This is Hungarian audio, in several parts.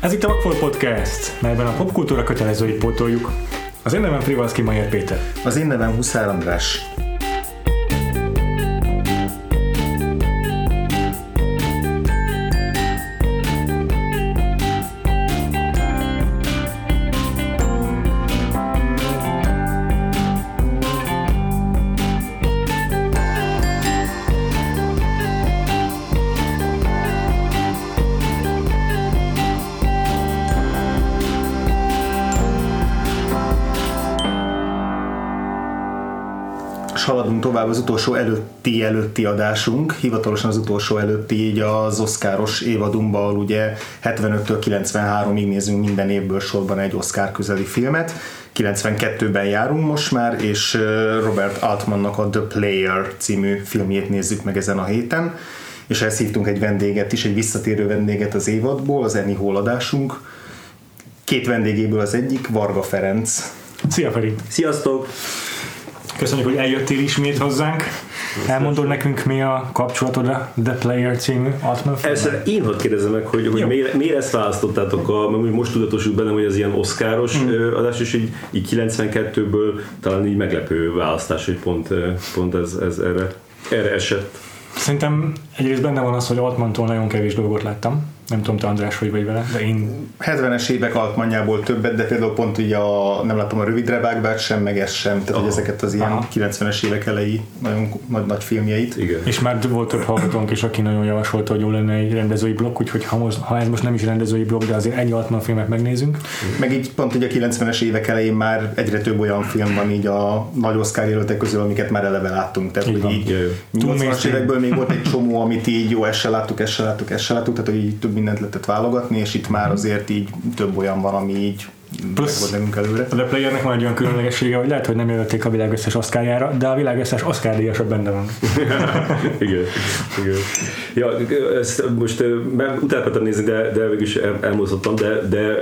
Ez itt a Vakfol Podcast, melyben a popkultúra kötelezőit pótoljuk. Az én nevem Frivalszki Majer Péter. Az én nevem Huszár András. Utolsó előtti előtti adásunk, hivatalosan az utolsó előtti így az Oscaros évadunkban, ahol ugye 75-től 93-ig nézünk minden évből sorban egy Oscar közeli filmet. 92-ben járunk most már, és Robert Altmannak a The Player című filmjét nézzük meg ezen a héten, és ezt hívtunk egy vendéget is, egy visszatérő vendéget az évadból, az Eni Hall adásunk. Két vendégéből az egyik, Varga Ferenc. Szia Feri! Sziasztok! Köszönjük, hogy eljöttél ismét hozzánk. Elmondod nekünk, mi a kapcsolatod a The Player című Altman Először én hadd kérdezem meg, hogy, hogy miért, miért, ezt választottátok, a, mert most tudatosult bennem, hogy az ilyen oszkáros mm. adás, és így, így 92-ből talán így meglepő választás, hogy pont, pont ez, ez erre, erre esett. Szerintem egyrészt benne van az, hogy Altmantól nagyon kevés dolgot láttam nem tudom, te András, hogy vagy vele, de én... 70-es évek altmanjából többet, de például pont így a, nem látom a rövidre vágbát sem, meg ez sem, tehát hogy ezeket az ilyen Aha. 90-es évek elejé nagyon nagy, nagy filmjeit. Igen. És már volt több hallgatónk is, aki nagyon javasolta, hogy jó lenne egy rendezői blokk, úgyhogy ha, most, ha ez most nem is rendezői blokk, de azért egy Altman filmet megnézünk. Meg így pont így a 90-es évek elején már egyre több olyan film van így a nagy Oscar jelöltek közül, amiket már eleve láttunk. Tehát, így hogy így 80-as évekből még volt egy csomó, amit így jó, ezt se láttuk, ezt se láttuk, ezt se láttuk, tehát hogy így több mindent lehetett válogatni, és itt már azért így több olyan van, ami így Plusz előre. a The Playernek van egy olyan különlegessége, hogy lehet, hogy nem jelölték a világ összes oszkárjára, de a világ összes oszkár díjasa benne van. igen, igen. Ja, ezt most utána nézni, de, de végül is elmozdottam, de, de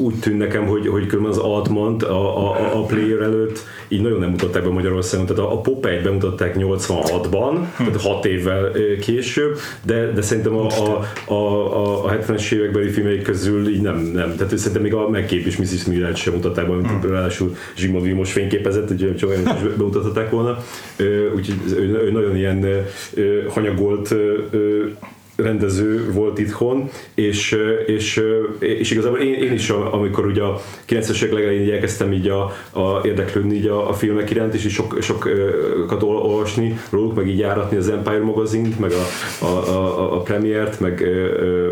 úgy tűn nekem, hogy, hogy különben az Altmant a, a, a Player előtt így nagyon nem mutatták be Magyarországon. Tehát a, a Popeye bemutatták 86-ban, hm. tehát 6 évvel később, de, de szerintem a, a, a, a 70-es évekbeli filmek közül így nem, nem. Tehát szerintem még a megkép kép és Mrs. Miller sem mutatták be, mint mm. ráadásul Zsigmond Vilmos fényképezett, úgyhogy csak olyan is bemutathatták volna. Úgyhogy ő, ő nagyon ilyen hanyagolt rendező volt itthon, és, és, és igazából én, én is, amikor ugye a 90-es legelején elkezdtem így a, a érdeklődni így a, a filmek iránt, és sok, sokat olvasni róluk, meg így járatni az Empire magazint, meg a, a, a, a Premiert, meg,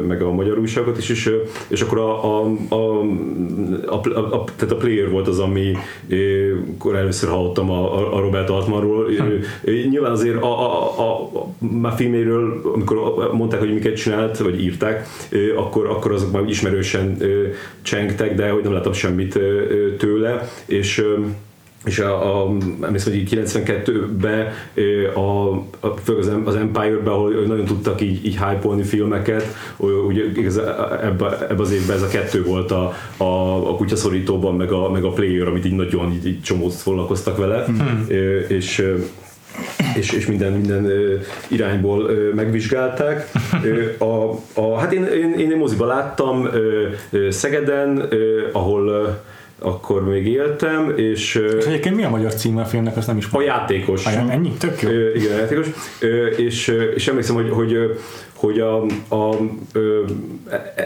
meg a magyar újságot is, és, és akkor a, a, a, a, a, tehát a Player volt az, ami akkor először hallottam a, a Robert Altmanról. Hm. Nyilván azért a, a, a, a, a filméről, amikor mondták, hogy miket csinált, vagy írták, akkor, akkor azok már ismerősen csengtek, de hogy nem láttam semmit tőle, és és a, a, emlékszem, hogy 92-ben a, a, az, az Empire-ben, ahol nagyon tudtak így, így hype filmeket, ugye ebbe, ebbe az évben ez a kettő volt a, a, a kutyaszorítóban, meg a, meg a Player, amit így nagyon így, így csomót foglalkoztak vele, hmm. és és, és minden, minden irányból megvizsgálták. A, a, hát én, én, én moziba láttam Szegeden, ahol akkor még éltem, és... És egyébként mi a magyar címe a filmnek, azt nem is A játékos. A, ennyi? Tök jó. Igen, a játékos. És, és emlékszem, hogy, hogy hogy a, a, ö,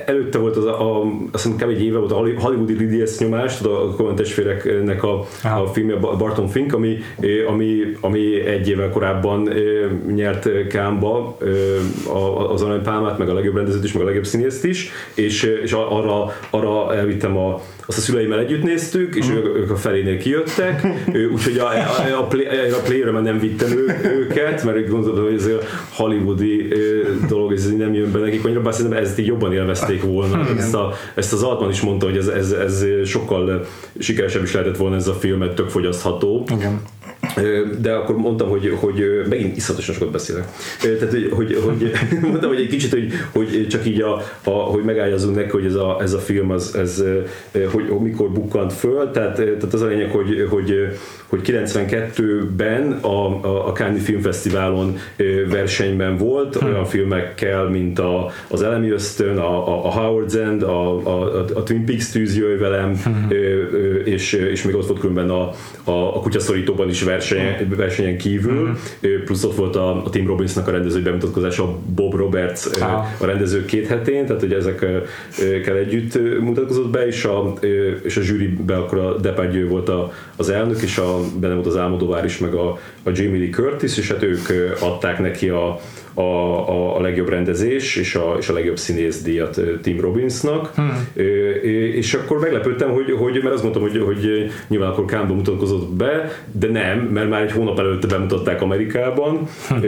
előtte volt az a, a azt hiszem kb. egy éve volt a Hollywoodi Lidies nyomás, a Coen testvéreknek a, a filmje Barton Fink, ami, ami, ami egy évvel korábban nyert Kámba az aranypálmát, meg a legjobb rendezőt is, meg a legjobb színészt is, és, és arra, arra elvittem a, azt a szüleimmel együtt néztük, és ők, ők a felénél kijöttek, úgyhogy a, a, a, play, a playre nem vittem ő, őket, mert gondoltam, hogy ez a hollywoodi dolog, ez nem jön be nekik annyira, bár szerintem ezt így jobban élvezték volna. Ezt, a, ezt az Altman is mondta, hogy ez, ez, ez sokkal sikeresebb is lehetett volna ez a film, mert tök fogyasztható. Igen de akkor mondtam, hogy, hogy megint iszatosan sokat beszélek. Tehát, hogy, hogy, hogy mondtam, hogy egy kicsit, hogy, hogy csak így, a, a, hogy megállazunk neki, hogy ez a, ez a film, az, ez, hogy, hogy mikor bukkant föl, tehát, tehát az a lényeg, hogy, hogy, hogy 92-ben a, a, a Cannes Filmfesztiválon versenyben volt hmm. olyan filmekkel, mint a, az Elemi Ösztön, a, a Howard's End, a, a, a Twin Peaks tűz jöjj velem, hmm. és, és még ott volt különben a, a, a kutyaszorítóban is verseny, hmm. versenyen kívül, hmm. plusz ott volt a, a Tim Robbinsnak a rendezői bemutatkozása, Bob Roberts ah. a rendező két hetén, tehát hogy ezekkel együtt mutatkozott be, és a, és a zsűriben akkor a Depardieu volt a, az elnök, és a benne volt az Álmodovár is, meg a, a Jamie Lee Curtis, és hát ők adták neki a, a, a, a legjobb rendezés és a, és a legjobb színész díjat Tim Robbinsnak, hmm. és akkor meglepődtem, hogy, hogy mert azt mondtam, hogy, hogy nyilván akkor Kámba mutatkozott be, de nem, mert már egy hónap előtte bemutatták Amerikában, hmm.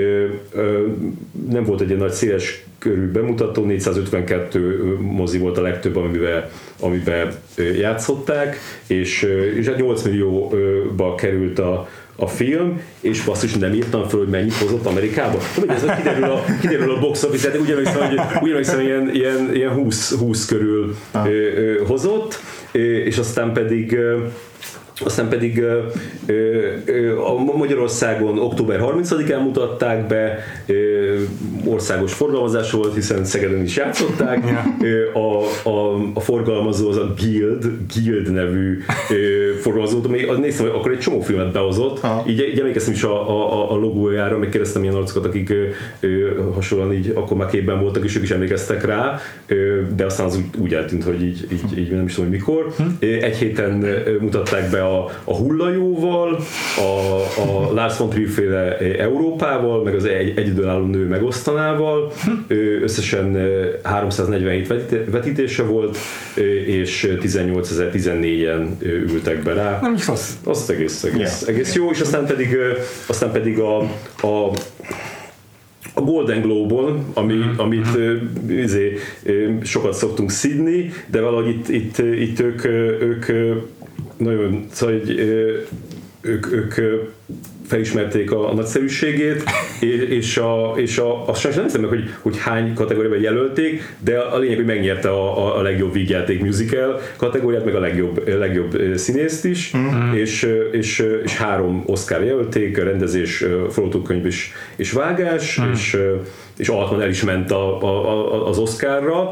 nem volt egy ilyen nagy széles körű bemutató, 452 mozi volt a legtöbb, amiben, amiben játszották, és, és 8 hát millióba került a, a film, és basszus nem írtam fel, hogy mennyit hozott Amerikába. Tudom, ez kiderül a, kiderül a box office, de ugyanúgy hogy, ugyanúgy ilyen, ilyen, ilyen 20, 20 körül ah. ö, ö, hozott, és aztán pedig aztán pedig a Magyarországon október 30-án mutatták be, országos forgalmazás volt, hiszen Szegeden is játszották. A, a, a forgalmazó az a Guild, Guild nevű forgalmazó, ami néztem, hogy akkor egy csomó filmet behozott. Ha. Így, így emlékeztem is a, a, a logójára, meg kérdeztem ilyen arcokat, akik hasonlóan így akkor már képben voltak, és ők is emlékeztek rá, de aztán az úgy, úgy eltűnt, hogy így, így, így nem is tudom, hogy mikor. Hm. Egy héten mutatták be a, a hullajóval, a, a Lars von Trier féle Európával, meg az egy, egyedülálló nő megosztanával. Összesen 347 vetítése volt, és 18.014-en ültek be rá. Nem is rossz. Az egész, egész, yeah. egész jó, és aztán pedig, aztán pedig a, a a Golden Globe-on, ami, mm-hmm. amit uh, izé, sokat szoktunk szidni, de valahogy itt, itt, itt ők, ők nagyon, szóval hogy, ők, ők felismerték a, a nagyszerűségét, és, a, és a, azt sem nem hiszem meg, hogy, hogy hány kategóriában jelölték, de a lényeg, hogy megnyerte a, a, a legjobb vígjáték musical kategóriát, meg a legjobb, legjobb színészt is, mm-hmm. és, és, és három Oscar jelölték, rendezés, forgatókönyv és, és vágás, mm. és és Altman el is ment a, a, a, az Oscarra,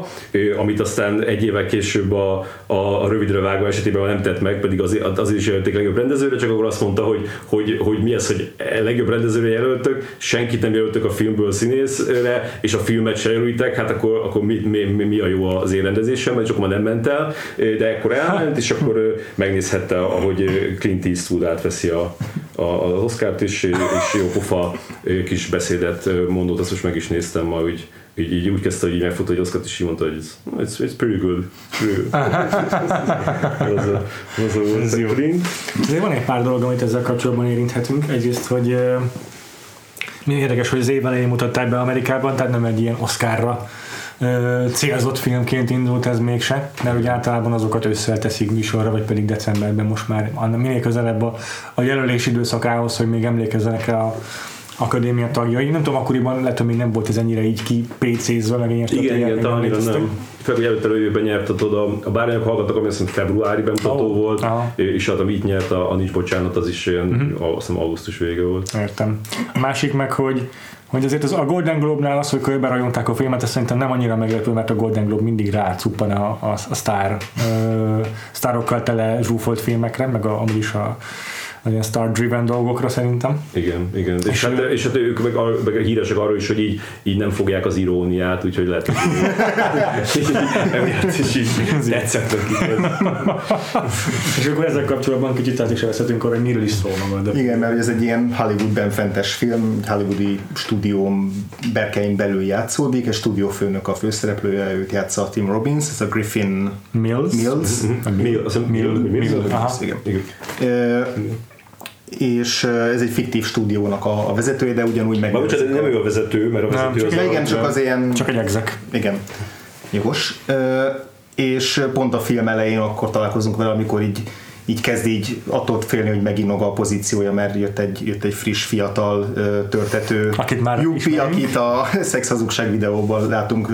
amit aztán egy évvel később a, a, a rövidre vágó esetében nem tett meg, pedig azért, azért is jelölték legjobb rendezőre, csak akkor azt mondta, hogy, hogy, hogy mi ez, hogy legjobb rendezőre jelöltök, senkit nem jelöltök a filmből színészre, és a filmet se jelöltek, hát akkor, akkor mi, mi, mi, a jó az én rendezésem, csak akkor nem ment el, de akkor elment, és akkor megnézhette, ahogy Clint Eastwood átveszi a, az Oscárt is, és jó pofa kis beszédet mondott, azt most meg is néztem ma, úgy, így, így úgy kezdte, hogy így megfogta egy Oscart, és így mondta, hogy it's, it's pretty good. Az a, az a volt van egy pár dolog, amit ezzel kapcsolatban érinthetünk. Egyrészt, hogy mi érdekes, hogy az év elején mutatták be Amerikában, tehát nem egy ilyen Oscarra célzott filmként indult ez mégse, mert ugye általában azokat összeteszik műsorra, vagy pedig decemberben most már minél közelebb a, a jelölés időszakához, hogy még emlékezzenek rá a akadémia tagjai. Nem tudom, akkoriban lehet, hogy még nem volt ez ennyire így ki PC-zve, meg ilyen Igen, igen, talán nem. Február előtt előjében nyert a, a bárányok hallgattak, ami azt hiszem februári bemutató oh, volt, aha. és hát amit nyert a, a Nincs Bocsánat, az is ilyen, uh-huh. azt hiszem augusztus vége volt. Értem. A másik meg, hogy hogy azért az, a Golden Globe-nál az, hogy körbe rajonták a filmet, ez szerintem nem annyira meglepő, mert a Golden Globe mindig rácuppan a, a, a sztár, ö, sztárokkal tele zsúfolt filmekre, meg a, amúgy is a ilyen star-driven dolgokra szerintem. Igen, igen. És, és, hát, és hát ők meg, a, meg a híresek arról is, hogy így, így nem fogják az iróniát, úgyhogy lehet, hogy emiatt is így tetszett És akkor ezzel kapcsolatban kicsit át is elveszhetünk hogy miről is szól maga. De... Igen, mert ez egy ilyen Hollywood fentes film, hollywoodi stúdióm berkein belül játszódik, és stúdiófőnök a főszereplője, őt játsza Tim Robbins, ez a Griffin Mills. Mills. Mm-hmm. Mills. Mills. Mills. Mills. Igen. Igen és ez egy fiktív stúdiónak a, a vezetője, de ugyanúgy meg. Bocsánat, nem ő a vezető, mert a vezető nem, az a, igen, csak az ilyen... Csak egy exek. Igen. Jogos. És pont a film elején akkor találkozunk vele, amikor így így kezd így attól félni, hogy meginog a pozíciója, mert jött egy, jött egy friss, fiatal törtető Akit már Yuppie, ismerünk. akit a Szex Hazugság videóban látunk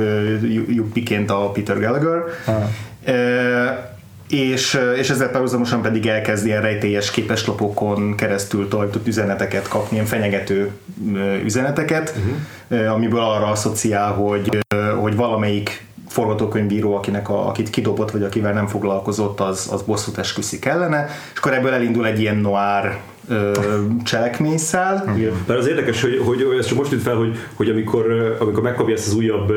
Yuppie-ként a Peter Gallagher. Ah. E, és, és ezzel párhuzamosan pedig elkezd ilyen rejtélyes képeslapokon keresztül tartott üzeneteket kapni, ilyen fenyegető üzeneteket, uh-huh. amiből arra asszociál, hogy, hogy valamelyik forgatókönyvíró, akinek a, akit kidobott, vagy akivel nem foglalkozott, az, az bosszút esküszik ellene, és akkor ebből elindul egy ilyen noir ö, cselekményszál. Igen. Mert az érdekes, hogy, hogy ez csak most jut fel, hogy, hogy amikor, amikor megkapja ezt az újabb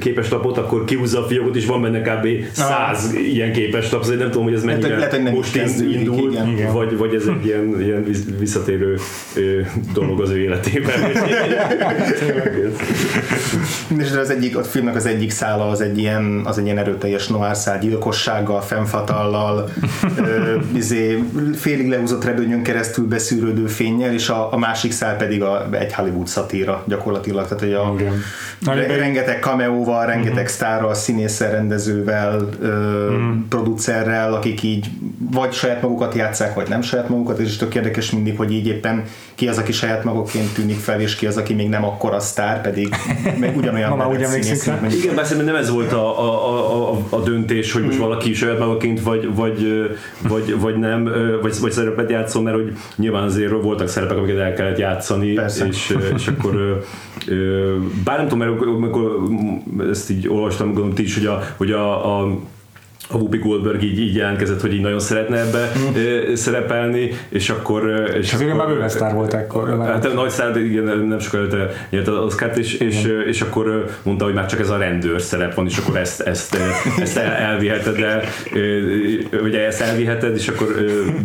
képeslapot, akkor kihúzza a fiókot, és van benne kb. száz ilyen képeslap, azért nem tudom, hogy ez mennyire Hát, lehet, hogy nem most kezdődik, indul, igen. Igen. Vagy, vagy ez egy ilyen, ilyen visszatérő dolog az ő életében. És az egyik, a filmnek az egyik szála az egy ilyen, az egy ilyen erőteljes noir szál, gyilkossággal, femfatallal, ö, izé, félig lehúzott redőnyön keresztül beszűrődő fényjel, és a, a másik szál pedig a, egy Hollywood szatíra gyakorlatilag, tehát hogy a, Igen. re, rengeteg cameóval, rengeteg sztárral, színésszel, rendezővel, ö, producerrel, akik így vagy saját magukat játszák, vagy nem saját magukat, és tök érdekes mindig, hogy így éppen ki az, aki saját maguként tűnik fel, és ki az, aki még nem akkora sztár, pedig meg ugyanolyan Ma már úgy emlékszünk rá. Igen, szerintem nem ez volt a, a, a, a, a döntés, hogy most Hmm. valaki saját magaként vagy, vagy, vagy, vagy nem, vagy, vagy szerepet játszol, mert hogy nyilván azért voltak szerepek, amiket el kellett játszani, Persze. és, és akkor bár nem tudom, mert amikor ezt így olvastam, gondolom ti is, hogy a, hogy a, a a Whoopi Goldberg így, így jelentkezett, hogy így nagyon szeretne ebbe ö, szerepelni, és akkor... És És akkor- már bőven sztár volt ekkor. Hát a nagy szár, igen, nem sokkal előtte nyert az Oscárt, és, és, és akkor mondta, hogy már csak ez a rendőr szerep van, és akkor ezt, ezt, ezt el- elviheted, ö, ugye ezt elviheted, és akkor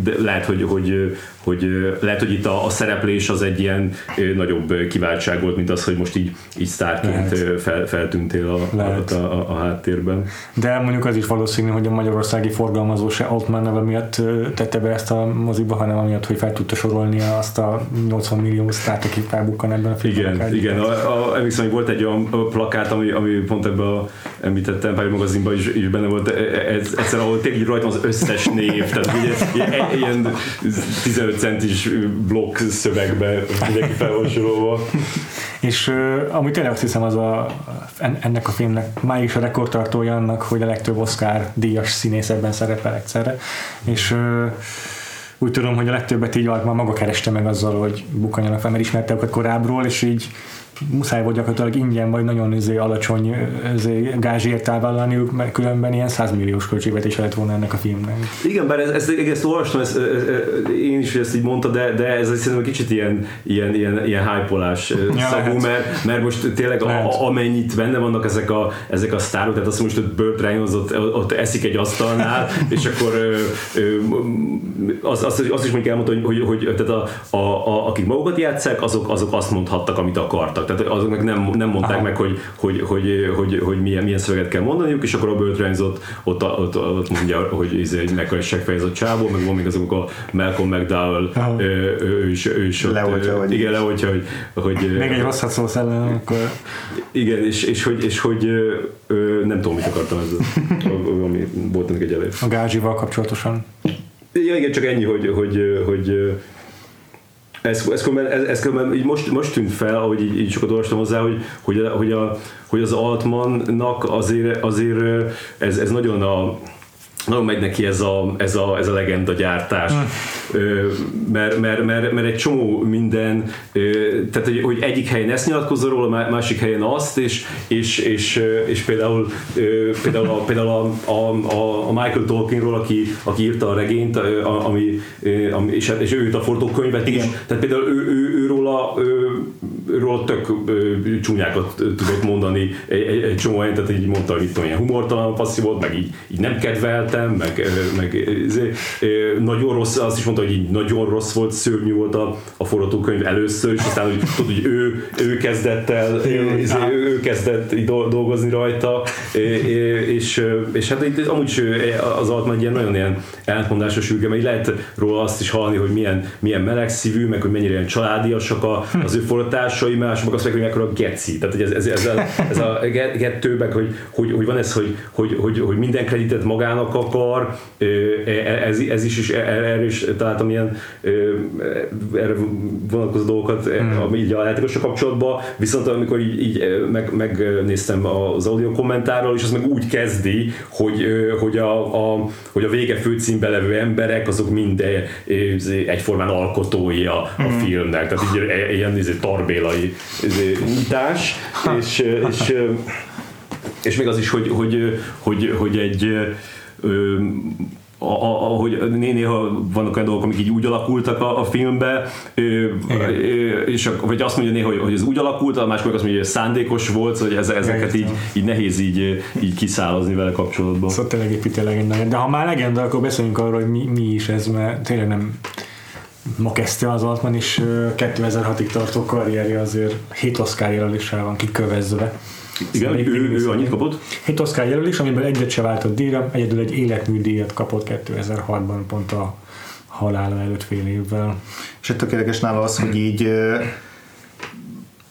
de lehet, hogy, hogy, hogy lehet, hogy itt a, a szereplés az egy ilyen nagyobb kiváltság volt, mint az, hogy most így, így sztárként fel, feltűntél a, lehet. a, a, a háttérben. De mondjuk az is valószínű, hogy a magyarországi forgalmazó se Altman neve miatt tette be ezt a moziba, hanem amiatt, hogy fel tudta sorolni azt a 80 millió sztárt, aki felbukkan ebben a filmben. Igen, igen. A, a, emlékszem, hogy volt egy olyan plakát, ami, ami pont ebbe a említett Empire magazinban is, is benne volt, e, e, ez, egyszer, ahol tényleg rajtam az összes név, tehát ugye, ilyen 15 5 centis blokk szövegbe mindenki felolsolóval. És uh, amúgy tényleg azt hiszem az a, ennek a filmnek máig is a rekordtartója annak, hogy a legtöbb Oscar díjas színész ebben szerepel egyszerre. És uh, úgy tudom, hogy a legtöbbet így Altman maga kereste meg azzal, hogy bukanjanak fel, mert ismerte őket korábbról, és így muszáj volt gyakorlatilag ingyen vagy nagyon izé, alacsony izé, gázsért elvállalniuk, mert különben ilyen 100 milliós költségvetése lett volna ennek a filmnek. Igen, bár ezt, ezt, ezt olvastam, ezt, én is ezt így mondta, de, de ez szerintem egy kicsit ilyen, ilyen, ilyen, ilyen hype-olás Ja, szagú, lehet. mert, mert most tényleg Lehet. a, amennyit benne vannak ezek a, ezek a sztárok, tehát azt most, hogy Burt Reynolds ott, ott eszik egy asztalnál, és akkor ö, ö, az, azt, azt is mondjuk elmondta, hogy, hogy, hogy tehát a, a, a, akik magukat játszák, azok, azok azt mondhattak, amit akartak. Tehát azoknak nem, nem mondták Aha. meg, hogy, hogy, hogy, hogy, hogy milyen, milyen szöveget kell mondaniuk, és akkor a Burt ott, ott, ott, ott mondja, hogy izé, egy mekkora seggfejezett csávó, meg van még azok a Malcolm McDowell, Aha. ő, ő, is, ő is ott, Leoltja, hogy- igen, leoltja, hogy, hogy Még egy rosszat szólsz ellen, akkor igen, és, és hogy, és hogy ö, nem tudom, mit akartam ezzel, ami volt ennek egy elég. a gázsival kapcsolatosan. Ja, igen, csak ennyi, hogy, hogy, hogy ez, ez, különben- ez, ez különben így most, most tűnt fel, ahogy így, így sokat olvastam hozzá, hogy, hogy, a, hogy, a, hogy az Altmannak azért, azért ez, ez nagyon a nagyon megy neki ez a, ez a, ez a legenda gyártás. Ö, mert, mert, mert, mert, egy csomó minden, tehát hogy, hogy egyik helyen ezt nyilatkozza róla, má- másik helyen azt, és, és, és, és például, például, a, például a, a, a, Michael Tolkienról, aki, aki írta a regényt, ami, ami és, és ő írta a forgatókönyvet is, tehát például ő, ő, ő róla, ő, őről tök csúnyákat tudott mondani egy, egy, csomó helyen, tehát így mondta, hogy mit tudom, ilyen humortalan passzív volt, meg így, így nem kedveltem, meg, meg izé, nagyon rossz, azt is mondta, hogy így nagyon rossz volt, szörnyű volt a, a forgatókönyv először, és aztán hogy, tudod, hogy ő, ő kezdett el, izé, ő, ő kezdett dolgozni rajta, és, és hát itt amúgy is az Altman ilyen nagyon ilyen ellentmondásos ülke, mert lehet róla azt is hallani, hogy milyen, milyen melegszívű, meg hogy mennyire ilyen családiasak a, az ő forgatásai, játékosai, mások azt mondják, hogy mekkora geci. Tehát hogy ez, ez, ez, a, ez a kettőben, hogy, hogy, hogy, van ez, hogy, hogy, hogy, hogy minden kreditet magának akar, ez, ez is, is erre is találtam ilyen erre vonatkozó dolgokat hmm. így a játékosok kapcsolatban, viszont amikor így, így meg, megnéztem az audio kommentárról, és az meg úgy kezdi, hogy, hogy, a, a, hogy a vége főcímbe levő emberek, azok mind egyformán alkotói a, a hmm. filmnek, tehát így ilyen izé, tarbélai izé, nyitás, és, és, és még az is, hogy, hogy, hogy, hogy egy ahogy néha vannak olyan dolgok, amik így úgy alakultak a, a filmbe, és, vagy azt mondja néha, hogy, hogy ez úgy alakult, a másik azt mondja, hogy szándékos volt, hogy ez, ezeket így, így nehéz így, így kiszállazni vele kapcsolatban. Szóval tényleg építi a legendát. De ha már legenda, akkor beszéljünk arról, hogy mi, mi is ez, mert tényleg nem ma kezdte az Altman is 2006-ig tartó karrierje azért 7 Oscar jelöléssel van kikövezve. Igen, szóval ő, ő annyit kapott? 7 Oscar jelölés, amiből egyet se váltott díjra, egyedül egy életműdíjat kapott 2006-ban pont a halála előtt fél évvel. És egy tökéletes nála az, hogy így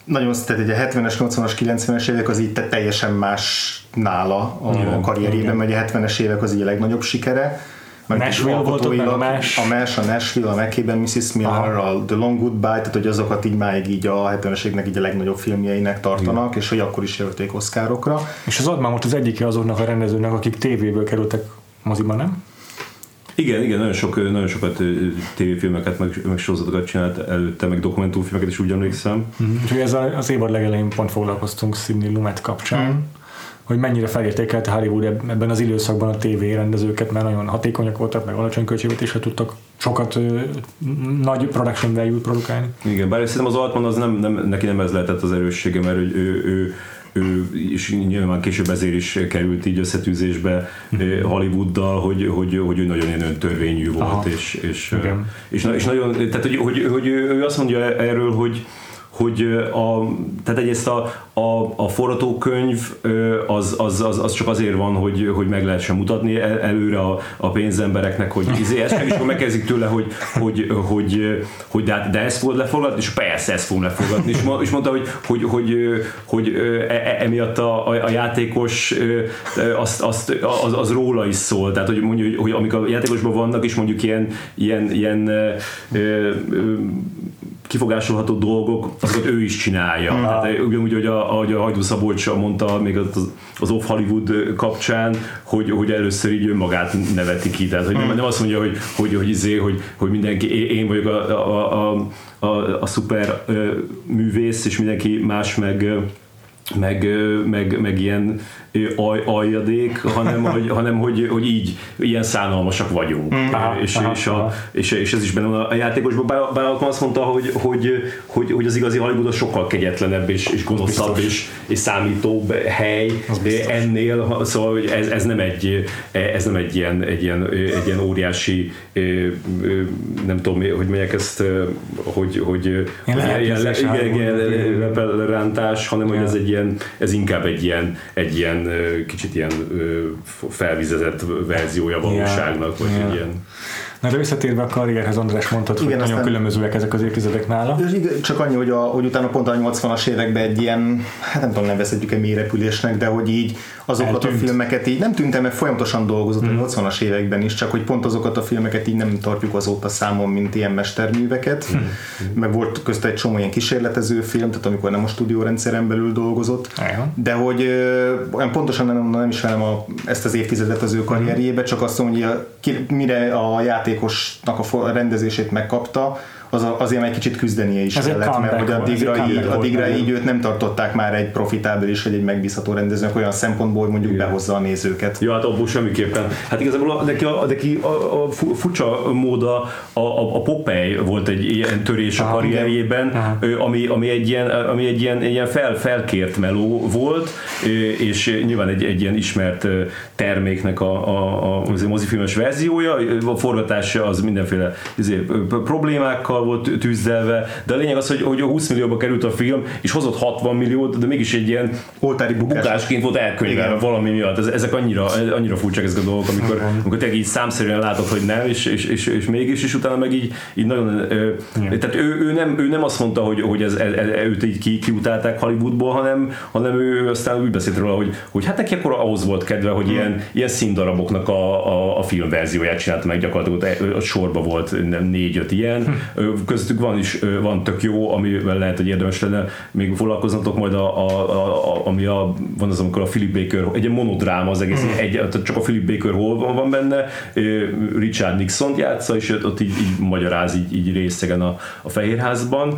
nagyon tehát egy a 70-es, 80-as, 90-es évek az így teljesen más nála a, a karrierében, mert a 70-es évek az így a legnagyobb sikere, meg Nashville volt ott, a más. A más, a Nashville, a McKibben, Mrs. Miller, a The Long Goodbye, tehát hogy azokat így máig így a 70-es így a legnagyobb filmjeinek tartanak, Igen. és hogy akkor is jelölték Oscarokra. És az Admán most az egyike azoknak a rendezőnek, akik tévéből kerültek moziba, nem? Igen, igen, nagyon, sok, nagyon sokat tévéfilmeket, meg, meg sorozatokat csinált előtte, meg dokumentumfilmeket is úgy emlékszem. Mm. Úgyhogy ez az évad legelején pont foglalkoztunk Sidney Lumet kapcsán. Mm hogy mennyire felértékelte Hollywood ebben az időszakban a TV rendezőket, mert nagyon hatékonyak voltak, meg alacsony költségvetésre tudtak sokat ö, nagy production value produkálni. Igen, bár szerintem az Altman az nem, nem, neki nem ez lehetett az erőssége, mert ő, ő, ő ő és nyilván később ezért is került így összetűzésbe mm. Hollywooddal, hogy, hogy, hogy ő nagyon ilyen öntörvényű volt, Aha. és, és, és, és, nagyon, tehát hogy, hogy, hogy ő azt mondja erről, hogy, hogy a, tehát egyrészt a, a, a forgatókönyv az, az, az, az, csak azért van, hogy, hogy meg lehessen mutatni előre a, a pénzembereknek, hogy izé, ezt meg, akkor megkezdik tőle, hogy, hogy, hogy, hogy de, hát, de ezt fogod lefogadni, és persze ezt fogom lefogadni. És, és mondta, hogy, hogy, hogy, hogy e, e, emiatt a, a, a játékos azt, azt, az, az, róla is szól. Tehát, hogy mondjuk, hogy, hogy amik a játékosban vannak, és mondjuk ilyen, ilyen, ilyen ö, ö, kifogásolható dolgok, azokat ő is csinálja. Mm. Tehát, ugyanúgy, hogy a, ahogy a Hajdú Szabolcs mondta még az, az Off Hollywood kapcsán, hogy, hogy először így önmagát neveti ki. Tehát, hogy mm. nem azt mondja, hogy, hogy, hogy, izé, hogy, hogy mindenki, én vagyok a, a, a, a, a szuper művész, és mindenki más meg meg, meg, meg ilyen aj, aljadék, hanem, hogy, hanem hogy, hogy így ilyen szánalmasak vagyunk. Mm. Aha, és, aha, és, a, és, és, ez is benne van a játékosban. Bár, bár azt mondta, hogy, hogy, hogy, hogy az igazi Hollywood sokkal kegyetlenebb és, és gonoszabb és, és számítóbb hely ennél, szóval hogy ez, ez, nem egy, ez nem egy ilyen, egy ilyen, egy ilyen óriási nem tudom, hogy mondják ezt, hogy, hogy ilyen, ilyen, ilyen, rántás, hanem hogy ez egy ilyen, ez inkább egy ilyen, egy ilyen kicsit ilyen felvizezett verziója valóságnak, vagy yeah. egy ilyen Na de visszatérve a karrierhez, András mondtad, igen, hogy nagyon különbözőek ezek az évtizedek nála. Csak annyi, hogy, a, hogy utána pont a 80-as években egy ilyen, hát nem tudom, nevezhetjük-e mélyrepülésnek, de hogy így azokat Eltűnt. a filmeket így nem tűntem, mert folyamatosan dolgozott mm. a 80-as években is, csak hogy pont azokat a filmeket így nem tartjuk azóta számon, mint ilyen mesterműveket. Mm. Meg volt közt egy csomó ilyen kísérletező film, tehát amikor nem a stúdiórendszeren belül dolgozott, Aján. de hogy olyan pontosan nem, nem ismerem a, ezt az évtizedet az ő karrierjébe, csak azt mondom, hogy a, mire a játékosnak a rendezését megkapta, az a, azért egy kicsit küzdenie is ez kellett, mert hogy addigra, így, addigra így őt nem tartották már egy profitábilis vagy egy megbízható rendezőnek olyan szempontból, hogy mondjuk Igen. behozza a nézőket. Jó, hát abból semmiképpen. Hát igazából a, neki, a, neki a, a furcsa móda a, a, a Popeye volt egy ilyen törés a karrierjében, ami, ami egy ilyen, ami egy ilyen, egy ilyen fel, felkért meló volt, és nyilván egy, egy ilyen ismert terméknek a, a, a, a mozifilmes verziója, a forgatása az mindenféle izé, problémákkal volt tűzdelve, de a lényeg az, hogy, hogy 20 millióba került a film, és hozott 60 milliót, de mégis egy ilyen Oltári bukás. bukásként volt elkönyvelve valami miatt. Ez, ezek annyira, annyira furcsák ezek a dolgok, amikor, amikor tényleg így számszerűen látod, hogy nem, és, és, és, és mégis, és utána meg így, így nagyon, ö, tehát ő, ő, nem, ő nem azt mondta, hogy, hogy ez, ez, ez, őt így ki, kiutálták Hollywoodból, hanem, hanem ő aztán úgy beszélt róla, hogy, hogy hát neki akkor ahhoz volt kedve, hogy ilyen, ilyen színdaraboknak a, a, a filmverzióját csinálta meg gyakorlatilag, a sorba volt nem négy-öt ilyen, közöttük van is, van tök jó, amivel lehet, hogy érdemes lenne még foglalkoznatok majd a, a, a, ami a, van az, amikor a Philip Baker, egy monodráma az egész, egy, tehát csak a Philip Baker hol van, van benne, Richard Nixon játsza, és ott így, így magyaráz így, így részegen a, a Fehérházban.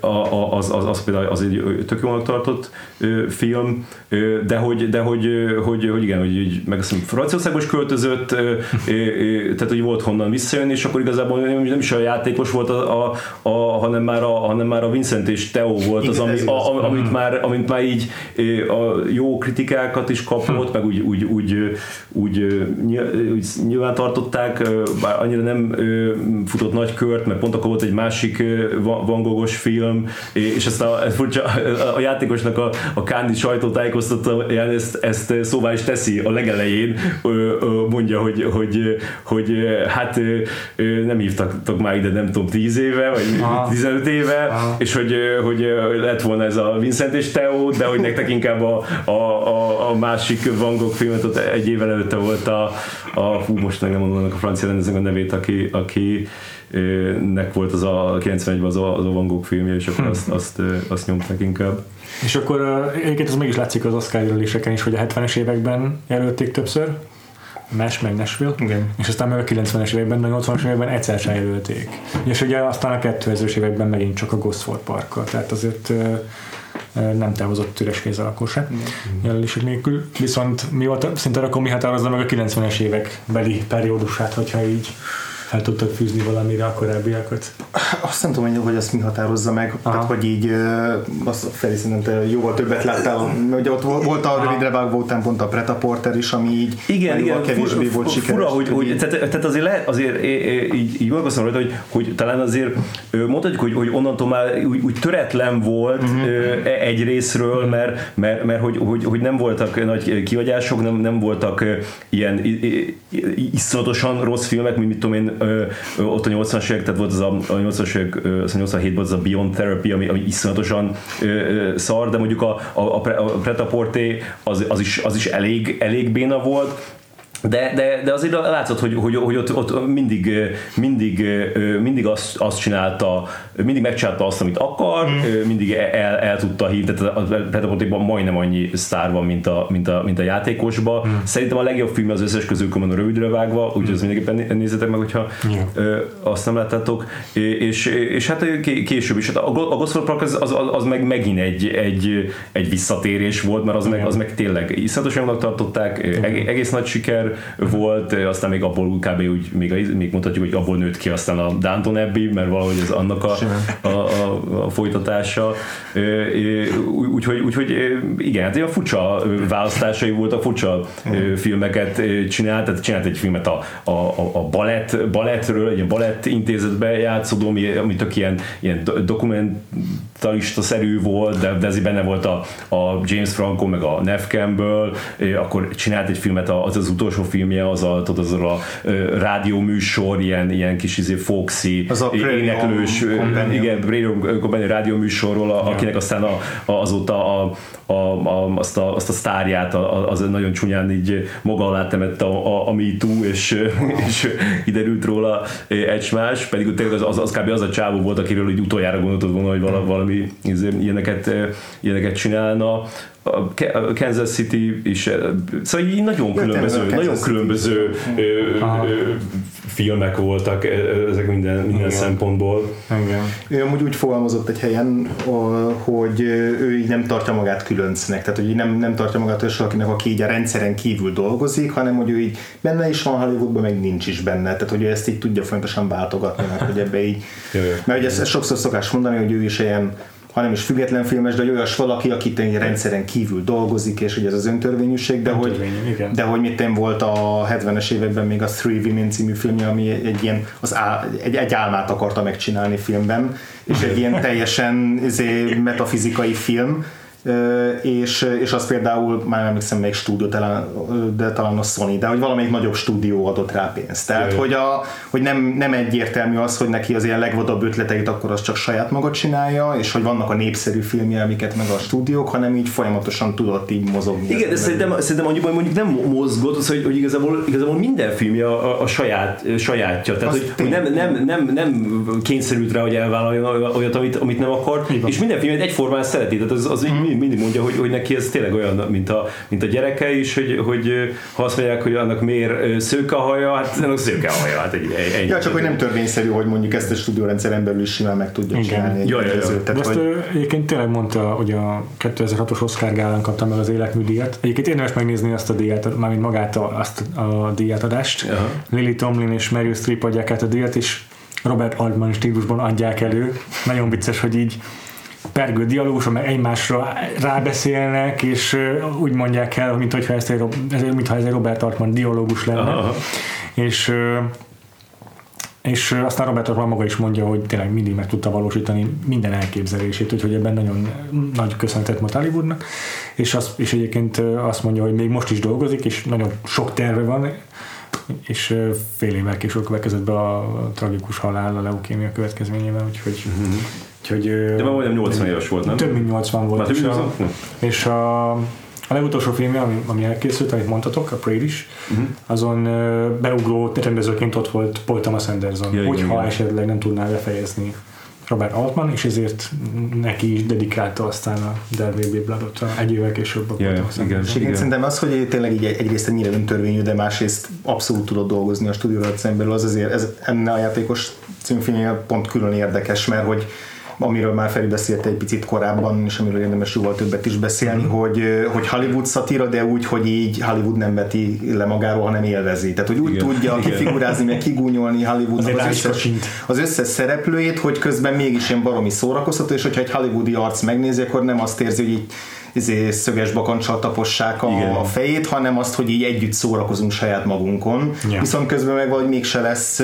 A, a, az, az, az, például az egy tök jónak tartott film, de hogy, de hogy, hogy, hogy igen, hogy, hogy meg azt Franciaországba is költözött, tehát hogy volt honnan visszajönni, és akkor igazából nem is a játékos volt, a, a, a, hanem, már a, hanem már a Vincent és Theo volt az, ami, a, amit, már, amit már így a jó kritikákat is kapott, meg úgy, úgy, úgy, úgy, úgy nyilván tartották, bár annyira nem futott nagy kört, mert pont akkor volt egy másik Van Gogos film, és ezt a, a játékosnak a, a Kándi sajtótájékoztató ezt, ezt szóvá is teszi a legelején, mondja, hogy, hogy, hogy hát nem hívtak már ide nem tudom 10 éve, vagy Aha. 15 éve, Aha. és hogy, hogy lett volna ez a Vincent és Theo, de hogy nektek inkább a, a, a, a másik Van Gogh filmet, ott egy évvel előtte volt a, a hú, most meg nem mondom a francia rendezőnek a nevét, aki, aki nek volt az a 91-ben az a, az a Van Gogh filmje, és akkor azt, azt, azt nyomták inkább. És akkor egyébként ez mégis látszik az Oscar jelöléseken is, hogy a 70-es években jelölték többször, Mesh meg Nashville, Igen. és aztán meg a 90-es években, a 80-as években egyszer sem jelölték. És ugye aztán a 2000-es években megint csak a Gosford Parkkal, tehát azért nem távozott üres kéz akkor se jelölések nélkül. Viszont mi volt, szinte akkor mi határozza meg a 90-es évek beli periódusát, hogyha így fel tudtad fűzni valamire a korábbiakat? Azt nem tudom, hogy azt mi határozza meg, Aha. tehát hogy így azt felé szerintem jóval többet láttál, ugye ott volt a rövidre vágva után pont a Preta Porter is, ami így igen, igen, kevésbé fura, volt sikeres. Fura, hogy, hogy tehát, tehát, azért lehet, azért így, így gondolkozom rajta, hogy, hogy talán azért mondhatjuk, hogy, hogy onnantól már úgy, úgy töretlen volt uh-huh. egy részről, mert, mert, mert hogy, hogy, hogy nem voltak nagy kiadások, nem, nem voltak ilyen iszonyatosan rossz filmek, mint mit tudom én, ott a 80-as évek, tehát volt az a, a 80-as évek, 87-ben az a Beyond Therapy, ami, ami iszonyatosan szar, de mondjuk a, a, a, a Pretaporté az, az, is, az is elég, elég béna volt, de, de, de azért látszott, hogy, hogy, hogy ott, ott mindig, mindig, mindig azt, azt csinálta, mindig megcsinálta azt, amit akar, mm. mindig el, el tudta hívni, tehát a Predatorban majdnem annyi sztár van, mint a, mint a, mint a játékosban. Mm. Szerintem a legjobb film az összes közül van a rövidre vágva, úgyhogy mm. ezt mindenképpen nézzetek meg, hogyha yeah. azt nem láttátok. És, és hát később is. Hát a, a Ghost Park az, az, az, meg megint egy, egy, egy visszatérés volt, mert az, meg, az meg tényleg iszonyatosan tartották, egész nagy siker, volt, aztán még abból kb. úgy, még, még mondhatjuk, hogy abból nőtt ki aztán a Downton Abbey, mert valahogy ez annak a, a, a, a folytatása. Úgyhogy, úgyhogy igen, hát ilyen furcsa választásai voltak, furcsa filmeket csinált, tehát csinált egy filmet a, a, a balett, balettről, egy balett intézetbe játszódó, ami, ami tök ilyen, ilyen dokumentalista-szerű volt, de, de ezért benne volt a, a James Franco, meg a Neff Campbell, akkor csinált egy filmet az az utolsó filmje, az a, tudod, az a rádióműsor, ilyen, ilyen kis izé Foxy, az a éneklős, igen, Companion rádióműsorról, a, akinek aztán a, a, azóta a, a, a, azt, a, azt a sztárját a, az nagyon csúnyán így maga alá temette a, a, a MeToo, és, és kiderült róla egymás, pedig tényleg az, az, az kb. az a csávó volt, akiről így utoljára gondoltad volna, hogy valami, valami izé, ilyeneket, ilyeneket csinálna a Kansas City is, szóval így nagyon különböző, nagyon különböző ö, ö, filmek voltak ezek minden, minden Igen. szempontból. Igen. Ő amúgy úgy fogalmazott egy helyen, hogy ő így nem tartja magát különcnek, tehát hogy így nem, nem tartja magát olyan valakinek, aki így a rendszeren kívül dolgozik, hanem hogy ő így benne is van Hollywoodban, meg nincs is benne, tehát hogy ő ezt így tudja fontosan váltogatni, mert hogy ebbe így, mert ugye ezt, ezt sokszor szokás mondani, hogy ő is ilyen hanem is független filmes, de hogy olyas valaki, aki rendszeren kívül dolgozik, és hogy ez az öntörvényűség, de hogy, igen. de hogy mit én volt a 70-es években még a Three Women című filmje, ami egy ilyen, az á, egy, egy álmát akarta megcsinálni filmben, és egy ilyen teljesen izé, metafizikai film, és, és az például, már nem emlékszem még stúdió, talán, de talán a Sony, de hogy valamelyik nagyobb stúdió adott rá pénzt. Tehát, hogy, a, hogy nem, nem egyértelmű az, hogy neki az ilyen legvadabb ötleteit akkor az csak saját maga csinálja, és hogy vannak a népszerű filmje, amiket meg a stúdiók, hanem így folyamatosan tudott így mozogni. Igen, de szerintem, szerintem annyiban mondjuk nem mozgott, az, hogy, hogy igazából, igazából minden filmje a, a, saját, sajátja. Tehát, hogy, hogy nem, nem, nem, nem kényszerült rá, hogy elvállaljon olyat, amit, amit nem akar, és minden filmet egyformán szereti. Tehát az, az mm. Mindig mondja, hogy, hogy neki ez tényleg olyan, mint a, mint a gyereke is, hogy, hogy ha azt mondják, hogy annak miért szőke a haja, hát annak szőke a haja. Hát egy, egy, Ja, csak hogy nem törvényszerű, hogy mondjuk ezt a stúdiórendszeren belül is simán meg tudja Igen. csinálni. Ja, ja, ja. Tehát, ezt hogy, ő egyébként tényleg mondta, hogy a 2006-os Oscar gálán kapta meg az életműdíjat. Egyébként érdemes megnézni azt a díjat, mármint magát a, azt a díjátadást. Aha. Lily Tomlin és Meryl Streep adják át a díjat, és Robert Altman stílusban adják elő. Nagyon vicces, hogy így pergő dialóguson, meg egymásra rábeszélnek, és úgy mondják el, mint hogyha ez egy, mintha ez egy Robert Altman dialógus lenne. Aha. És és aztán Robert Altman maga is mondja, hogy tényleg mindig meg tudta valósítani minden elképzelését, úgyhogy ebben nagyon nagy köszönetet mond Hollywoodnak, és, az, és egyébként azt mondja, hogy még most is dolgozik, és nagyon sok terve van, és fél évvel később következett be a tragikus halál a leukémia következményében, úgyhogy, úgyhogy. De már majdnem 80 éves volt, nem? több mint 80 volt. Már és a, 80? és a, a legutolsó filmje, ami, ami elkészült, amit mondtatok, a Prey is, Mhm. uh-huh. azon beugró rendezőként ott volt Paul Thomas Anderson, Ja, hogyha igen. esetleg nem tudná befejezni Robert Altman, és ezért neki is dedikálta aztán a There Will Be Blood-ot egy évvel később Thomas igen. Igen, Igen. szerintem az, hogy tényleg így egy- egyrészt ennyire öntörvényű, de másrészt abszolút tudott dolgozni a stúdiórendszeren belül, az azért ez, enne a játékos címfilmje pont külön érdekes, mert hogy amiről már Feri beszélt egy picit korábban, és amiről érdemes jóval többet is beszélni, Mhm. hogy, hogy Hollywood szatíra, de úgy, hogy így Hollywood nem veti le magáról, hanem élvezi. Tehát, hogy úgy Igen. tudja Igen. kifigurázni, meg kigúnyolni Hollywoodnak az is összes, az összes szereplőjét, hogy közben mégis ilyen baromi szórakoztató, és hogyha egy hollywoodi arc megnézi, akkor nem azt érzi, hogy így izé, szöges bakancsal tapossák a, Igen. a fejét, hanem azt, hogy így együtt szórakozunk saját magunkon. Ja. Viszont közben meg valahogy mégse lesz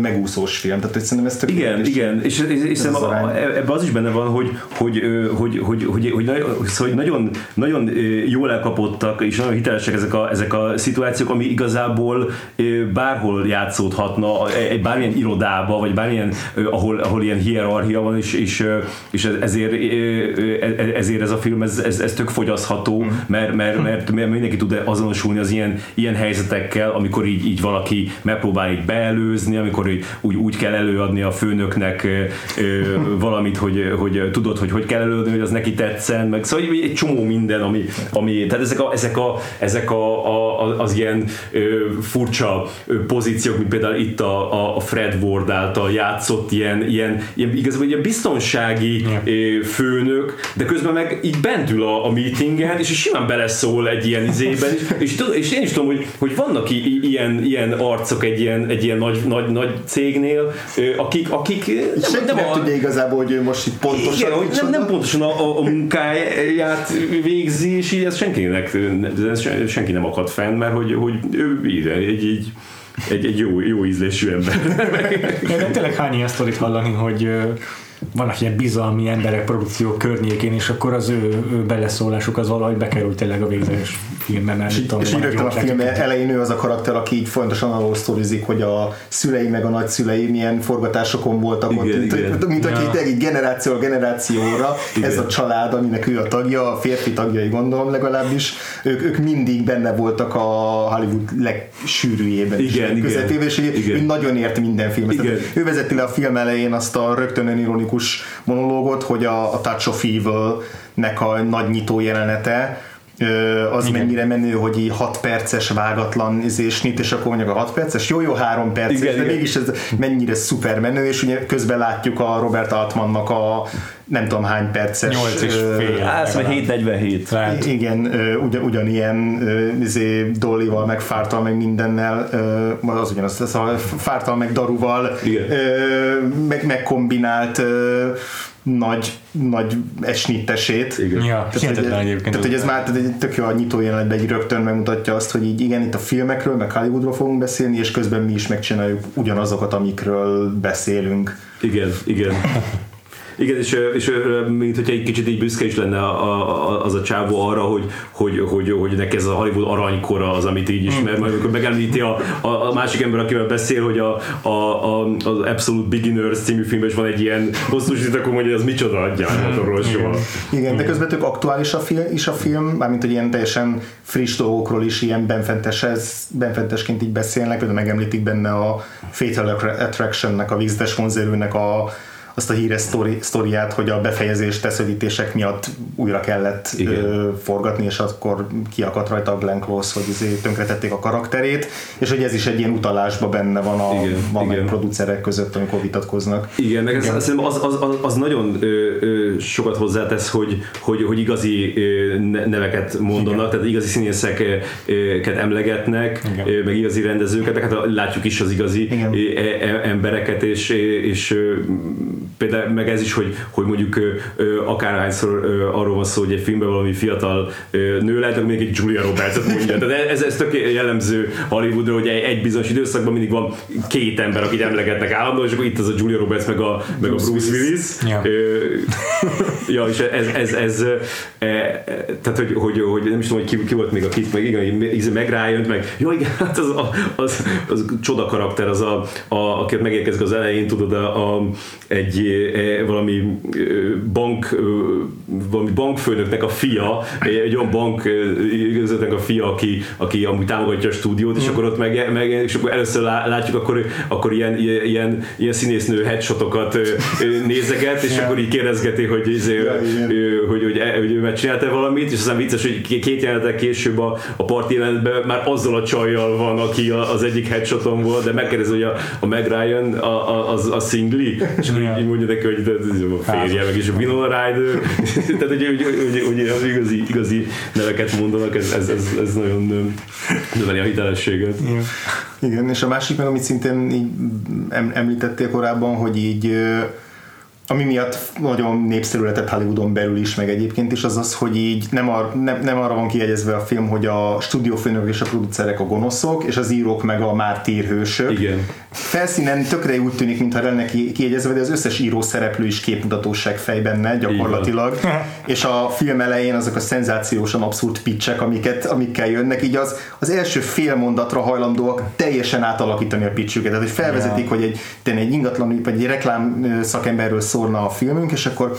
megúszós film. Tehát hogy szerintem ez tök Igen, igen, és, és, és az szerintem a- arány. ebben az is benne van, hogy, hogy, hogy, hogy, hogy, hogy, nagyon- szóval, hogy nagyon, nagyon ö, jól elkapottak, és nagyon hitelesek ezek a, ezek a szituációk, ami igazából bárhol játszódhatna, egy bármilyen irodába, vagy bármilyen, ahol, ahol ilyen hierarchia van, és, és, és ezért, ö, ezért ez a film, ez, ez, ez tök fogyasztható, Mm. mert, mert, mert, mert mindenki tud azonosulni az ilyen, ilyen helyzetekkel, amikor így, így valaki megpróbál így beelőzni, amikor így, úgy, úgy kell előadni a főnöknek ö, valamit, hogy, hogy tudod, hogy hogy kell előadni, hogy az neki tetszen, meg szóval egy, egy csomó minden, ami, ami tehát ezek, a, ezek, a, ezek a, a, az ilyen ö, furcsa ö, pozíciók, mint például itt a, a- a Fred Ward által játszott ilyen, ilyen, ilyen igazából ilyen biztonsági ö, főnök, de közben meg így bent ül a, a meetingen, és simán beleszól egy ilyen izében, és, és, én is tudom, hogy, hogy vannak i, ilyen, ilyen arcok egy ilyen, egy ilyen nagy, nagy, nagy cégnél, akik, akik És senki nem, tudja igazából, hogy ő most itt pontosan igen, hogy nem, nem pontosan a, a, a munkáját végzi, és így ez senkinek, senki nem akad fenn, mert hogy, hogy ő így, egy, egy, egy, egy jó, jó ízlésű ember. De tényleg hány ilyen sztorit hallani, hogy vannak ilyen bizalmi emberek produkciók környékén, és akkor az ő, ő beleszólásuk az valahogy bekerült tényleg a végzetes filmbe, mert És, tudom, és rögtön a film elején ő az a karakter, aki így folyamatosan arról sztorizik, hogy a szülei meg a nagyszülei milyen forgatásokon voltak Igen, ott, mint, igen. mint hogy Ja. így, így generációra generációra Igen. ez a család, aminek ő a tagja, a férfi tagjai gondolom legalábbis, ők, ők mindig benne voltak a Hollywood legsűrűjében is, Igen, igen. közepében, és Igen. ő nagyon ért minden filmet. Igen. Ő vezeti le a film elején azt a rögtön önironikus monológot, hogy a, a Touch of Evil-nek a nagy nyitó jelenete, az Igen. mennyire menő, hogy így 6 perces vágatlan izé, snit, és akkor mondjuk a 6 perces, jó, jó 3 perces, Igen, de igen. mégis ez mennyire szuper menő, és ugye közben látjuk a Robert Altmannak a nem tudom hány perces Nyolc és ö, fél. Szóval 747. Lehet. igen, ugyan, ugyanilyen izé, dollival, meg fártal, meg mindennel, az ugyanaz, ez a fártal, meg daruval, Igen. meg, megkombinált nagy, nagy esnittesét. Igen. Ja, Tehát, hogy, hihetetlen egyébként. tehát, hogy ez már tehát egy tök jó a nyitó jelenetben egy rögtön megmutatja azt, hogy így igen, itt a filmekről, meg Hollywoodról fogunk beszélni, és közben mi is megcsináljuk ugyanazokat, amikről beszélünk. Igen, igen. Igen, és, és mint hogyha egy kicsit így büszke is lenne a, a, az a csávó arra, hogy, hogy, hogy, hogy neki ez a Hollywood aranykora az, amit így ismer, majd amikor megemlíti a, a, a, másik ember, akivel beszél, hogy a, a, a, az Absolute Beginners című filmben is van egy ilyen hosszúsít, akkor mondja, hogy az micsoda adjál soha. Igen, de közben tök aktuális a film, is a film, mármint hogy ilyen teljesen friss dolgokról is ilyen benfentesként így beszélnek, például megemlítik benne a Fatal Attraction-nek, a Vízdes vonzerőnek a azt a híres sztori, sztoriát, hogy a befejezés tesződítések miatt újra kellett ö, forgatni, és akkor kiakadt rajta a Glenn Close, hogy izé tönkretették a karakterét, és hogy ez is egy ilyen utalásban benne van a Igen, van igen. producerek között, amikor vitatkoznak. Igen, meg hiszem az, az, az, az nagyon ö, ö, sokat hozzátesz, hogy, hogy, hogy igazi ö, ne- neveket mondanak, Igen. tehát igazi színészeket emlegetnek, Igen. meg igazi rendezőket, tehát látjuk is az igazi Igen. e- e- embereket, és, és például meg ez is, hogy, hogy mondjuk akárhányszor arról van szó, hogy egy filmben valami fiatal nő lehet, még egy Julia Roberts-et mondja. Tehát ez, ez tök jellemző Hollywoodra, hogy egy, bizonyos időszakban mindig van két ember, akit emlegetnek állandóan, és akkor itt az a Julia Roberts meg a, meg a Bruce Willis. Ja. Ja, és ez, ez, ez e, tehát, hogy, hogy, hogy, nem is tudom, hogy ki, ki volt még a kit, meg igen, meg Ryan, meg jó, igen, hát az, az, az, az csoda karakter, az a, a aki megérkezik az elején, tudod, a, a, egy e, valami bank, valami bankfőnöknek a fia, egy, egy olyan bank ö, igazgatónak a fia, aki, aki amúgy támogatja a stúdiót, és akkor ott meg, meg és akkor először lá- látjuk, akkor, akkor ilyen, ilyen, ilyen színésznő headshotokat nézeget, és akkor így kérdezgeti, hogy, izé, ő, hogy, hogy, hogy ő megcsinálta valamit, és aztán vicces, hogy két jelenetek később a, a parti jelenetben már azzal a csajjal van, aki az egyik headshoton volt, de megkérdezi, hogy a, a Meg Ryan a, a, az a szingli, és akkor így mondja neki, hogy a férje, meg is a Winona Ryder, tehát hogy, hogy, hogy, hogy, az igazi, igazi neveket mondanak, ez, ez, ez, ez nagyon növeli a hitelességet. Ja. Igen, és a másik meg, amit szintén így em- említettél korábban, hogy így ami miatt nagyon népszerű lett Hollywoodon belül is, meg egyébként is, az az, hogy így nem, ar, nem, nem arra van kiegyezve a film, hogy a stúdiófőnök és a producerek a gonoszok, és az írók meg a mártírhősök. Igen. Felszínen tökre úgy tűnik, mintha lenne ki- kiegyezve, de az összes író szereplő is képmutatóság fej benne gyakorlatilag. és a film elején azok a szenzációsan abszurd pitchek, amiket, amikkel jönnek, így az, az első fél mondatra hajlandóak teljesen átalakítani a pitchüket. Tehát, hogy felvezetik, Ja. hogy egy, egy ingatlan, vagy egy reklám szakemberről szólna a filmünk, és akkor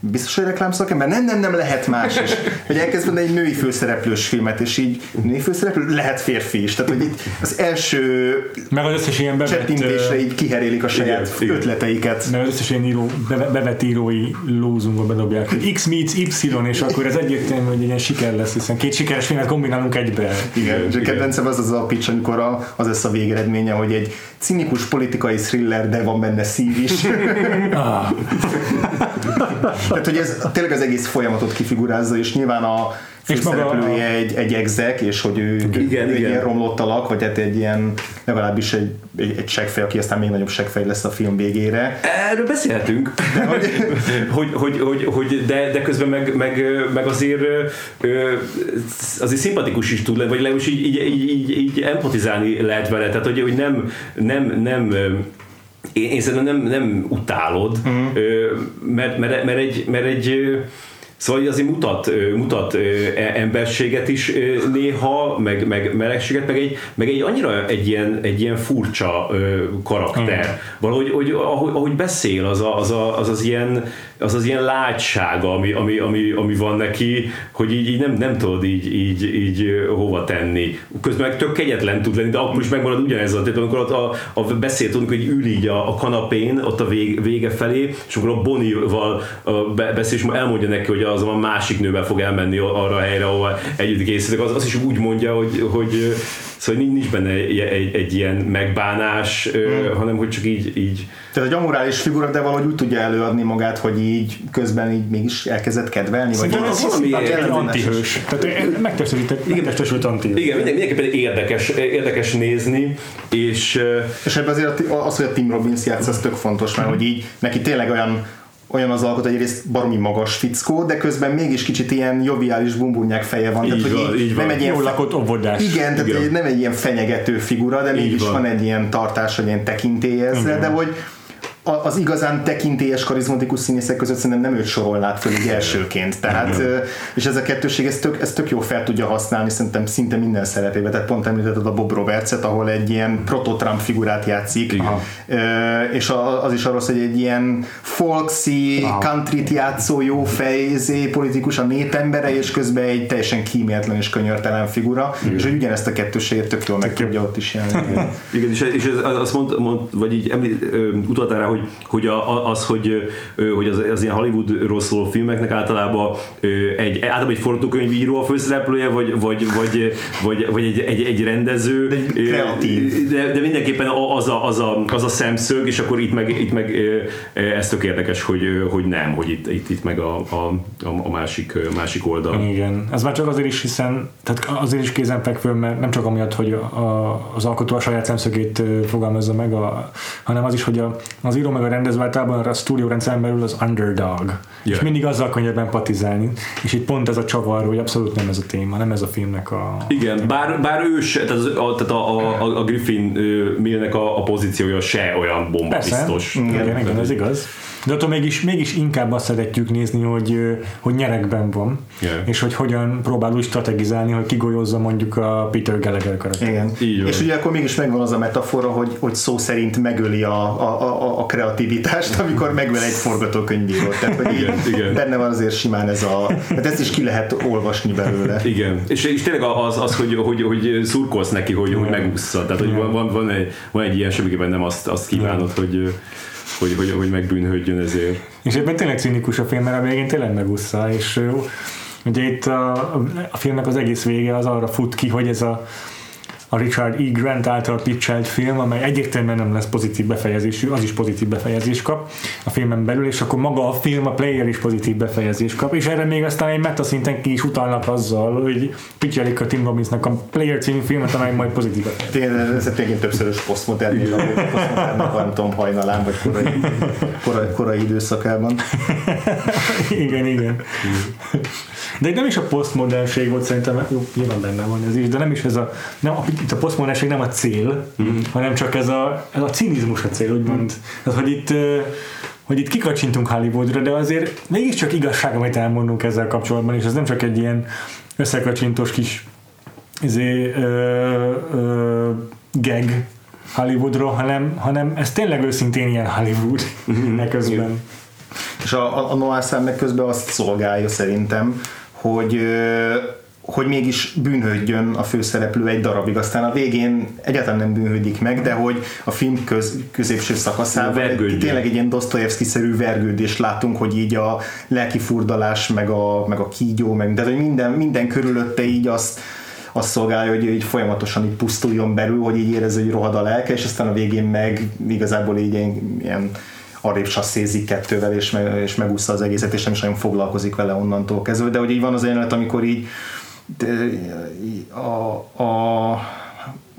biztos, hogy reklám szakember? Nem, nem, nem lehet más is. Hogy elkezd mondani egy női főszereplős filmet, és így női főszereplő lehet férfi is. Tehát, hogy itt az első Meg az összes ilyen csettintésre ö, így kiherélik a saját igen. ötleteiket. meg az összes ilyen író, beve- bevett írói lózunkba bedobják, hogy X meets Y, és akkor ez egyértelmű, hogy egy ilyen siker lesz, hiszen két sikeres filmet kombinálunk egybe. Igen, igen. kedvencem az az a pitch, amikor a, az lesz a végeredménye, hogy egy cinikus politikai thriller, de van benne szív is. Ah, Tehát, hogy ez tényleg az egész folyamatot kifigurázza, és nyilván a És maga főszereplője a- egy, egy exek, és hogy ő, Igen, ő egy igen. ilyen romlott alak, vagy hát egy ilyen, legalábbis egy, egy, egy seggfej, aki aztán még nagyobb seggfej lesz a film végére. Erről beszélhetünk, hogy, hogy, hogy, hogy de, de közben meg, meg, meg azért, azért szimpatikus is tud lenni, vagy legalábbis így, így, így, így, empatizálni lehet vele, tehát hogy, hogy nem, nem, nem én, én szerintem nem, nem utálod, uh-huh. mert, mert, mert, egy, mert egy Szóval azért mutat, mutat e- emberséget is néha, meg, meg melegséget, meg egy, meg egy annyira egy ilyen, egy ilyen furcsa karakter. Valahogy hogy, ahogy, ahogy beszél, az, a, az, a, az, az, ilyen, az az ilyen látsága, ami, ami, ami, ami van neki, hogy így, így nem, nem tudod így, így, így hova tenni. Közben meg tök kegyetlen tud lenni, de akkor is megmarad ugyanez a, tehát amikor ott a, a beszél tudunk, hogy ül így a, a kanapén, ott a vég, vége felé, és akkor a Bonnie-val beszél, és elmondja neki, hogy az a másik nővel fog elmenni arra a helyre, ahol együtt készítek, az, az is úgy mondja, hogy, hogy szóval nincs- nincs benne egy, egy, egy ilyen megbánás, mm. hanem hogy csak így, így Tehát egy amorális figura, de valahogy úgy tudja előadni magát, hogy így közben így mégis elkezdett kedvelni, vagy Szerintem ez valami valami egy ellenes. antihős. Tehát megtestesített, megtestesült antihős. igen, minden, mindenképpen érdekes, érdekes nézni, és És ebben azért az, hogy a Tim Robbins játsz, az tök fontos, mert hogy így neki tényleg olyan olyan az alkot, hogy egyrészt baromi magas fickó, de közben mégis kicsit ilyen joviális bumbunnyák feje van. Így tehát, van, hogy így van. nem egy ilyen Jól lakott óvodás. igen, tehát Igen. nem egy ilyen fenyegető figura, de mégis van. van. van egy ilyen tartás, hogy ilyen tekintély ezzel, de hogy az igazán tekintélyes, karizmatikus színészek között szerintem nem őt sorolnád föl így elsőként. Tehát, és ez a kettőség, ez tök, ez tök jó fel tudja használni szerintem szinte minden szerepébe. Tehát pont említetted a Bob Roberts-et, ahol egy ilyen proto-Trump figurát játszik, Igen. Ö, és az is arról hogy egy ilyen folksy, countryt játszó jó fejzé politikus a népembere, és közben egy teljesen kíméletlen és könyörtelen figura, és hogy ugyanezt a kettőséget tök jól meg tudja ott is jelenni. Igen, és, és ez, azt mond, mond, vagy így említ, utaltál rá, hogy, hogy a, a- az, hogy, hogy az, az ilyen Hollywoodról szóló filmeknek általában egy, általában egy forgatókönyvíró a főszereplője, vagy, vagy, vagy, vagy, vagy egy, egy, egy rendező. De kreatív. De, de mindenképpen az a, az, a, az a szemszög, és akkor itt meg, itt meg ez tök érdekes, hogy, hogy nem, hogy itt, itt, itt meg a, a, a- másik, másik oldal. Igen, ez már csak azért is, hiszen tehát azért is kézenfekvő, mert nem csak amiatt, hogy a, az alkotó a saját szemszögét fogalmazza meg, a, hanem az is, hogy a, az író meg a rendező általában a stúdió rendszeren belül az underdog. Yeah. És mindig azzal könnyebben empatizálni. És itt pont ez a csavar, hogy abszolút nem ez a téma, nem ez a filmnek a... Igen, bár, bár ő se, tehát, az, a, tehát a, a, a Griffin Millnek a, a pozíciója se olyan bomba Persze, biztos. igen, igen, igen, ez igaz. De attól mégis, mégis inkább azt szeretjük nézni, hogy, hogy nyerekben van, Yeah. és hogy hogyan próbál úgy strategizálni, hogy kigolyozza mondjuk a Peter Gallagher karakter. Igen. Így. És ugye akkor mégis megvan az a metafora, hogy, hogy szó szerint megöli a, a, a, a kreativitást, amikor megöl egy forgatókönyvírót. Tehát, hogy Igen, igen. benne van azért simán ez a... Hát ezt is ki lehet olvasni belőle. Igen, és, és tényleg az, az hogy, hogy, hogy szurkolsz neki, hogy, hogy megúszza. Tehát, hogy van, van, van, egy, van egy ilyen, semmiképpen nem azt, azt kívánod, hogy, hogy, hogy, hogy megbűnhődjön ezért. És ebben tényleg cinikus a film, mert a végén tényleg megúszza, és ö, ugye itt a, a filmnek az egész vége az arra fut ki, hogy ez a a Richard E. Grant által pitchelt film, amely egyértelműen nem lesz pozitív befejezésű, az is pozitív befejezést kap a filmen belül, és akkor maga a film, a player is pozitív befejezést kap, és erre még aztán egy meta szinten ki is utalnak azzal, hogy pitchelik a Tim Robbinsnak a Player című filmet, amely majd pozitív befejezés. Ez tényleg többszörös posztmodern, posztmodernnek nem tudom, hajnalán, vagy korai, korai, korai időszakában. igen, igen. De nem is a posztmodernség volt szerintem, jó, nyilván benne van ez is, de nem is ez a, nem, a- itt a posztmodernség nem a cél, mm. hanem csak ez a, ez a cinizmus a cél, úgymond. Az, hogy itt, hogy itt kikacsintunk Hollywoodra, de azért mégiscsak igazság, amit elmondunk ezzel kapcsolatban, és ez nem csak egy ilyen összekacsintós kis izé, ö, ö, gag Hollywoodról, hanem, hanem ez tényleg őszintén ilyen Hollywood eközben. És a, a, a Noir szám meg közben azt szolgálja szerintem, hogy ö, hogy mégis bűnhődjön a főszereplő egy darabig, aztán a végén egyáltalán nem bűnhődik meg, de hogy a film köz, középső szakaszában tényleg egy ilyen Dostoyevsky-szerű vergődést látunk, hogy így a lelki furdalás, meg a, meg a kígyó, meg, de hogy minden, minden körülötte így azt, azt szolgálja, hogy így folyamatosan így pusztuljon belül, hogy így érezze, hogy rohad a lelke, és aztán a végén meg igazából így ilyen, ilyen arrébb sasszézik kettővel, és, meg, és megúszza az egészet, és nem is nagyon foglalkozik vele onnantól kezdve. De hogy így van az jelenet, amikor így a, a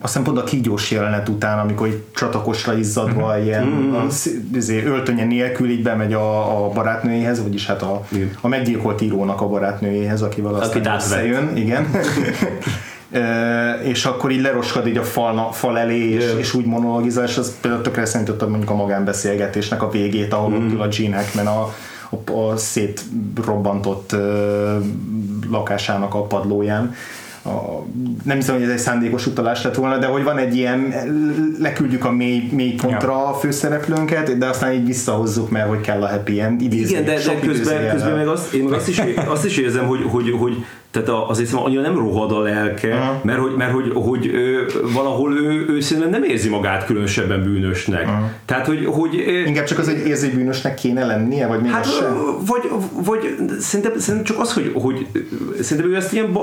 azt hiszem pont a kígyós jelenet után, amikor egy csatakosra izzadva Mhm. ilyen a, sz- izé, öltönye nélkül így bemegy a, a barátnőjéhez, vagyis hát a, Igen. a meggyilkolt írónak a barátnőjéhez, akivel aztán Akit összejön, igen. Ö, és akkor így leroskad így a fal, fal elé, és, Yeah. és úgy monologizál, és az például tökre szerintem mondjuk a magánbeszélgetésnek a végét, ahol mm. ott ül a Gene Hackman a, a, a szétrobbantott ö, lakásának a padlóján. A, nem hiszem, hogy ez egy szándékos utalás lett volna, de hogy van egy ilyen, leküldjük a mély, mély pontra a főszereplőnket, de aztán így visszahozzuk, mert hogy kell a happy end. Idézni, Igen, de, de közben, közben meg azt, én meg azt is, azt is érzem, hogy, hogy, hogy tehát a- azért szóval annyira nem rohad a lelke, Aha. mert hogy, mert hogy, hogy ő, valahol ő, ő szerintem nem érzi magát különösebben bűnösnek. Tehát, hogy, hogy Inkább csak az, hogy érzi, hogy bűnösnek kéne lennie, vagy még Hát, az sem? vagy, vagy szerintem, szerintem csak az, hogy, hogy szerintem ő ezt ilyen,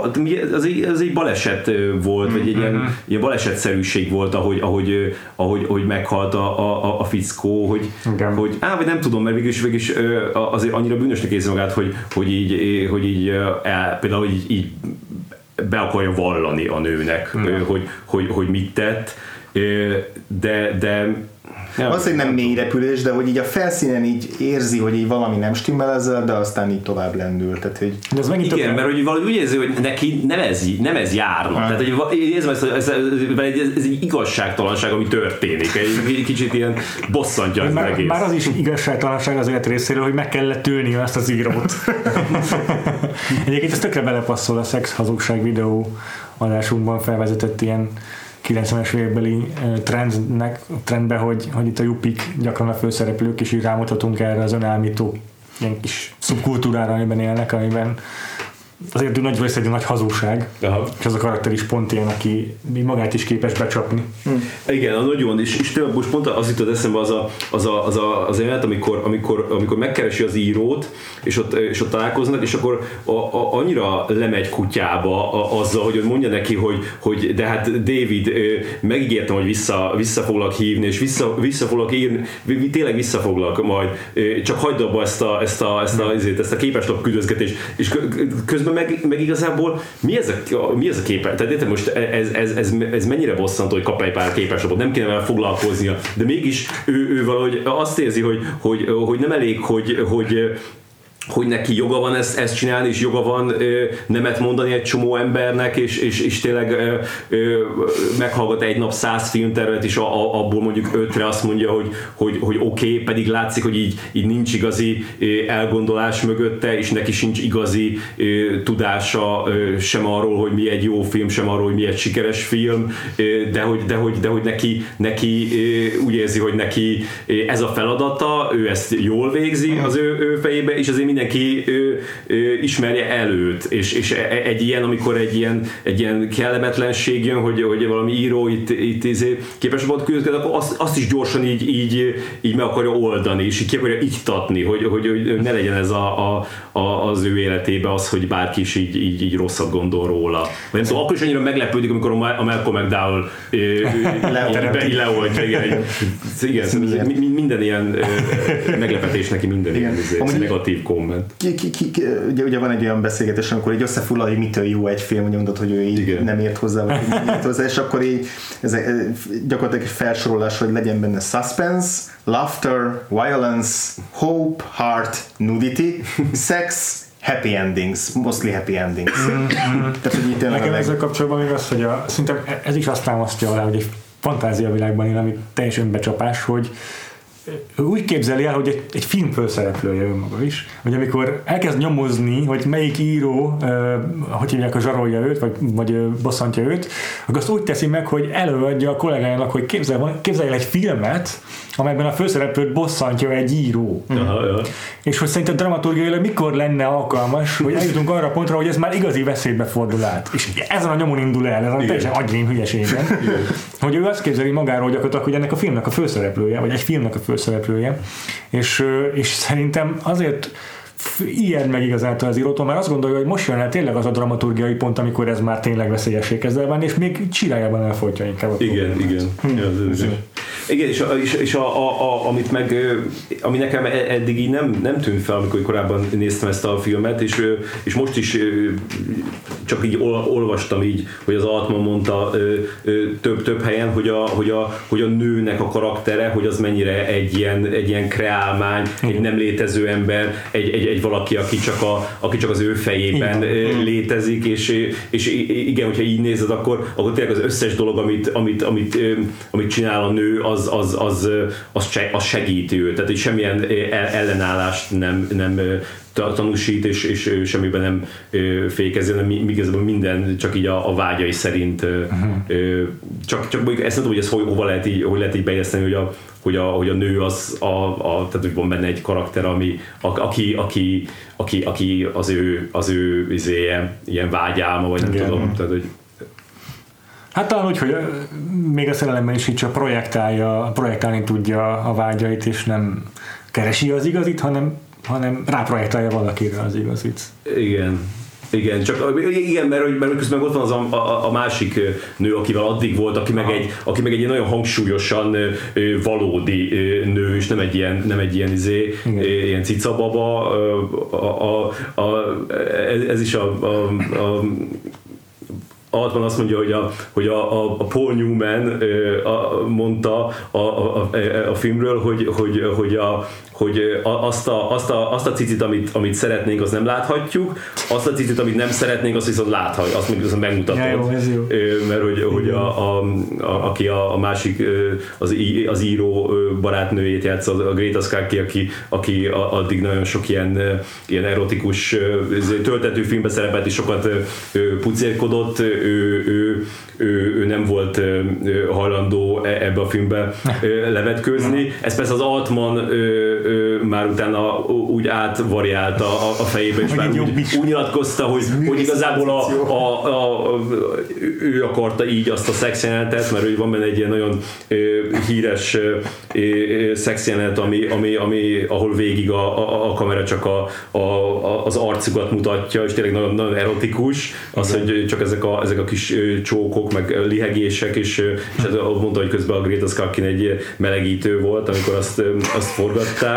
az egy, az egy baleset volt, vagy egy ilyen, ilyen balesetszerűség volt, ahogy, ahogy, ahogy, ahogy meghalt a, a, a fickó, hogy, Igen. hogy á, vagy nem tudom, mert végülis, végülis azért annyira bűnösnek érzi magát, hogy, hogy így, hogy így el, például így, így be akarja vallani a nőnek, ö, hogy, hogy, hogy mit tett, de, de Ja, az, hogy nem mély repülés, de hogy így a felszínen így érzi, hogy így valami nem stimmel ezzel, de aztán így tovább lendül. Tehát, hogy... De az Igen, több... mert hogy valahogy úgy érzi, hogy neki nem ez, nem ez járna. Hát. Tehát, hogy érzem ezt, ez, ez, ez, ez, egy igazságtalanság, ami történik. Egy kicsit ilyen bosszantja az már, egész. Már az is igazságtalanság az élet részéről, hogy meg kellett ülni ezt az írót. Egyébként ez tökre belepasszol a szex hazugság videó adásunkban felvezetett ilyen 90-es évekbeli trendnek, trendbe, hogy, hogy itt a jupik gyakran a főszereplők, és így rámutatunk erre az önállító ilyen kis szubkultúrára, amiben élnek, amiben azért nagy rész egy nagy hazugság, Aha. és az a karakter is pont ilyen, aki magát is képes becsapni. Hm. Igen, a nagyon, és, és tényleg most pont az jutott eszembe az a, az, a, az, a, az élet, amikor, amikor, amikor megkeresi az írót, és ott, és ott találkoznak, és akkor a, a, annyira lemegy kutyába a, azzal, hogy mondja neki, hogy, hogy de hát David, megígértem, hogy vissza, vissza foglak hívni, és vissza, vissza foglak írni, tényleg vissza foglak majd, csak hagyd abba ezt a, ezt a, ezt a, ezt a, ezt a képeslap küldözgetést, és közben közben meg, meg igazából mi ez a, mi ez a képe? Tehát érted most ez, ez, ez, ez, mennyire bosszantó, hogy kap egy pár képeslapot, nem kéne vele foglalkoznia, de mégis ő, ő valahogy azt érzi, hogy, hogy, hogy nem elég, hogy, hogy hogy neki joga van ezt, ezt csinálni, és joga van ö, nemet mondani egy csomó embernek, és, és, és tényleg ö, ö, meghallgat egy nap száz filmtervet, és a, a, abból mondjuk ötre azt mondja, hogy, hogy, hogy oké, okay, pedig látszik, hogy így, így nincs igazi elgondolás mögötte, és neki sincs igazi ö, tudása ö, sem arról, hogy mi egy jó film, sem arról, hogy mi egy sikeres film, ö, de, hogy, de, hogy, de hogy neki, neki ö, úgy érzi, hogy neki ez a feladata, ő ezt jól végzi az ő, ő fejébe, és azért mindenki ő, ő, ismerje előtt, és, és e, e, egy ilyen, amikor egy ilyen, egy ilyen kellemetlenség jön, hogy, hogy valami író itt, itt izé, képes volt küzdeni, akkor azt, azt, is gyorsan így, így, így meg akarja oldani, és így ki akarja iktatni, hogy, hogy, hogy ne legyen ez a, a, a, az ő életébe az, hogy bárki is így, így, így rosszat gondol róla. Vagy nem tudom, akkor is annyira meglepődik, amikor a Malcolm McDowell leoldja. Igen, igen, minden ilyen meglepetés neki minden ilyen negatív kom komment. Ki, ki, ki, ugye, ugye van egy olyan beszélgetés, amikor egy összefoglalja, hogy mitől jó egy film, hogy mondod, hogy ő így Igen. nem ért hozzá, vagy nem ért hozzá, és akkor így ez gyakorlatilag egy felsorolás, hogy legyen benne suspense, laughter, violence, hope, heart, nudity, sex, happy endings, mostly happy endings. Mm-hmm. Tehát, hogy itt Nekem meg... ezzel kapcsolatban még az, hogy a, szerintem ez is azt támasztja alá, hogy egy fantáziavilágban él, ami teljesen önbecsapás, hogy úgy képzeli el, hogy egy, egy film főszereplője önmaga is, hogy amikor elkezd nyomozni, hogy melyik író, hogy hívják a zsarolja őt, vagy, vagy bosszantja őt, akkor azt úgy teszi meg, hogy előadja a kollégájának, hogy képzelj, képzelj el egy filmet, amelyben a főszereplőt bosszantja egy író. Aha, ja. És hogy szerintem dramaturgiailag mikor lenne alkalmas, hogy eljutunk arra a pontra, hogy ez már igazi veszélybe fordul át. És ezen a nyomon indul el, ez a teljesen agyrém hülyeségen. hogy ő azt képzeli magáról gyakorlatilag, hogy ennek a filmnek a főszereplője, vagy egy filmnek a főszereplője. És, és szerintem azért ilyen meg igazáltal az írótól, mert azt gondolja, hogy most jön el tényleg az a dramaturgiai pont, amikor ez már tényleg veszélyessé kezd el és még csirájában elfolytja inkább a Igen, igen. Hm. Ja, igen, és, és, és a, a, a, amit meg, ami nekem e, eddig így nem, nem tűnt fel, amikor korábban néztem ezt a filmet, és, és most is csak így olvastam így, hogy az Altman mondta több, több helyen, hogy a, hogy, a, hogy a nőnek a karaktere, hogy az mennyire egy ilyen, egy ilyen kreálmány, egy nem létező ember, egy, egy, egy valaki, aki csak, a, aki csak az ő fejében igen. létezik, és, és igen, hogyha így nézed, akkor, akkor tényleg az összes dolog, amit, amit, amit, amit csinál a nő, az az, az, az, az, az segíti őt, tehát hogy semmilyen ellenállást nem, nem tanúsít, és, és semmiben nem fékezi, hanem igazából minden csak így a, a vágyai szerint uh-huh. csak, csak mondjuk ezt nem tudom, hogy ez hogy, hova lehet így, hogy lehet így bejeszteni, hogy a, hogy a, hogy a nő az, a, a, tehát hogy van benne egy karakter, ami, a, aki, aki, aki, aki az ő, az ő izéje, ilyen vágyálma, vagy nem Igen. tudom, tehát hogy Hát talán úgy, hogy még a szerelemben is így csak projektálja, projektálni tudja a vágyait, és nem keresi az igazit, hanem, hanem ráprojektálja valakire az igazit. Igen. Igen, csak igen, mert, mert közben ott van az a, a, a, másik nő, akivel addig volt, aki meg, egy, aki meg egy nagyon hangsúlyosan valódi nő, és nem egy ilyen, nem egy ilyen, izé, ilyen cicababa. A, a, a, a, ez is a, a, a Altman azt mondja, hogy a, hogy a, a, a Paul Newman a, mondta a, a, a, a filmről, hogy, hogy, hogy a, hogy azt a, azt a, azt a cicit, amit, amit szeretnénk, azt nem láthatjuk, azt a cicit, amit nem szeretnénk, azt viszont láthatjuk, azt még viszont megmutatod. Ja, jó, ez jó. Mert hogy, hogy a, a, a, aki a, a másik, az, í- az író barátnőjét játsz, a Greta Scacchi, aki, aki addig nagyon sok ilyen, ilyen erotikus töltető filmbe szerepelt, és sokat pucérkodott, ő, ő, ő, ő nem volt hajlandó e, ebbe a filmbe levetkőzni. Ez persze az Altman már utána úgy átvariálta a, a fejébe, és már úgy, úgy nyilatkozta, hogy, hogy igazából a, a, a, a, ő akarta így azt a szexjelenetet, mert hogy van benne egy ilyen nagyon híres szexjelenet, ami, ami, ami, ahol végig a, a, a kamera csak a, a, az arcukat mutatja, és tényleg nagyon, nagyon erotikus, az, hogy csak ezek a, ezek a kis csókok, meg lihegések, és, és ez mondta, hogy közben a Greta Skakin egy melegítő volt, amikor azt, azt forgatták,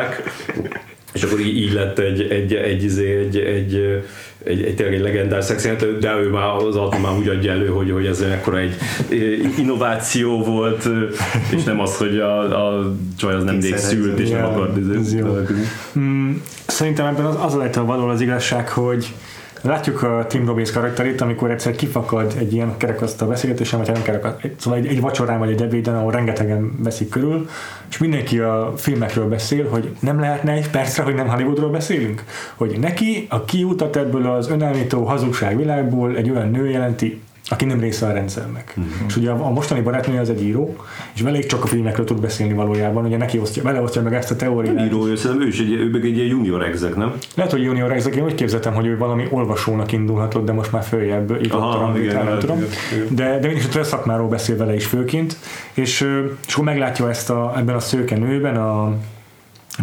és akkor így, így lett egy, egy, egy, izé, egy, egy, egy, egy, egy tényleg egy legendás szexjelenet, de ő már az Alton már úgy adja elő, hogy, hogy ez ekkora egy innováció volt, és nem az, hogy a, a csaj az nem szült, és nem akart. Izé, mm, Szerintem ebben az, az lehet a való az igazság, hogy Látjuk a Tim Robbins karakterét, amikor egyszer kifakad egy ilyen kerekasztal beszélgetésen, vagy nem kerekasztal, szóval egy, egy vacsorán vagy egy ebéden, ahol rengetegen veszik körül, és mindenki a filmekről beszél, hogy nem lehetne egy percre, hogy nem Hollywoodról beszélünk? Hogy neki a kiutat ebből az önelmító hazugság világból egy olyan nő jelenti, aki nem része a rendszernek. Mm-hmm. És ugye a, a mostani barátnője az egy író, és vele csak a filmekről tud beszélni valójában, ugye neki osztja, vele osztja meg ezt a teóriát. Nem író, szerintem ő is egy, ő egy junior exek, nem? Lehet, hogy junior exek, én úgy képzeltem, hogy ő valami olvasónak indulhatott, de most már följebb Aha, igen, igen, nem tudom. Igen. De, de mégis a szakmáról beszél vele is főként, és, és akkor meglátja ezt a, ebben a szőke nőben, a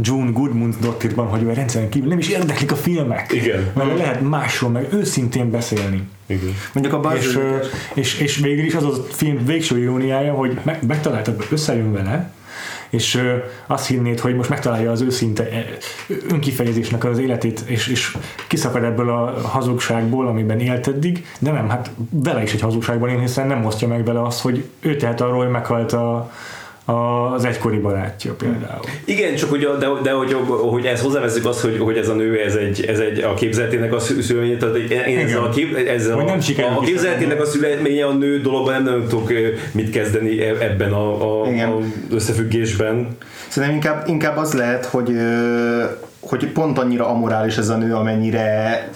June Goodmund Dottirban, hogy ő rendszeren kívül nem is érdeklik a filmek. Igen. Mert lehet másról, meg őszintén beszélni. Igen. Mondjuk a és, és, és végül is az a film végső iróniája, hogy megtaláltad, összejön vele, és azt hinnéd, hogy most megtalálja az őszinte önkifejezésnek az életét, és, és kiszakad ebből a hazugságból, amiben élt eddig, de nem, hát vele is egy hazugságban él, hiszen nem osztja meg vele azt, hogy ő tehet arról, hogy meghalt a, az egykori barátja például. Igen, csak hogy, de, de hogy, hogy ez hozzávezzük azt, hogy, hogy ez a nő, ez egy, ez egy a képzeletének a szülménye, tehát én ezzel a, kép, ezzel a, nem a, a képzeletének a szülménye a nő dologban nem, nem tudok mit kezdeni e- ebben a, a, a összefüggésben. Szerintem inkább, inkább az lehet, hogy, hogy pont annyira amorális ez a nő, amennyire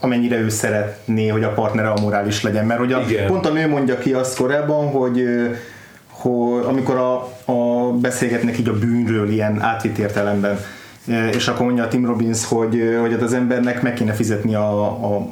amennyire ő szeretné, hogy a partnere amorális legyen. Mert hogy a, pont a nő mondja ki azt korábban, hogy hogy amikor a, a beszélgetnek így a bűnről ilyen átvitt értelemben, és akkor mondja a Tim Robbins, hogy, hogy hát az embernek meg kéne fizetni a, a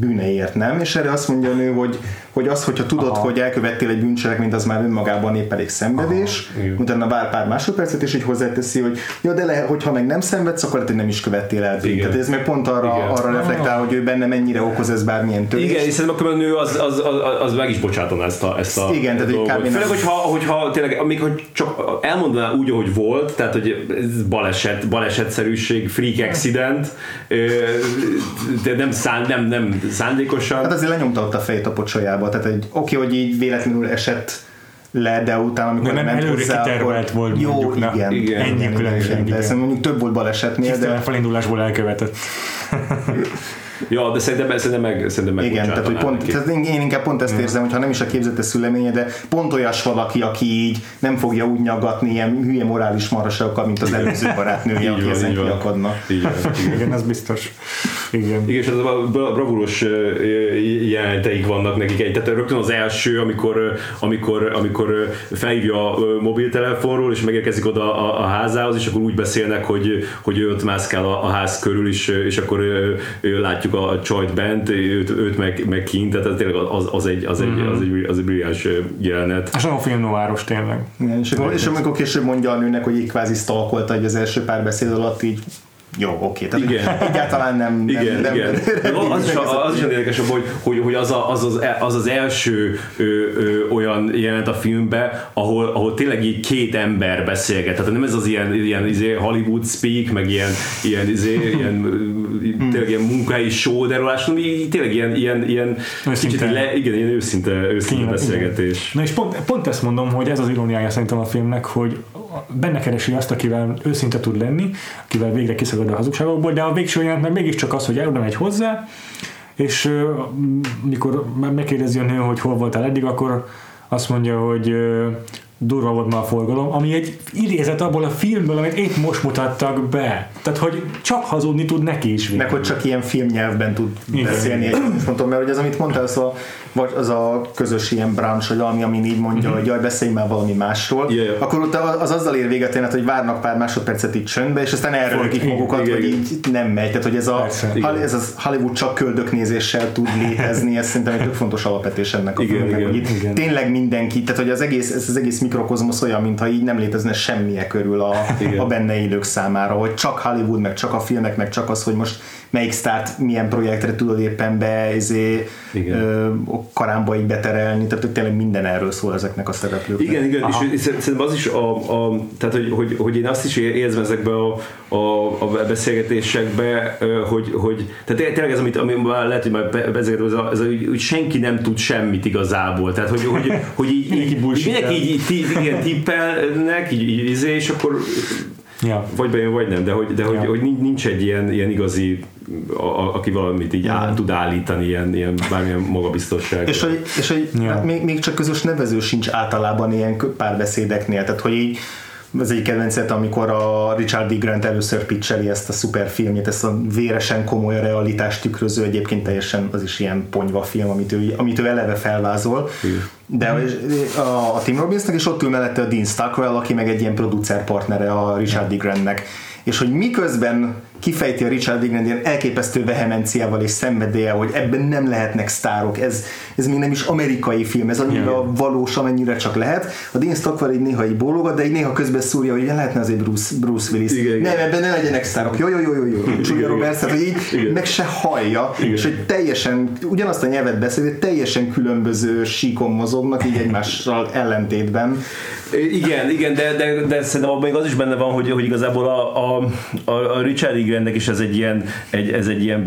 bűneiért, nem? És erre azt mondja a nő, hogy, hogy az, hogyha tudod, Aha. hogy elkövettél egy bűncselekményt, az már önmagában épp elég szenvedés, Aha, utána vár pár másodpercet, és így hozzáteszi, hogy jó, de lehet, hogyha meg nem szenvedsz, akkor lehet, hogy nem is követtél el bűnt. Tehát ez meg pont arra, arra reflektál, hogy ő benne mennyire okoz ez bármilyen törés. Igen, és szerintem akkor a nő az, az, az, az meg is bocsátaná ezt a, ezt a Igen, tehát dolgot. Főleg, hogyha, hogyha tényleg, amikor csak elmondaná úgy, ahogy volt, tehát hogy ez baleset, balesetszerűség, freak accident, de nem, szán, nem, nem szándékosan. Hát azért lenyomta ott a fejét a pocsolyába, tehát egy oké, hogy így véletlenül esett le, de utána, amikor de nem ment előre hozzá, kitervelt volt jó, mondjuk, na, igen, igen, ennyi igen, különbség. Igen, igen. mondjuk több volt balesetnél, de... felindulásból elkövetett. Ja, de szerintem, szerintem meg, szerintem meg Igen, tehát, hogy pont, tehát én inkább pont ezt érzem, hogy ha nem is a képzetes szüleménye, de pont olyas valaki, aki így nem fogja úgy nyaggatni ilyen hülye morális marasokkal, mint az előző barátnője, aki ezen kiakadna. Igen, igen, ez biztos. Igen. Igen, és ez a bravúros jelenteik vannak nekik. Tehát rögtön az első, amikor, amikor, amikor felhívja a mobiltelefonról, és megérkezik oda a, a házához, és akkor úgy beszélnek, hogy, hogy ő ott mászkál a, a ház körül, és, és akkor látjuk a csajt bent, őt, őt meg, meg kint, tehát tényleg az, az, egy, az, egy, az, egy, az egy brilliáns jelenet. És a film noáros tényleg. Igen, és, akkor, és amikor később mondja a nőnek, hogy így kvázi stalkolta, hogy az első pár beszéd alatt így Jó, oké. Tehát Igen. egyáltalán nem... nem Igen, nem, igen. nem, De az, is, az is érdekes, hogy, hogy, hogy az, a, az, az, az, az első ö, ö, olyan jelent a filmben, ahol, ahol tényleg így két ember beszélget. Tehát nem ez az ilyen, ilyen izé Hollywood speak, meg ilyen, ilyen, izé, ilyen, tényleg ilyen munkahelyi sóderolás, hanem így tényleg ilyen, ilyen, ilyen Őszinte. kicsit le, igen, ilyen őszinte, őszinte Tényleg, beszélgetés. Na és pont, pont ezt mondom, hogy ez az iróniája szerintem a filmnek, hogy benne keresi azt, akivel őszinte tud lenni, akivel végre kiszakad a hazugságokból, de a végső jelent meg mégiscsak az, hogy oda megy hozzá, és mikor megkérdezi a nő, hogy hol voltál eddig, akkor azt mondja, hogy durva volt ma a forgalom, ami egy idézet abból a filmből, amit épp most mutattak be. Tehát, hogy csak hazudni tud neki is. Meg hogy csak ilyen filmnyelvben tud Igen. beszélni egy mondom, mert hogy az, amit mondtál, a, vagy az a közös ilyen brunch, vagy valami, ami így mondja, hogy jaj, beszélj már valami másról. Ja, ja. akkor ott az azzal ér véget, tényleg, hogy várnak pár másodpercet itt csöndbe, és aztán Igen, magukat, igen, hogy igen. így nem megy. Tehát, hogy ez a, Persze. Ez az Hollywood csak köldöknézéssel tud létezni, ez szerintem egy tök fontos alapvetés ennek a Igen, filmnek, igen, hogy itt igen. tényleg mindenki, tehát hogy az egész, ez az egész mikrokozmosz olyan, mintha így nem létezne semmije körül a, Igen. a benne élők számára, hogy csak Hollywood, meg csak a filmek, meg csak az, hogy most melyik sztárt milyen projektre tudod éppen be, izé, ö, karámba így beterelni, tehát hogy tényleg minden erről szól ezeknek a szereplőknek. Igen, igen, és szer- szerintem az is a, a tehát hogy, hogy, hogy én azt is érzem ezekbe a, a, a beszélgetésekbe, hogy, hogy tehát tényleg ez, amit, ami már lehet, hogy már be- beszélgetünk, ez, a, ez a, hogy, hogy senki nem tud semmit igazából, tehát hogy, hogy, hogy így, Mindenki így, bullshit-el. mindenki így, így, ti- igen, tippelnek, így, így, izé, és akkor Ja. vagy bejön, vagy nem, de hogy, de hogy, Ja. hogy nincs- egy ilyen, ilyen igazi, a, a, aki valamit így á, tud állítani, ilyen, ilyen bármilyen magabiztosság. És hogy, és hogy Ja. még, még csak közös nevező sincs általában ilyen párbeszédeknél, tehát hogy így az egy kedvencet, amikor a Richard D. Grant először pitcheli ezt a szuperfilmjét, ezt a véresen komoly realitást tükröző, egyébként teljesen az is ilyen ponyva film, amit ő, amit ő eleve felvázol. Igen. De a, a Tim Robbinsnak, és ott ül mellette a Dean Stockwell, aki meg egy ilyen producer partnere a Richard D. Grantnek. És hogy miközben kifejti a Richard D. Grant ilyen elképesztő vehemenciával és szenvedélye, hogy ebben nem lehetnek sztárok, ez, ez még nem is amerikai film, ez annyira Yeah. valós, amennyire csak lehet. A Dean Stockwell így néha így bólogat, de így néha közben szúrja, hogy lehetne azért Bruce, Bruce Willis. Igen, igen. nem, ebben ne legyenek sztárok. Jó, jó, jó, jó, jó. Julia Roberts, tehát hogy így Igen. meg se hallja, Igen. és hogy teljesen, ugyanazt a nyelvet beszél, de teljesen különböző síkon mozognak, így egymással ellentétben. Igen, igen, de, de, de szerintem még az is benne van, hogy, hogy igazából a, a, a, a Richard Grantnek is ez egy ilyen, egy, ez egy ilyen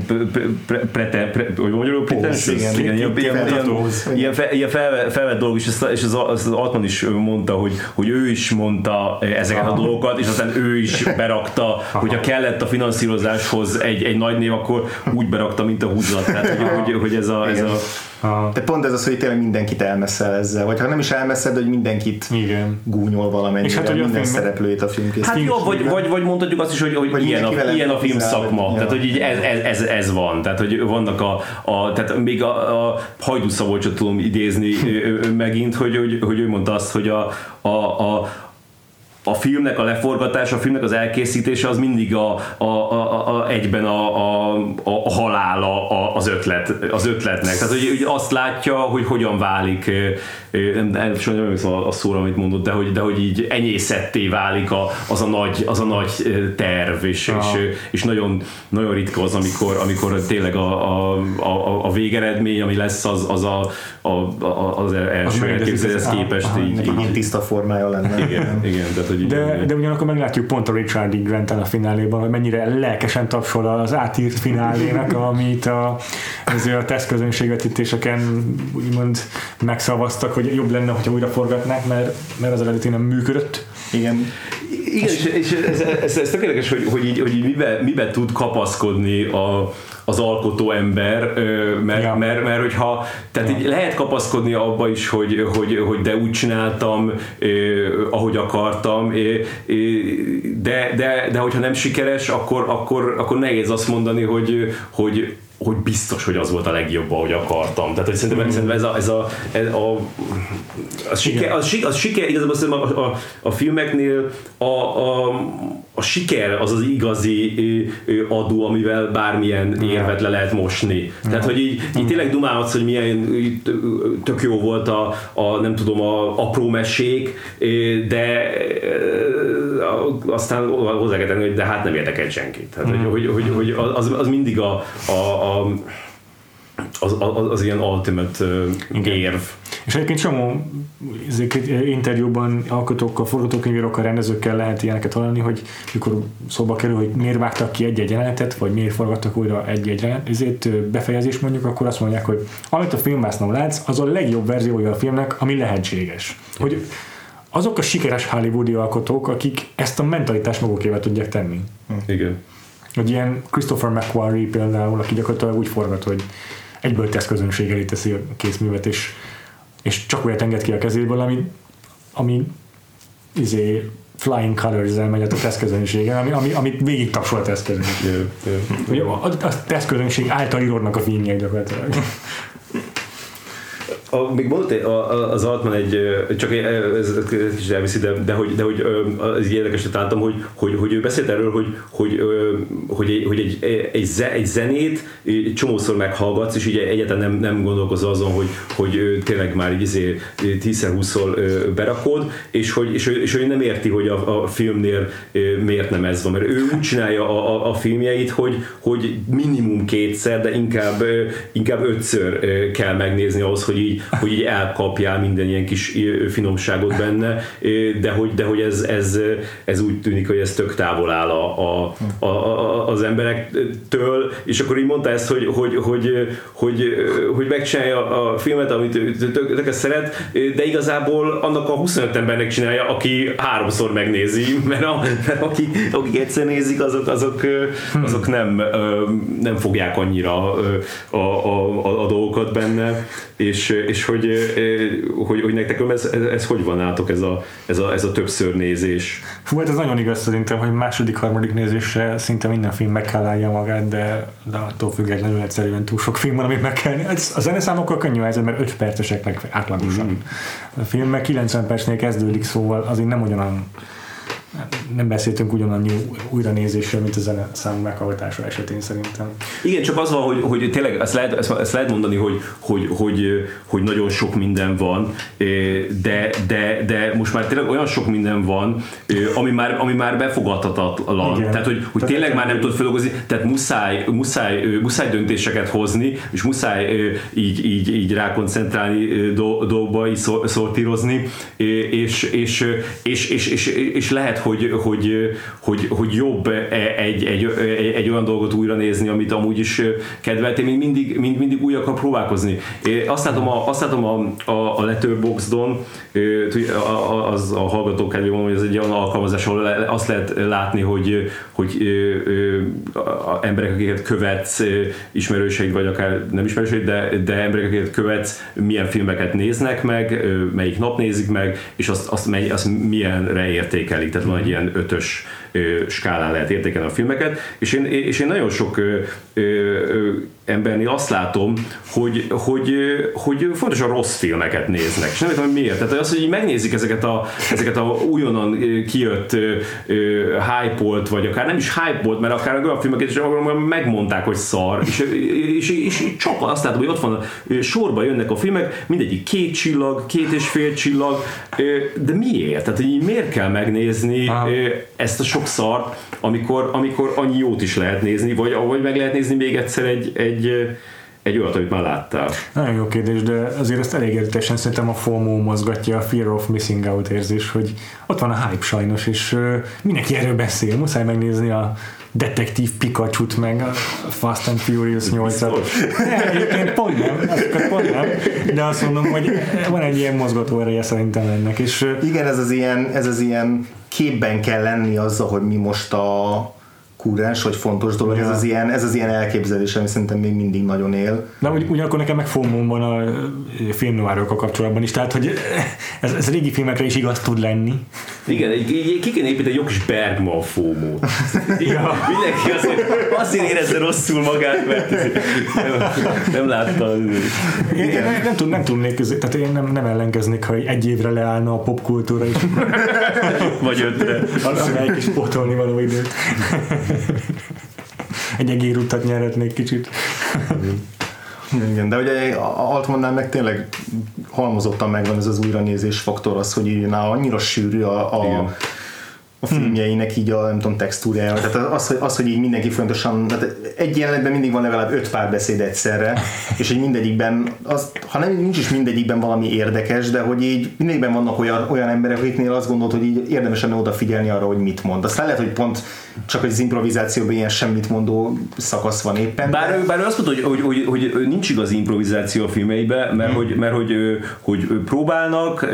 pre, pre, hogy pretentious? igen. igen, ilyen, ilyen, ilyen, ilyen, fe, ilyen felvett, felvett dolog, és, ezt, és az, az Altman is mondta, hogy, hogy ő is mondta ezeket a dolgokat, és aztán ő is berakta, hogyha kellett a finanszírozáshoz egy, egy nagy név, akkor úgy berakta, mint a húzat. Tehát, hogy, hogy, hogy ez a, ez a A, De pont ez az, hogy tényleg mindenkit elmeszel ezzel, vagy ha nem is elmeszed, hogy mindenkit igen. gúnyol valamennyire, És hát, hogy a minden filmben- szereplőjét a filmkészítésben. Hát jó, vagy, vagy, vagy mondhatjuk azt is, hogy, hogy Vagy ilyen, a, ilyen a film szakma. vagy- Tehát, ja. hogy így ez, ez, ez, ez van. Tehát, hogy vannak a, a tehát még a, a Hajdú Szabolcsot tudom idézni megint, hogy, hogy, hogy ő mondta azt, hogy a, a, a a filmnek a leforgatása, a filmnek az elkészítése az mindig a, a, a, a, egyben a, a, a, halála a, az, ötlet, az ötletnek. Tehát, hogy, hogy azt látja, hogy hogyan válik, nem, nem, nem emlékszem a, a szóra, amit mondott, de hogy, de hogy így enyészetté válik a, az, a nagy, az a nagy terv, és, és, és nagyon, nagyon ritka az, amikor, amikor tényleg a, a, a, a végeredmény, ami lesz, az, az a, a, a, az első elképzeléshez képest aha, így, így, tiszta formája lenne. igen, igen, tehát, hogy De, de ugyanakkor meglátjuk pont a Richard D. grant a fináléban, hogy mennyire lelkesen tapsol az átírt finálének, amit a, ezért a tesztközönségvetítéseken úgymond megszavaztak, hogy jobb lenne, hogyha újra forgatnák, mert, mert az eredeti nem működött. Igen. Igen, és, és ez, ez, ez tök érdekes, hogy, hogy így, hogy így mibe, mibe tud kapaszkodni a, az alkotó ember, mert, Ja. ja. mert, mert hogyha, tehát így lehet kapaszkodni abba is, hogy, hogy, hogy de úgy csináltam, ö, ahogy akartam, ö, ö, de, de, de hogyha nem sikeres, akkor, akkor, akkor nehéz azt mondani, hogy, hogy hogy biztos, hogy az volt a legjobb, ahogy akartam. Tehát, hogy szerintem, mm. szerintem ez a, ez a, ez a, a siker, a, a siker igazából szerintem a, a, a filmeknél a, a, a siker az az igazi adó, amivel bármilyen érvet le lehet mosni. Tehát, hogy így, így tényleg dumálhatsz, hogy milyen tök jó volt a, a nem tudom, a apró mesék, de aztán hozzá kell tenni, hogy de hát nem érdekel senkit. Tehát, hogy, hogy, hogy, hogy az, az mindig a, a, a az, az, az ilyen ultimate uh, érv. És egyébként csomó interjúban alkotókkal, forgatókönyvírókkal, rendezőkkel lehet ilyeneket hallani, hogy mikor szóba kerül, hogy miért vágtak ki egy-egy jelenetet, vagy miért forgattak újra egy-egy ezért befejezést mondjuk, akkor azt mondják, hogy amit a filmvásznon látsz, az a legjobb verziója a filmnek, ami lehetséges. Hogy azok a sikeres hollywoodi alkotók, akik ezt a mentalitást magukével tudják tenni. Igen. Hogy ilyen Christopher McQuarrie például, aki gyakorlatilag úgy forgat, hogy egyből tesz közönség elé teszi a készművet, és, és csak olyat enged ki a kezéből, ami, ami izé, flying colors megy a tesztközönségen, ami, ami, amit végig tapsol a tesztközönség. Yeah, yeah. A, a tesztközönség által íródnak a filmjek gyakorlatilag. A, még mondott az Altman egy, csak ez, kicsit elviszi, de, de hogy, de hogy az érdekes, találtam, hogy, hogy, hogy ő beszélt erről, hogy, hogy, hogy, hogy egy, egy, egy zenét egy csomószor meghallgatsz, és ugye egyáltalán nem, nem gondolkozol azon, hogy, hogy tényleg már így izé 10-20-szor berakod, és hogy, és, és hogy nem érti, hogy a, a filmnél miért nem ez van, mert ő úgy csinálja a, a, a filmjeit, hogy, hogy minimum kétszer, de inkább, inkább ötször kell megnézni ahhoz, hogy így hogy így elkapjál minden ilyen kis finomságot benne, de hogy, de hogy ez, ez, ez úgy tűnik, hogy ez tök távol áll a, a, a, a, az emberektől, és akkor így mondta ezt, hogy, hogy, hogy, hogy, hogy megcsinálja a filmet, amit tök, tök szeret, de igazából annak a 25 embernek csinálja, aki háromszor megnézi, mert, a, mert akik, akik egyszer nézik, azok, azok, azok nem, nem fogják annyira a, a, a, a dolgokat benne, és, és hogy, hogy, hogy nektek ez, ez, ez, hogy van nátok ez a, ez, a, ez a többször nézés? Fú, hát ez nagyon igaz szerintem, hogy második, harmadik nézésre szinte minden film meg kell állja magát, de, de attól függetlenül egyszerűen túl sok film van, amit meg kell. Ez, a zeneszámokkal könnyű ez, mert 5 percesek átlagosan. Mm. A film meg 90 percnél kezdődik, szóval azért nem ugyanolyan nem beszéltünk ugyanannyi újranézésről, mint a zene szám meghallgatása esetén szerintem. Igen, csak az van, hogy, hogy tényleg ezt lehet, ezt, ezt lehet mondani, hogy, hogy, hogy, hogy nagyon sok minden van, de, de, de most már tényleg olyan sok minden van, ami már, ami már befogadhatatlan. Igen. Tehát, hogy, hogy tehát tényleg már nem tudod feldolgozni, tehát muszáj, muszáj, muszáj döntéseket hozni, és muszáj így, így, így rákoncentrálni dolgokba, így szortírozni, és, és, és, és, és, és lehet, hogy, hogy, hogy, hogy jobb egy, egy, egy, egy olyan dolgot újra nézni, amit amúgy is kedveltél, mint mindig, mind, mindig újakkal próbálkozni. Azt látom a, azt látom a, a, a Letterboxdon, az a hallgatók kedvében mondom, hogy ez egy olyan alkalmazás, ahol azt lehet látni, hogy, hogy emberek, akiket követsz, ismerőseid, vagy akár nem ismerőseid, de, de emberek, akiket követsz, milyen filmeket néznek meg, melyik nap nézik meg, és azt, azt, mely, azt milyenre értékelik. Tehát van egy ilyen ötös skálán lehet értékelni a filmeket, és én, és én nagyon sok embernél azt látom, hogy, hogy, hogy fontosan rossz filmeket néznek, és nem hogy miért. Tehát az, hogy megnézik ezeket a, ezeket a újonnan kijött hype vagy akár nem is hype mert akár olyan filmeket is megmondták, hogy szar, és, és, és, és csak azt látom, hogy ott van, sorba jönnek a filmek, mindegyik két csillag, két és fél csillag, de miért? Tehát, hogy miért kell megnézni Aha. ezt a sok szart, amikor, amikor annyi jót is lehet nézni, vagy, vagy meg lehet nézni még egyszer egy, egy egy olyat, amit már láttál? Nagyon jó kérdés, de azért ezt elég értesen szerintem a FOMO mozgatja, a Fear of Missing Out érzés, hogy ott van a hype sajnos, és mindenki erről beszél, muszáj megnézni a detektív pikachu meg a Fast and Furious 8-at. Egyébként pont nem, pont nem, de azt mondom, hogy van egy ilyen mozgató ereje szerintem ennek. És, Igen, ez az ilyen, ez az ilyen képben kell lenni azzal, hogy mi most a kúrens, vagy fontos dolog, ez, az ilyen, ez az ilyen elképzelés, ami szerintem még mindig nagyon él. De ugy, ugyanakkor nekem meg fomóm van a filmnoárokkal kapcsolatban is, tehát hogy ez, ez régi filmekre is igaz tud lenni. Igen, így, ki kéne építeni egy jó kis Bergman fómót. ja. Mindenki azért, azért érezze rosszul magát, mert nem, nem látta. Én, én nem, nem, tud, nem tudnék, tehát én nem, nem ellenkeznék, ha egy évre leállna a popkultúra is. Vagy ötre. Arra egy kis potolni való időt. egy egérutat nyerhetnék kicsit. Igen, de ugye Altmannál meg tényleg halmozottan megvan ez az újranézés faktor, az, hogy nála annyira sűrű a, a, a filmjeinek így a nem tudom, textúrája. Tehát az, hogy, az, hogy így mindenki fontosan, tehát egy jelenetben mindig van legalább öt párbeszéd egyszerre, és hogy mindegyikben, az, ha nem nincs is mindegyikben valami érdekes, de hogy így mindegyikben vannak olyan, olyan emberek, akiknél azt gondolod, hogy így érdemes lenne odafigyelni arra, hogy mit mond. Aztán lehet, hogy pont csak az improvizációban ilyen semmit mondó szakasz van éppen. Bár, de... bár ő azt mondta, hogy, hogy, hogy, hogy nincs igaz improvizáció a filmeiben, mert, hmm. hogy, mert hogy, hogy, próbálnak,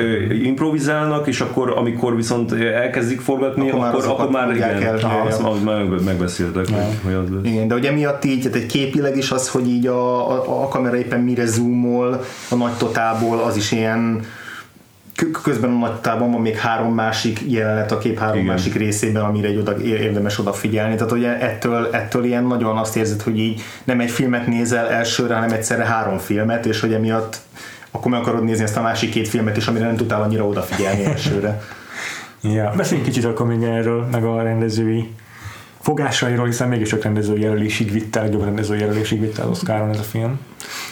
improvizálnak, és akkor amikor viszont elkezdik forgatni, akkor, akkor, akkor már igen, el, aha, azt már megbeszéltek, ja. hogy az lesz. Igen, de ugye miatt így, tehát egy képileg is az, hogy így a, a, a kamera éppen mire zoomol a nagy totából, az is ilyen közben a nagy tában van még három másik jelenet a kép három Igen. másik részében, amire egy oda, érdemes odafigyelni. Tehát ugye ettől, ettől ilyen nagyon azt érzed, hogy így nem egy filmet nézel elsőre, hanem egyszerre három filmet, és hogy emiatt akkor meg akarod nézni ezt a másik két filmet is, amire nem tudtál annyira odafigyelni elsőre. ja, beszéljünk kicsit akkor még erről, meg a rendezői fogásairól, hiszen mégis a rendező jelölésig vitte, egy jobb rendező jelölésig vitte az Oscaron ez a film.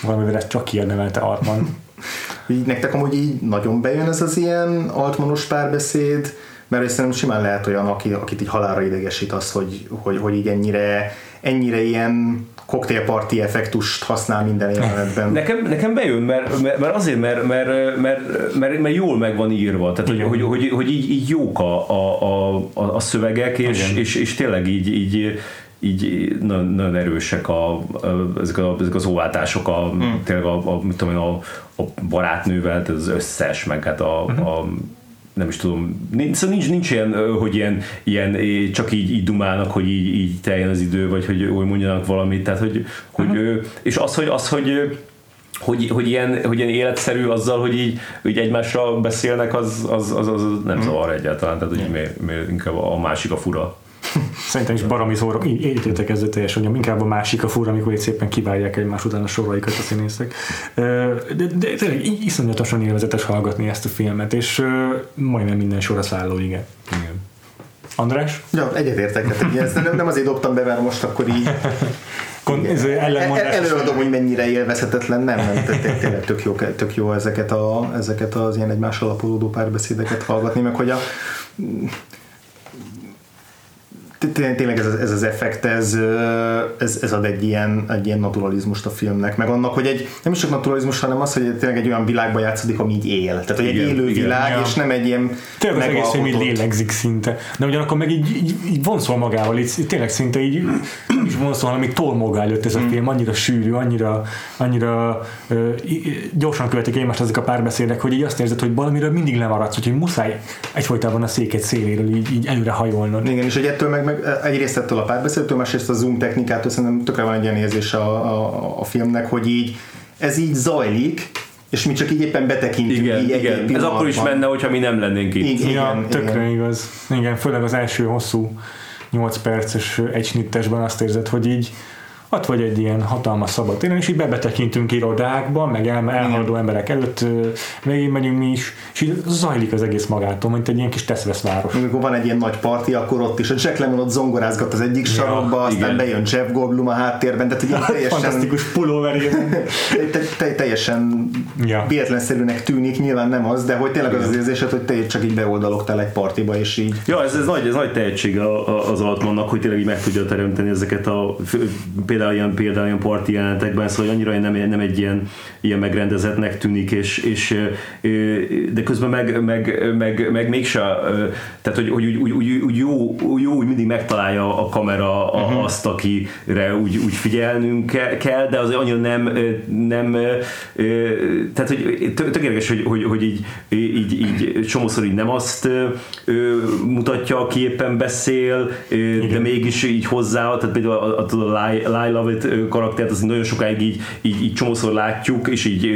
Valamivel ezt csak kiérdemelte Altman. így nektek amúgy így nagyon bejön ez az ilyen altmanos párbeszéd, mert szerintem simán lehet olyan, aki, akit így halára idegesít az, hogy, hogy, hogy így ennyire, ennyire ilyen koktélparti effektust használ minden jelenetben. Nekem, nekem bejön, mert, mert azért, mert, mert, mert, mert, mert jól meg van írva, tehát hogy, hogy, hogy, hogy így, így jók a, a, a, a szövegek, és, és, és tényleg így, így így nagyon, nagyon erősek a, a, ezek, a, ezek az óvátások, a, mm. tényleg a, a, mit tudom én, a, a barátnővel, tehát az összes, meg hát a, mm-hmm. a nem is tudom, nincs, szóval nincs, nincs ilyen, hogy ilyen, ilyen csak így, így dumálnak, hogy így, így teljen az idő, vagy hogy, hogy mondjanak valamit, tehát hogy, hogy uh-huh. és az, hogy, az, hogy hogy, hogy, ilyen, hogy ilyen életszerű azzal, hogy így hogy egymásra beszélnek, az, az, az, az nem uh-huh. zavar egyáltalán, tehát hogy miért, miért inkább a másik a fura. Szerintem is baromi szórok, így értétek ezzel teljesen, hogy inkább a másik a fura, amikor itt szépen kiválják egymás után a soraikat a színészek. De, de tényleg iszonyatosan élvezetes hallgatni ezt a filmet, és majdnem minden sorra szálló, igen. igen. András? Ja, egyetértek. Hát, ezt nem, nem azért dobtam be, mert most akkor így Előadom, hogy mennyire élvezhetetlen, nem, nem, tényleg tök jó, tök jó ezeket, a, ezeket az ilyen egymás alapulódó párbeszédeket hallgatni, meg hogy a tényleg ez, ez az effekt, ez, ez, ez ad egy ilyen, egy ilyen naturalizmust a filmnek, meg annak, hogy egy, nem is csak naturalizmus, hanem az, hogy tényleg egy olyan világban játszódik, ami így él. Tehát, hogy igen, egy élő igen, világ, ja. és nem egy ilyen Tényleg az egész így lélegzik szinte. De ugyanakkor meg így, így, így vonszol magával, így, tényleg szinte így is vonszol, amíg tol maga előtt ez a mm. film, annyira sűrű, annyira, annyira uh, gyorsan követik egymást ezek a párbeszédek, hogy így azt érzed, hogy valamiről mindig lemaradsz, hogy muszáj egyfolytában a széket széléről így, így előre hajolnod. Igen, és hogy ettől meg meg egyrészt ettől a párbeszédtől, másrészt a zoom technikától szerintem tökre van egy ilyen érzés a, a, a filmnek, hogy így ez így zajlik, és mi csak így éppen betekintünk. Igen, így igen. Ez akkor is menne, hogyha mi nem lennénk itt. Igen, ja, tökre igen. igaz. Igen, főleg az első hosszú 8 perces egysnittesben azt érzed, hogy így ott vagy egy ilyen hatalmas szabad téren, és így bebetekintünk irodákba, meg el, elhaladó emberek előtt végig megyünk mi is, és így zajlik az egész magától, mint egy ilyen kis teszvesz város. Amikor van egy ilyen nagy parti, akkor ott is a Jack Lemmon ott zongorázgat az egyik ja, sarokba, aztán igen. bejön Jeff Goldblum a háttérben, tehát egy ilyen teljesen... Fantasztikus pulóverében. te, te, teljesen ja. véletlenszerűnek tűnik, nyilván nem az, de hogy tényleg az az érzésed, hogy te csak így beoldaloktál egy partiba, és így... Ja, ez, ez nagy, ez nagy tehetség az Altmannak, hogy tényleg így meg tudja teremteni ezeket a például ilyen, például ilyen parti jelenetekben, szóval annyira nem, nem egy ilyen, ilyen megrendezetnek tűnik, és, és de közben meg, meg, meg, meg mégse, tehát hogy, hogy úgy, úgy, úgy, úgy jó, jó, úgy mindig megtalálja a kamera uh-huh. azt, akire úgy, úgy figyelnünk kell, de azért annyira nem, nem tehát hogy tökéletes, hogy, hogy, hogy így, így, így csomószor így nem azt mutatja, aki éppen beszél, de mégis így hozzá, tehát például a, a, a Lie Love It karaktert, az nagyon sokáig így, így, így csomószor látjuk, és így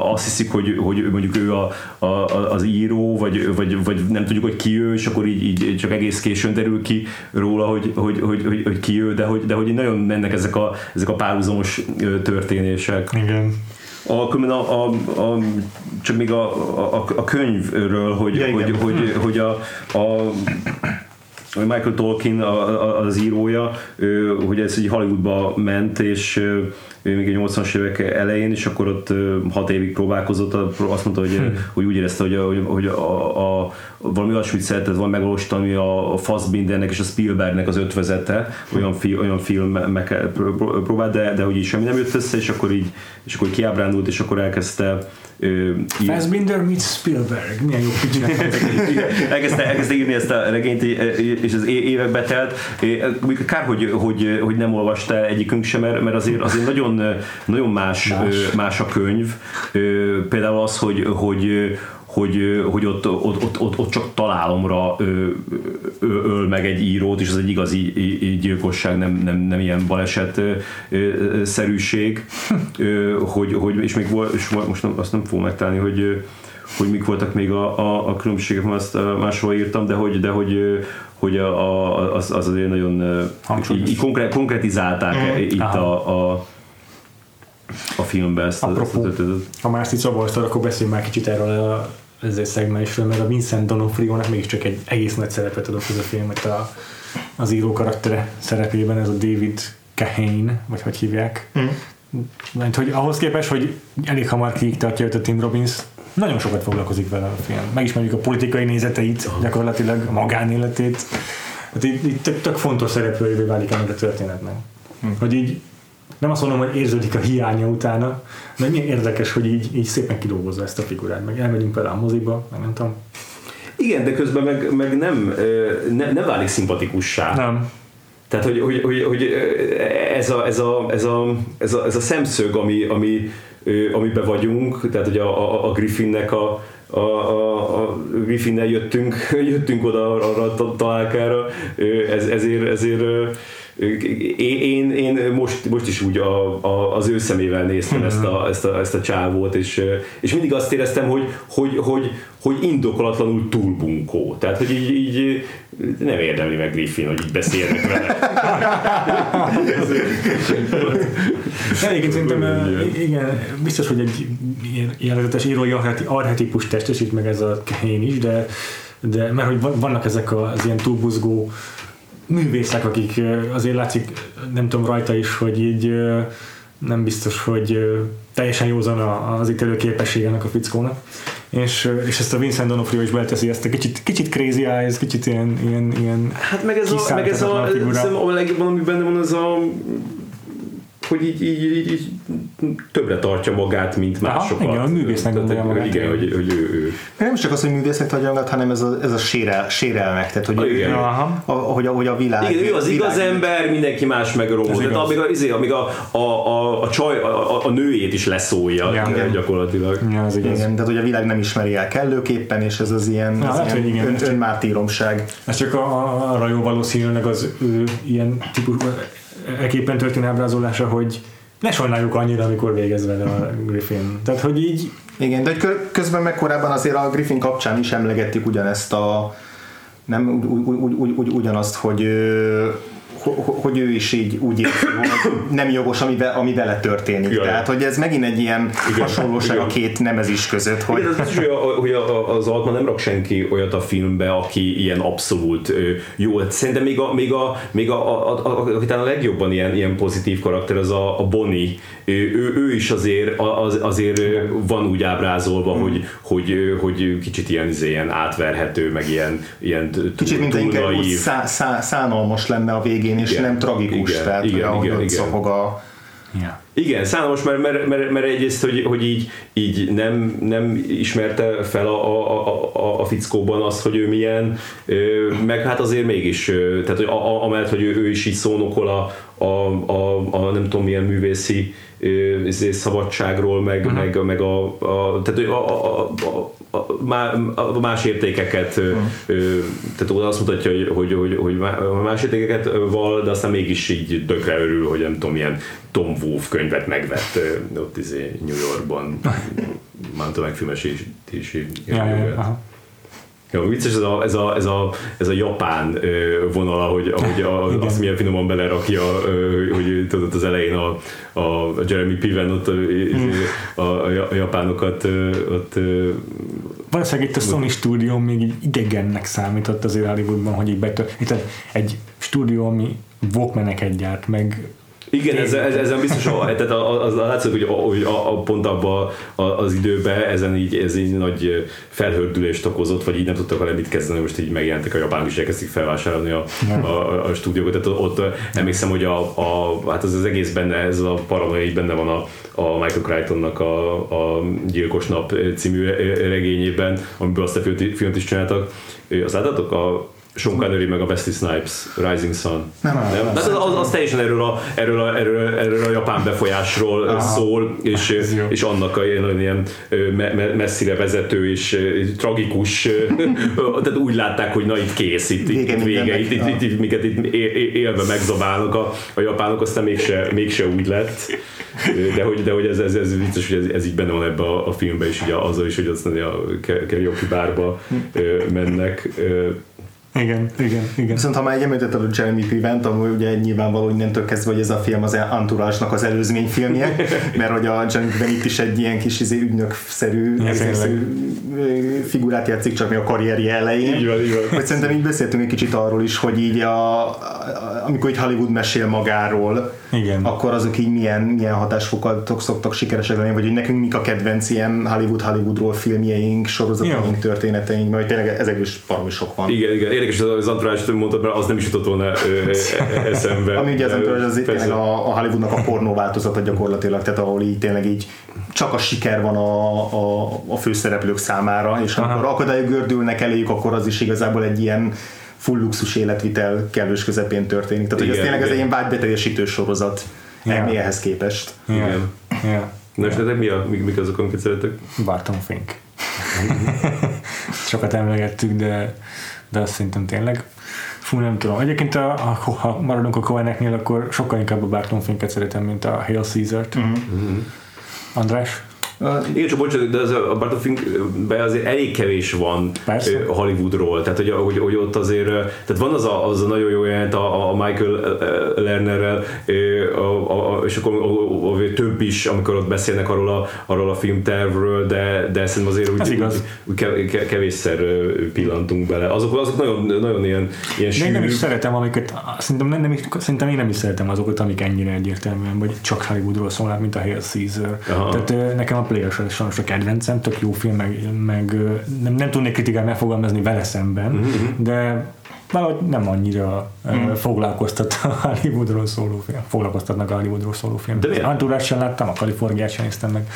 azt hiszik, hogy, hogy mondjuk ő a, a, az író, vagy, vagy, vagy nem tudjuk, hogy ki ő, és akkor így, így csak egész későn derül ki róla, hogy, hogy, hogy, hogy, hogy ki ő, de hogy, de hogy nagyon mennek ezek a, ezek a párhuzamos történések. Igen. A, a, a, a, csak még a, a, a könyvről, hogy, ja, hogy, hogy, hogy, hogy a, a Michael Tolkien az írója, hogy ez egy Hollywoodba ment, és ő még a 80-as évek elején, és akkor ott hat évig próbálkozott, azt mondta, hogy, hm. hogy úgy érezte, hogy, hogy, hogy a, a, valami olyasmit szeretett volna megvalósítani a Fassbindernek és a Spielbergnek az ötvezete, olyan, fi, olyan filmek próbált, de, de hogy így semmi nem jött össze, és akkor így, és akkor kiábrándult, és akkor elkezdte Fassbinder meets Spielberg, milyen jó elkezdte, elkezdte írni ezt a regényt, és az évekbe telt. Kár, hogy, hogy, hogy nem olvasta egyikünk sem, mert azért, azért nagyon, nagyon más, más. más a könyv. Például az, hogy, hogy hogy, hogy ott, ott, ott, ott, ott csak találomra öl meg egy írót, és az egy igazi gyilkosság, nem, nem, nem ilyen baleset szerűség, hogy, hogy, és még volt, és most nem, azt nem fogom megtalálni, hogy hogy mik voltak még a, a, a különbségek, mert azt máshol írtam, de hogy, de hogy, hogy a, a, az, az azért nagyon így, konkre, konkretizálták mm. itt a, a a filmben ezt. Apropó, ezt, ezt, ezt, ha már ezt így akkor beszéljünk már kicsit erről a ezzel szegmensről, mert a Vincent D'Onofrio-nak mégiscsak egy egész nagy szerepet adott ez a film, mert a, az író karaktere szerepében ez a David Kahane, vagy hogy hívják. Mm. Mert hogy ahhoz képest, hogy elég hamar kiiktatja őt a Tim Robbins, nagyon sokat foglalkozik vele a film. Megismerjük a politikai nézeteit, gyakorlatilag a magánéletét. Hát így, így tök, tök fontos szereplőjévé válik ennek a történetnek. Mm. Hogy így nem azt mondom, hogy érződik a hiánya utána, de milyen érdekes, hogy így, így szépen kidolgozza ezt a figurát, meg elmegyünk például a moziba, meg nem tudom. Igen, de közben meg, meg nem, nem, nem válik szimpatikussá. Nem. Tehát, hogy, hogy, hogy, hogy ez, a, ez, a, ez, a, ez, a, ez a szemszög, ami, ami, amiben vagyunk, tehát hogy a, a, a Griffinnek a, a, a, a Griffinnel jöttünk, jöttünk oda arra a találkára, ez, ezért, ezért én, én most, most is úgy a, a, az ő szemével néztem ezt a, ezt a, ezt a csávót, és, és mindig azt éreztem, hogy, hogy, hogy, hogy indokolatlanul túl bunkó. Tehát, hogy így, így nem érdemli meg Griffin, hogy így beszélnek vele. Egyébként szerintem, igen, biztos, hogy egy ilyen jellegzetes írói arhetipus testesít meg ez a Kane is, de, de mert hogy vannak ezek az ilyen túlbuzgó művészek, akik azért látszik, nem tudom rajta is, hogy így nem biztos, hogy teljesen józan az ítélő képessége ennek a fickónak. És, és ezt a Vincent D'Onofrio is beleteszi, ezt a kicsit, kicsit crazy eyes, kicsit ilyen, ilyen, ilyen Hát meg ez a, meg ez a, a, a legjobban, ami benne van, az a hogy így, így, így, így többre tartja magát, mint másokat. Aha, igen, a művésznek gondolja magát. Igen, hogy, hogy ő, ő. Nem csak az, hogy művésznek tartja magát, hanem ez a, ez a sérel, sérelmek, tehát hogy, igen. Aha. A, hogy, a, hogy a világ... Igen, ő az világ, igaz ember, mindenki más meg romol. Tehát amíg, a, izé, amíg a, a, a, a, csaj, a, a nőjét is leszólja igen, igen. gyakorlatilag. Ja, az igaz. Igen, tehát hogy a világ nem ismeri el kellőképpen, és ez az ilyen, az hát, ilyen ön, önmártíromság. Ez csak arra jó valószínűleg az ő ilyen típus eképpen történő ábrázolása, hogy ne sajnáljuk annyira, amikor végez vele a Griffin. Tehát, hogy így... Igen, de közben meg korábban azért a Griffin kapcsán is emlegettük ugyanezt a nem úgy, ugyanazt, hogy hogy ő is így úgy érzi, hogy nem jogos, ami, ami vele történik. Jaj. Tehát, hogy ez megint egy ilyen Igen. hasonlóság Igen. a két nemezis között. Hogy... Igen, az, hogy, a, hogy a, az Altman nem rak senki olyat a filmbe, aki ilyen abszolút jó. Szerintem még a, még a, még a, a, a, a, a, a legjobban ilyen, ilyen pozitív karakter az a, a Bonnie. Ő, ő, ő is azért, az, azért van úgy ábrázolva, hmm. hogy, hogy, hogy kicsit ilyen, izé, ilyen átverhető, meg ilyen, ilyen Kicsit, mint inkább szá, szá, szánalmas lenne a végén végén, és Igen. nem tragikus, Igen, tehát igen, ahogy igen, igen. szapog a... Ja. Igen, számos, mert, mert, mert, mert egyrészt, hogy, hogy így, így nem, nem ismerte fel a, a, a, a, fickóban azt, hogy ő milyen, meg hát azért mégis, tehát hogy a, a, amellett, hogy ő, ő is így szónokol a, a, a, a nem tudom milyen művészi ö, izé, szabadságról, meg, uh-huh. meg, meg a, a, tehát a, a, a, a, a, má- a más értékeket, ö, tehát oda azt mutatja, hogy, hogy, hogy, hogy má- más értékeket val, de aztán mégis így tökre örül, hogy nem tudom, milyen Tom Wolfe könyvet megvett ö, ott izé New Yorkban, Mánta megfilmesítési Ja, ja, ja. Jó, vicces ez a, ez a, ez a, ez a japán ö, vonal, ahogy, a, azt milyen finoman belerakja, hogy tudod az elején a, a Jeremy Piven ott a, a, a, a japánokat ott Valószínűleg itt a Sony stúdió még így idegennek számított azért Hollywoodban, hogy így betör... Itt egy stúdió, ami Walkmaneket gyárt, meg Igen, ez, ez, ezen biztos, a, tehát az, az látszik, hogy, a, hogy a, a pont abban az időben ezen így, ez így nagy felhördülést okozott, vagy így nem tudtak vele mit kezdeni, most így megjelentek a japánok is elkezdték felvásárolni a, a, a, stúdiókat, tehát ott emlékszem, hogy a, a, hát az, az egész benne, ez a paranoia így benne van a, a Michael Crichtonnak a, a Gyilkos Nap című regényében, amiből azt a filmet is csináltak. Azt láttátok? A Sean Connery meg a Wesley Snipes Rising Sun. Nem, nem, nem? nem. Az, az, az, teljesen erről a, erről a, erről, erről a japán befolyásról Aha. szól, és, és annak a ilyen, ilyen ö, me, me, messzire vezető és ö, tragikus, tehát úgy látták, hogy na itt kész, itt, Vége itt vége, itt, itt, itt, itt, miket itt élve megzabálnak a, a japánok, aztán mégse, mégse úgy lett. De hogy, de hogy ez, ez, ez vicces, hogy ez, ez így benne van ebbe a, a filmben is, ugye azzal is, hogy aztán a karaoke bárba mennek. Igen, igen, igen. Viszont ha már egy említetted a Jeremy Piven-t, amúgy ugye nyilvánvaló innentől kezdve, hogy ez a film az Entourage-nak az előzmény filmje, mert hogy a Jeremy Piven itt is egy ilyen kis izé, ügynök-szerű figurát játszik, csak mi a karrierje elején. Így van, így van. Hogy szerintem így beszéltünk egy kicsit arról is, hogy így a, a- amikor így Hollywood mesél magáról, Igen. akkor azok így milyen, milyen hatásfokat szoktak sikeresek lenni, vagy hogy nekünk mik a kedvenc ilyen Hollywood Hollywoodról filmjeink, sorozataink, történeteink, mert tényleg ezekből is valami sok van. Igen, igen, érdekes, az Antrás, hogy mondtad, mert az nem is jutott volna eszembe. Ami ugye az Entourage az tényleg a, a Hollywoodnak a pornó változata gyakorlatilag, tehát ahol így tényleg így csak a siker van a, a, a főszereplők számára, és amikor akadályok gördülnek eléjük, akkor az is igazából egy ilyen full luxus életvitel kellős közepén történik. Tehát, hogy ez Igen, tényleg ez egy igen. ilyen vágybeteljesítő sorozat yeah. ehhez képest. Ja. Igen. Ja. Na és nektek mi a, mik, mik azok, amiket szeretek? Barton Fink. Sokat emlegettük, de, de azt szerintem tényleg Fú, nem tudom. Egyébként, a, a, ha maradunk a Coeneknél, akkor sokkal inkább a Barton szeretem, mint a Hail Caesar-t. Mhm. András? Igen, csak bocsánat, de az a Barton Finkben azért elég kevés van Persze. Hollywoodról, tehát hogy, hogy, hogy ott azért, tehát van az a, az a nagyon jó jelent a, a Michael Lernerrel, a, a, és akkor a, a, több is, amikor ott beszélnek arról a, arról a filmtervről, de, de szerintem azért Ez úgy, igaz. úgy ke- kevésszer pillantunk bele. Azok, azok nagyon, nagyon ilyen, ilyen én nem is sűrű, szeretem, amiket, szerintem, nem, nem is, szerintem én nem is szeretem azokat, amik ennyire egyértelműen, vagy csak Hollywoodról szólnak, mint a Hail Caesar. Aha. Tehát nekem a Players az sajnos a kedvencem, tök jó film, meg, meg nem, nem tudnék kritikát megfogalmazni vele szemben, Mhm, de valahogy nem annyira mm. foglalkoztat a Hollywoodról szóló film. Foglalkoztatnak a Hollywoodról szóló film. De miért? Anturát sem láttam, a Kaliforniát sem néztem meg.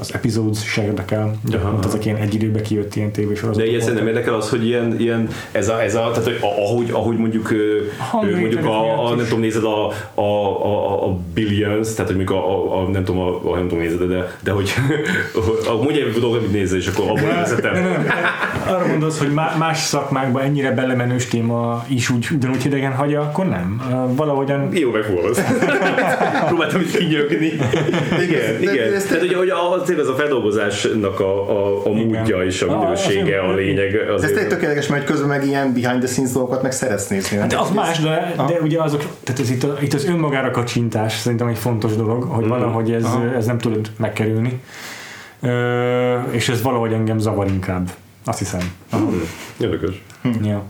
Az Episodes se érdekel, de Aha. mint azok ilyen egy időbe kijött ilyen tévésorozatok. De ilyen szerintem érdekel az, hogy ilyen, ilyen ez, a, ez a, tehát hogy ahogy, ahogy mondjuk, ö, mondjuk a, a, nem tudom, nézed a, a, a, a Billions, tehát hogy mondjuk a, a, a nem tudom, a, a nem tudom nézed, de, de hogy a, mondja egy dolgot, amit nézel, és akkor abból Nem, vezetem. nem, nem. Arra gondolsz, hogy má- más szakmákban ennyire belemenős téma is úgy, ugyanúgy hidegen hagyja, akkor nem. Valahogyan Jó megfogalmaz. Próbáltam is kinyögni. Igen, igen. Tehát ugye, hogy a, tényleg az a feldolgozásnak a, a, a módja és a minősége a lényeg. Ez Azért. tényleg tökéletes, mert közben meg ilyen behind the scenes dolgokat meg szeretsz nézni. De az más, de, de ugye azok, tehát ez itt, a, itt az önmagára kacsintás szerintem egy fontos dolog, hogy valahogy ez, ez nem tudod megkerülni. Ö, és ez valahogy engem zavar inkább. Azt hiszem. Aha. Érdekes. Ja.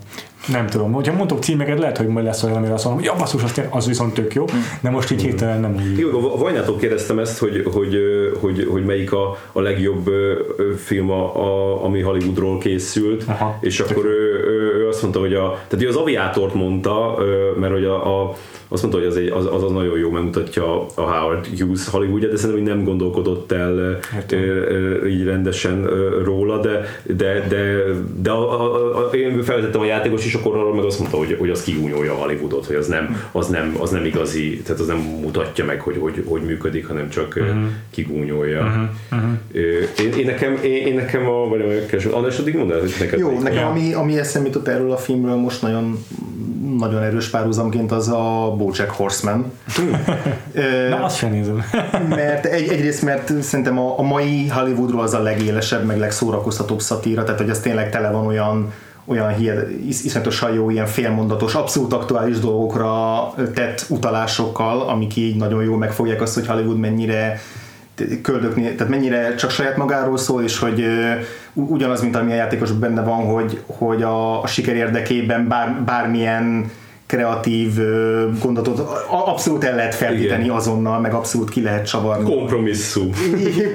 Nem tudom, hogyha mondok címeket, lehet, hogy majd lesz olyan, amire azt mondom, ja, basszus, az, az viszont tök jó, de most így hirtelen nem úgy. Jó, a Vajnától kérdeztem ezt, hogy, hogy, hogy, hogy melyik a, a legjobb film, a, a, ami Hollywoodról készült, Aha. és akkor ő, ő, ő azt mondta, hogy a, tehát ő az aviátort mondta, mert hogy a, a azt mondta, hogy az, egy, az, az, az nagyon jó megmutatja a Howard Hughes Hollywoodja, de szerintem hogy nem gondolkodott el ö, ö, így rendesen ö, róla, de, de, de, de a, a, a, én felvetettem a játékos is, akkor arra meg azt mondta, hogy, hogy az kigúnyolja a Hollywoodot, hogy az nem, az, nem, az nem igazi, tehát az nem mutatja meg, hogy hogy, hogy működik, hanem csak uh-huh. kigúnyolja. Uh-huh. Uh-huh. Én, én, nekem, én, én nekem a, vagy a, András, addig mondd el, hogy neked Jó, melyik? nekem ami, ami eszembe jutott erről a filmről most nagyon nagyon erős párhuzamként az a Bojack Horseman. Na, azt sem nézem. mert egy, egyrészt, mert szerintem a, a mai Hollywoodról az a legélesebb, meg legszórakoztatóbb szatíra, tehát hogy az tényleg tele van olyan olyan is, iszonyatosan jó, ilyen félmondatos, abszolút aktuális dolgokra tett utalásokkal, amik így nagyon jól megfogják azt, hogy Hollywood mennyire köldökni, tehát mennyire csak saját magáról szól, és hogy ugyanaz, mint ami a játékosok benne van, hogy, hogy a, a siker érdekében bár, bármilyen kreatív gondolatot abszolút el lehet feltéteni Igen. azonnal, meg abszolút ki lehet csavarni. Kompromisszum.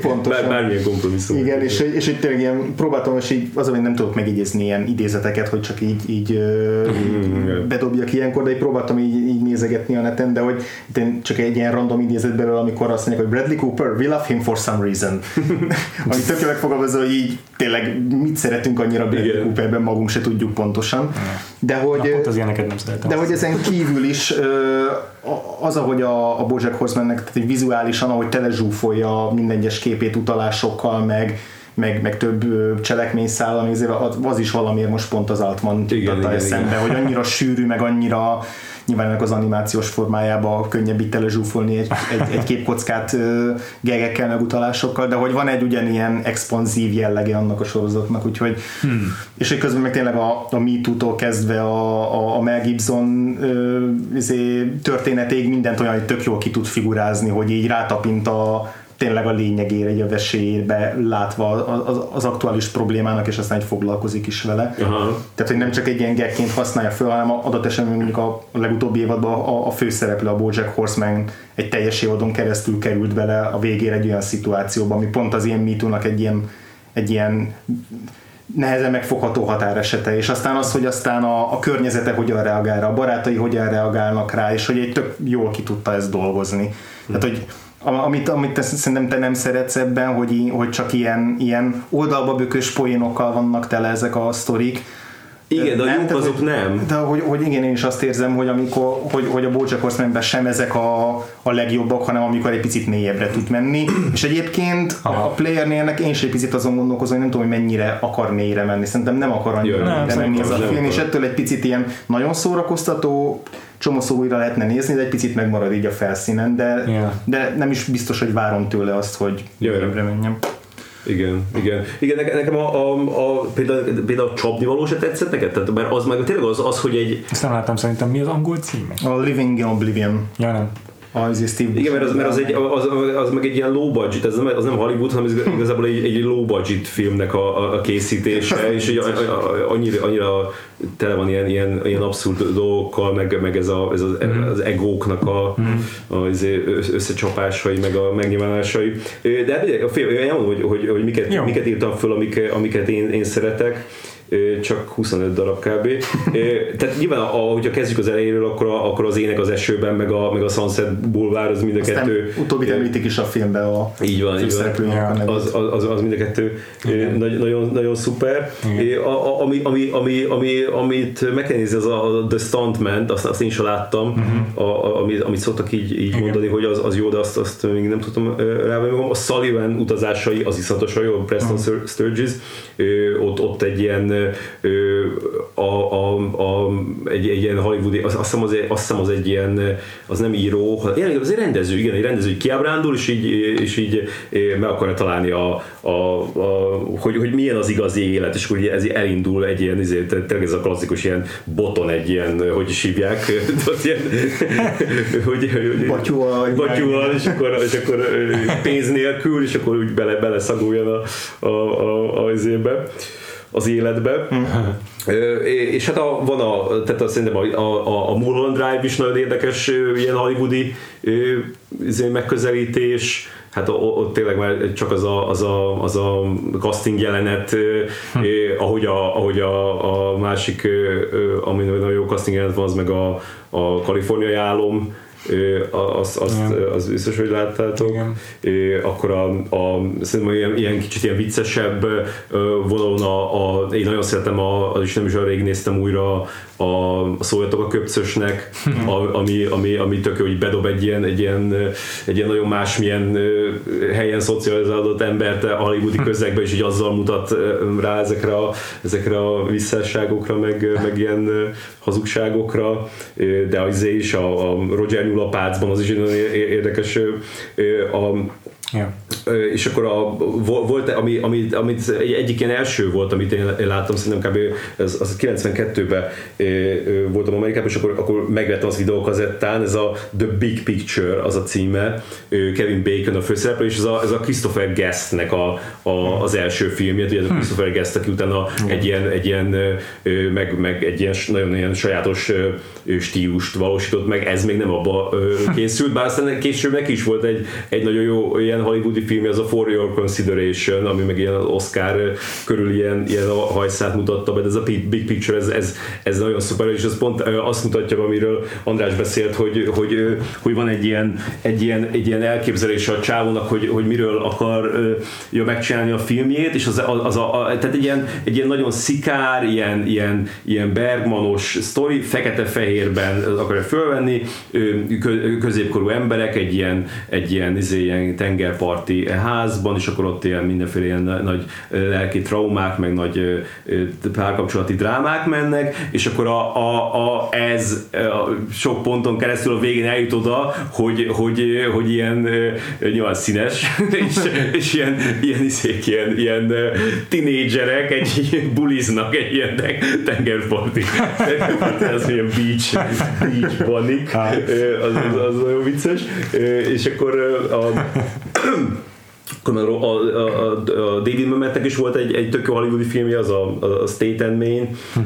Pontosan. Bár, bármilyen kompromisszum. Igen, és, és így tényleg ilyen próbáltam, és így az, hogy nem tudok megidézni ilyen idézeteket, hogy csak így, így Mm-hmm. ö, bedobjak ilyenkor, de így próbáltam így, így nézegetni a neten, de hogy itt én csak egy ilyen random idézet belőle, amikor azt mondják, hogy Bradley Cooper, we love him for some reason. Ami tök jól megfogalmazza, hogy így tényleg mit szeretünk annyira Bradley Igen. Cooperben, magunk se tudjuk pontosan. De hogy, Na, pont az ilyeneket nem szeretem. de hogy ezen kívül is az, ahogy a, a Bojack Horsemannek tehát így vizuálisan, ahogy telezsúfolja minden egyes képét utalásokkal, meg, meg, meg több ö, cselekményszál, ami azért az, az is valamiért most pont az Altman Igen, jutatta igen, eszembe, hogy annyira sűrű, meg annyira nyilván ennek az animációs formájába könnyebb itt telezsúfolni egy, egy, egy képkockát gegekkel, meg utalásokkal, de hogy van egy ugyanilyen expanzív jellege annak a sorozatnak, úgyhogy hmm. és hogy közben meg tényleg a, a MeToo-tól kezdve a, a, a Mel Gibson ö, izé, történetéig mindent olyan, hogy tök jól ki tud figurázni, hogy így rátapint a tényleg a lényegére, egy a vesélyébe látva az, az aktuális problémának, és aztán egy foglalkozik is vele. Aha. Tehát, hogy nem csak egy ilyen gagként használja föl, hanem adott esetben mondjuk a, legutóbbi évadban a, a főszereplő, a Bojack Horseman egy teljes évadon keresztül került bele a végére egy olyan szituációba, ami pont az ilyen MeToo-nak egy ilyen, egy ilyen nehezen megfogható határesete, és aztán az, hogy aztán a, a környezete hogyan reagál rá, a barátai hogyan reagálnak rá, és hogy egy tök jól ki tudta ezt dolgozni. Tehát, hogy amit, amit te, szerintem te nem szeretsz ebben, hogy, hogy csak ilyen, ilyen oldalba bökös poénokkal vannak tele ezek a sztorik. Igen, de a Nem, tehát, azok hogy- nem. De hogy, hogy igen, én is azt érzem, hogy amikor, hogy, hogy a Bojack Horsemanben sem ezek a, a legjobbak, hanem amikor egy picit mélyebbre tud menni. És egyébként a playernélnek én is egy picit azon gondolkozom, hogy nem tudom, hogy mennyire akar mélyre menni. Szerintem nem akar annyira mélyre nem, menni ez a film, és ettől egy picit ilyen nagyon szórakoztató, csomószor újra lehetne nézni, de egy picit megmarad így a felszínen, de, Yeah. de nem is biztos, hogy várom tőle azt, hogy Jaj. mélyebbre menjem. Igen, igen. Igen, nekem, a, a, a, például, például a csapnivaló se tetszett neked? Tehát, mert az meg tényleg az, az, hogy egy, Ezt nem láttam szerintem. Mi az angol címe? A Living in Oblivion, Ja, nem. Az Steve igen, mert az, mert az, egy, az, az, meg egy ilyen low budget, ez nem, az nem Hollywood, hanem ez igazából egy, egy low budget filmnek a, a, a készítése, és így a- a- annyira, annyira tele van ilyen, ilyen, ilyen abszurd dolgokkal, meg, meg ez, a, ez az, az egóknak a, a, izé összecsapásai, meg a megnyilvánulásai. De hát ugye, a film, én elmondom, hogy, hogy, hogy miket, Jó. miket írtam föl, amik, amiket én, én szeretek csak 25 darab kb. Tehát nyilván, a- hogyha kezdjük az elejéről, akkor, a, akkor az ének az esőben, meg a, meg a Sunset Boulevard, az mind a Aztán kettő. utóbbit említik is a filmben a Így van, így van. a nevét. Az, az, az, az mind a kettő nagy, nagyon, nagyon szuper. É, A, a, ami, ami, ami, ami, amit meg kell nézni, az a, a The Stuntman, azt, azt én sem láttam, uh-huh. a, a, amit, amit szoktak így, így mondani, hogy az, az jó, de azt, azt még nem tudtam rávenni magam. A Sullivan utazásai, az iszonyatosan jó, Preston uh-huh. Sturges, ott, ott egy ilyen a, a, a, egy, egy ilyen hollywoodi, azt, azt, hiszem az, egy- azt hiszem az egy ilyen, az nem író, hanem az egy rendező, igen, egy rendező, kiábrándul, és így, és így meg akarja találni, a, a, a, hogy, hogy milyen az igazi élet, és akkor ez elindul egy ilyen, izé, tényleg ez a klasszikus ilyen boton, egy ilyen, hogy is hívják, ilyen, hogy, hogy Batyúval, batyúval, és akkor, és akkor pénz nélkül, és akkor úgy bele, bele szagoljon a, a, a, a, az ébe az életbe. És hát a, van a, tehát a, szerintem a, a, a Mulholland Drive is nagyon érdekes ilyen hollywoodi izé megközelítés. hát ott tényleg már csak az a, az a, az a casting jelenet, hm. ahogy, a, ahogy a, a másik, ami nagyon jó casting jelenet van, az meg a, a kaliforniai álom, azt, azt, az biztos, hogy láttátok. Igen. Akkor a, a, szerintem ilyen, ilyen kicsit ilyen viccesebb vonalon a, a, én nagyon szeretem, a, az is nem is olyan rég néztem újra a, a szóljatok a köpcösnek, a, ami, ami, ami tök hogy bedob egy ilyen, egy ilyen, egy ilyen nagyon másmilyen helyen szocializálódott embert a hollywoodi közegbe, és így azzal mutat rá ezekre a, ezekre a visszásságokra, meg, meg ilyen hazugságokra, de az is a, a Roger Nyulapácban az is egy nagyon érdekes a Yeah. És akkor a, volt, ami, ami, amit egyik ilyen első volt, amit én, láttam, szerintem kb. az, az 92-ben voltam Amerikában, és akkor, akkor megvettem az videókazettán, ez a The Big Picture az a címe, Kevin Bacon a főszereplő, és ez a, ez a Christopher Guestnek a, a, az első filmje, ugye ez a hmm. Christopher Guest, aki utána egy ilyen, egy ilyen meg, meg egy ilyen nagyon ilyen sajátos stílust valósított meg, ez még nem abba készült, bár aztán később neki is volt egy, egy nagyon jó ilyen hollywoodi film, ez a For Your Consideration, ami meg ilyen Oscar körül ilyen, ilyen hajszát mutatta de ez a Big Picture, ez, ez, ez nagyon szuper, és ez pont azt mutatja, amiről András beszélt, hogy, hogy, hogy van egy ilyen, egy ilyen, egy ilyen elképzelés a csávónak, hogy, hogy miről akarja megcsinálni a filmjét, és az, az, az a, tehát egy ilyen, egy ilyen nagyon szikár, ilyen, ilyen, ilyen Bergmanos sztori, fekete-fehérben akarja fölvenni, középkorú emberek, egy ilyen, egy ilyen, izé, ilyen tengerparti házban, és akkor ott ilyen mindenféle ilyen nagy lelki traumák, meg nagy párkapcsolati drámák mennek, és akkor a, a, a, ez a sok ponton keresztül a végén eljut oda, hogy, hogy, hogy ilyen nyilván színes, és, és ilyen, ilyen, iszék, ilyen, ilyen tinédzserek egy buliznak egy ilyen tengerparti, ez ilyen beach, beach banik, az, az, az nagyon vicces, és akkor a akkor a, a, a, a David Mametnek is volt egy, egy tök jó hollywoodi filmje, az a, a State and Main, hm.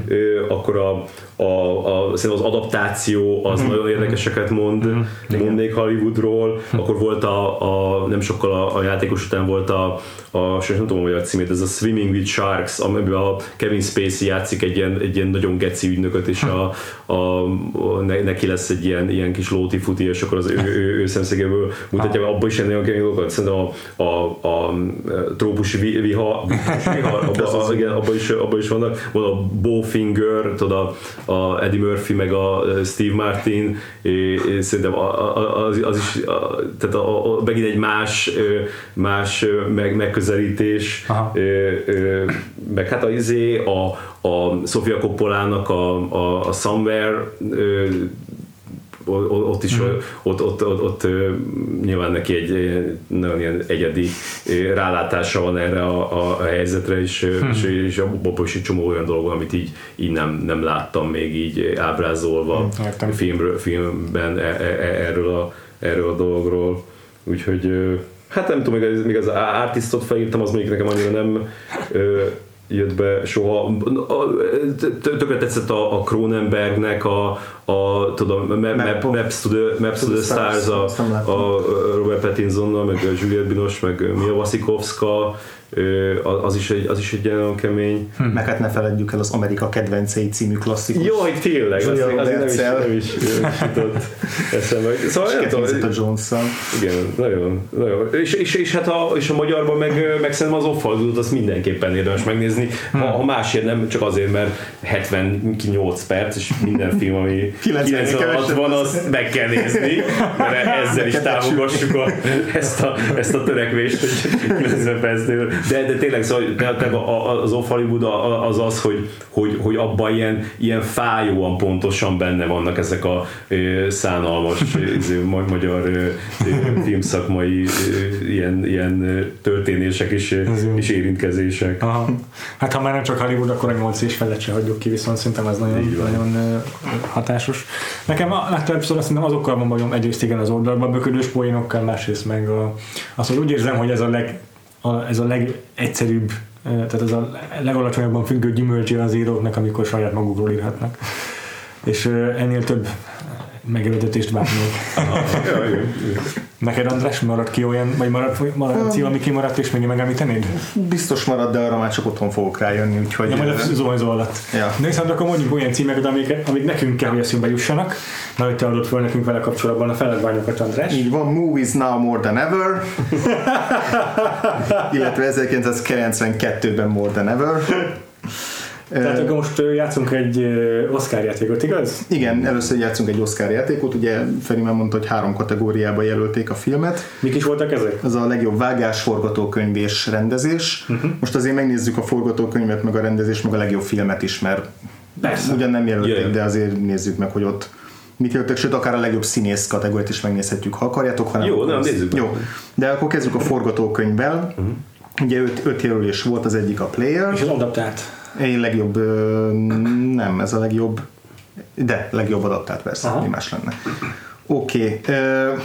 akkor a, a, a, az adaptáció az mm-hmm. nagyon érdekeseket mond, mond még Hollywoodról, akkor volt a, a nem sokkal a, a játékos után volt a, a sem nem tudom, hogy a címét, ez a Swimming with Sharks, amiben a Kevin Spacey játszik egy ilyen, egy ilyen nagyon geci ügynököt, és a, a, a, neki lesz egy ilyen, ilyen kis lóti futi, és akkor az ő, ő, ő szemszögéből mutatja, hogy abban is nagyon kemény dolgokat, szerintem a, a, a, trópusi viha, viha abban abba is, abba is vannak, van a Bowfinger, tudod, a, a Eddie Murphy meg a Steve Martin, és szerintem az, az is, tehát a, a, megint egy más, más meg, megközelítés, meg hát az izé, a, a Sofia Coppolának a, a, a Somewhere ott is, mm. ott, ott, ott, ott, nyilván neki egy nagyon ilyen egyedi rálátása van erre a, a helyzetre, és, mm. és, és abban is egy csomó olyan dolog, amit így, így nem, nem láttam még így ábrázolva mm, filmről, filmben e, e, e, erről a, erről a dologról. Úgyhogy hát nem tudom, még az, még az artistot felírtam, az még nekem annyira nem jött be soha. Tökre tetszett a, a Cronenbergnek a, a tudom, Maps to the, Maps to the Stars, a, a Robert Pattinsonnal, meg a Juliette Binoche, meg Mia Wasikowska, az is egy, az is egy nagyon kemény. Hm. Meg hát ne feledjük el az Amerika kedvencei című klasszikus. Jaj, tényleg, az, az, nem is, nem is jutott eszembe. Szóval nem tudom. a jones Igen, nagyon, nagyon. És, és, és, hát a, és a magyarban meg, meg szerintem az offaldult, azt mindenképpen érdemes megnézni. Ha, hm. ha másért nem, csak azért, mert 78 perc, és minden film, ami 96 van, azt meg kell nézni, mert ezzel is támogassuk a, ezt, a, ezt a törekvést, hogy 90 percnél de, de tényleg szóval, de, az off Hollywood az az, hogy, hogy, hogy abban ilyen, ilyen fájóan pontosan benne vannak ezek a szánalmas magyar filmszakmai ilyen, ilyen történések és, és érintkezések. Aha. Hát ha már nem csak Hollywood, akkor a 8 és felett se hagyjuk ki, viszont szerintem ez nagyon, nagyon hatásos. Nekem a legtöbbször azt hiszem azokkal van bajom, egyrészt igen az oldalban böködős poénokkal, másrészt meg a, azt, hogy úgy érzem, hogy ez a leg a, ez a legegyszerűbb, tehát ez a legalacsonyabban függő gyümölcse az íróknak, amikor saját magukról írhatnak. És ennél több igen, igen. Neked András, marad ki olyan, vagy marad, marad cím, ami kimaradt, és még megemlítenéd? Biztos marad, de arra már csak otthon fogok rájönni, úgyhogy... Ja, majd a ö, zuhanyzó alatt. Ja. De viszont akkor mondjuk olyan címeket, amik, amik nekünk kell, hogy eszünkbe jussanak. Na, hogy te adott föl nekünk vele kapcsolatban a feledványokat, András. Így van, Movies Now More Than Ever, illetve 1992-ben More Than Ever. Tehát akkor most játszunk egy Oscar játékot, igaz? Igen, először játszunk egy Oscar játékot, ugye Feri már mondta, hogy három kategóriába jelölték a filmet. Mik is voltak ezek? Az a legjobb vágás, forgatókönyv és rendezés. Uh-huh. Most azért megnézzük a forgatókönyvet, meg a rendezés, meg a legjobb filmet is, mert Persze. ugyan nem jelölték, Jaj. de azért nézzük meg, hogy ott mit jelöltek, sőt, akár a legjobb színész kategóriát is megnézhetjük, ha akarjátok. Ha nem, Jó, nem, nézzük. Jó, de akkor kezdjük a forgatókönyvvel. Uh-huh. Ugye öt, öt jelölés volt, az egyik a Player, És az adaptált. Egy legjobb, nem, ez a legjobb, de legjobb adaptált persze, Aha. mi más lenne. Oké, okay,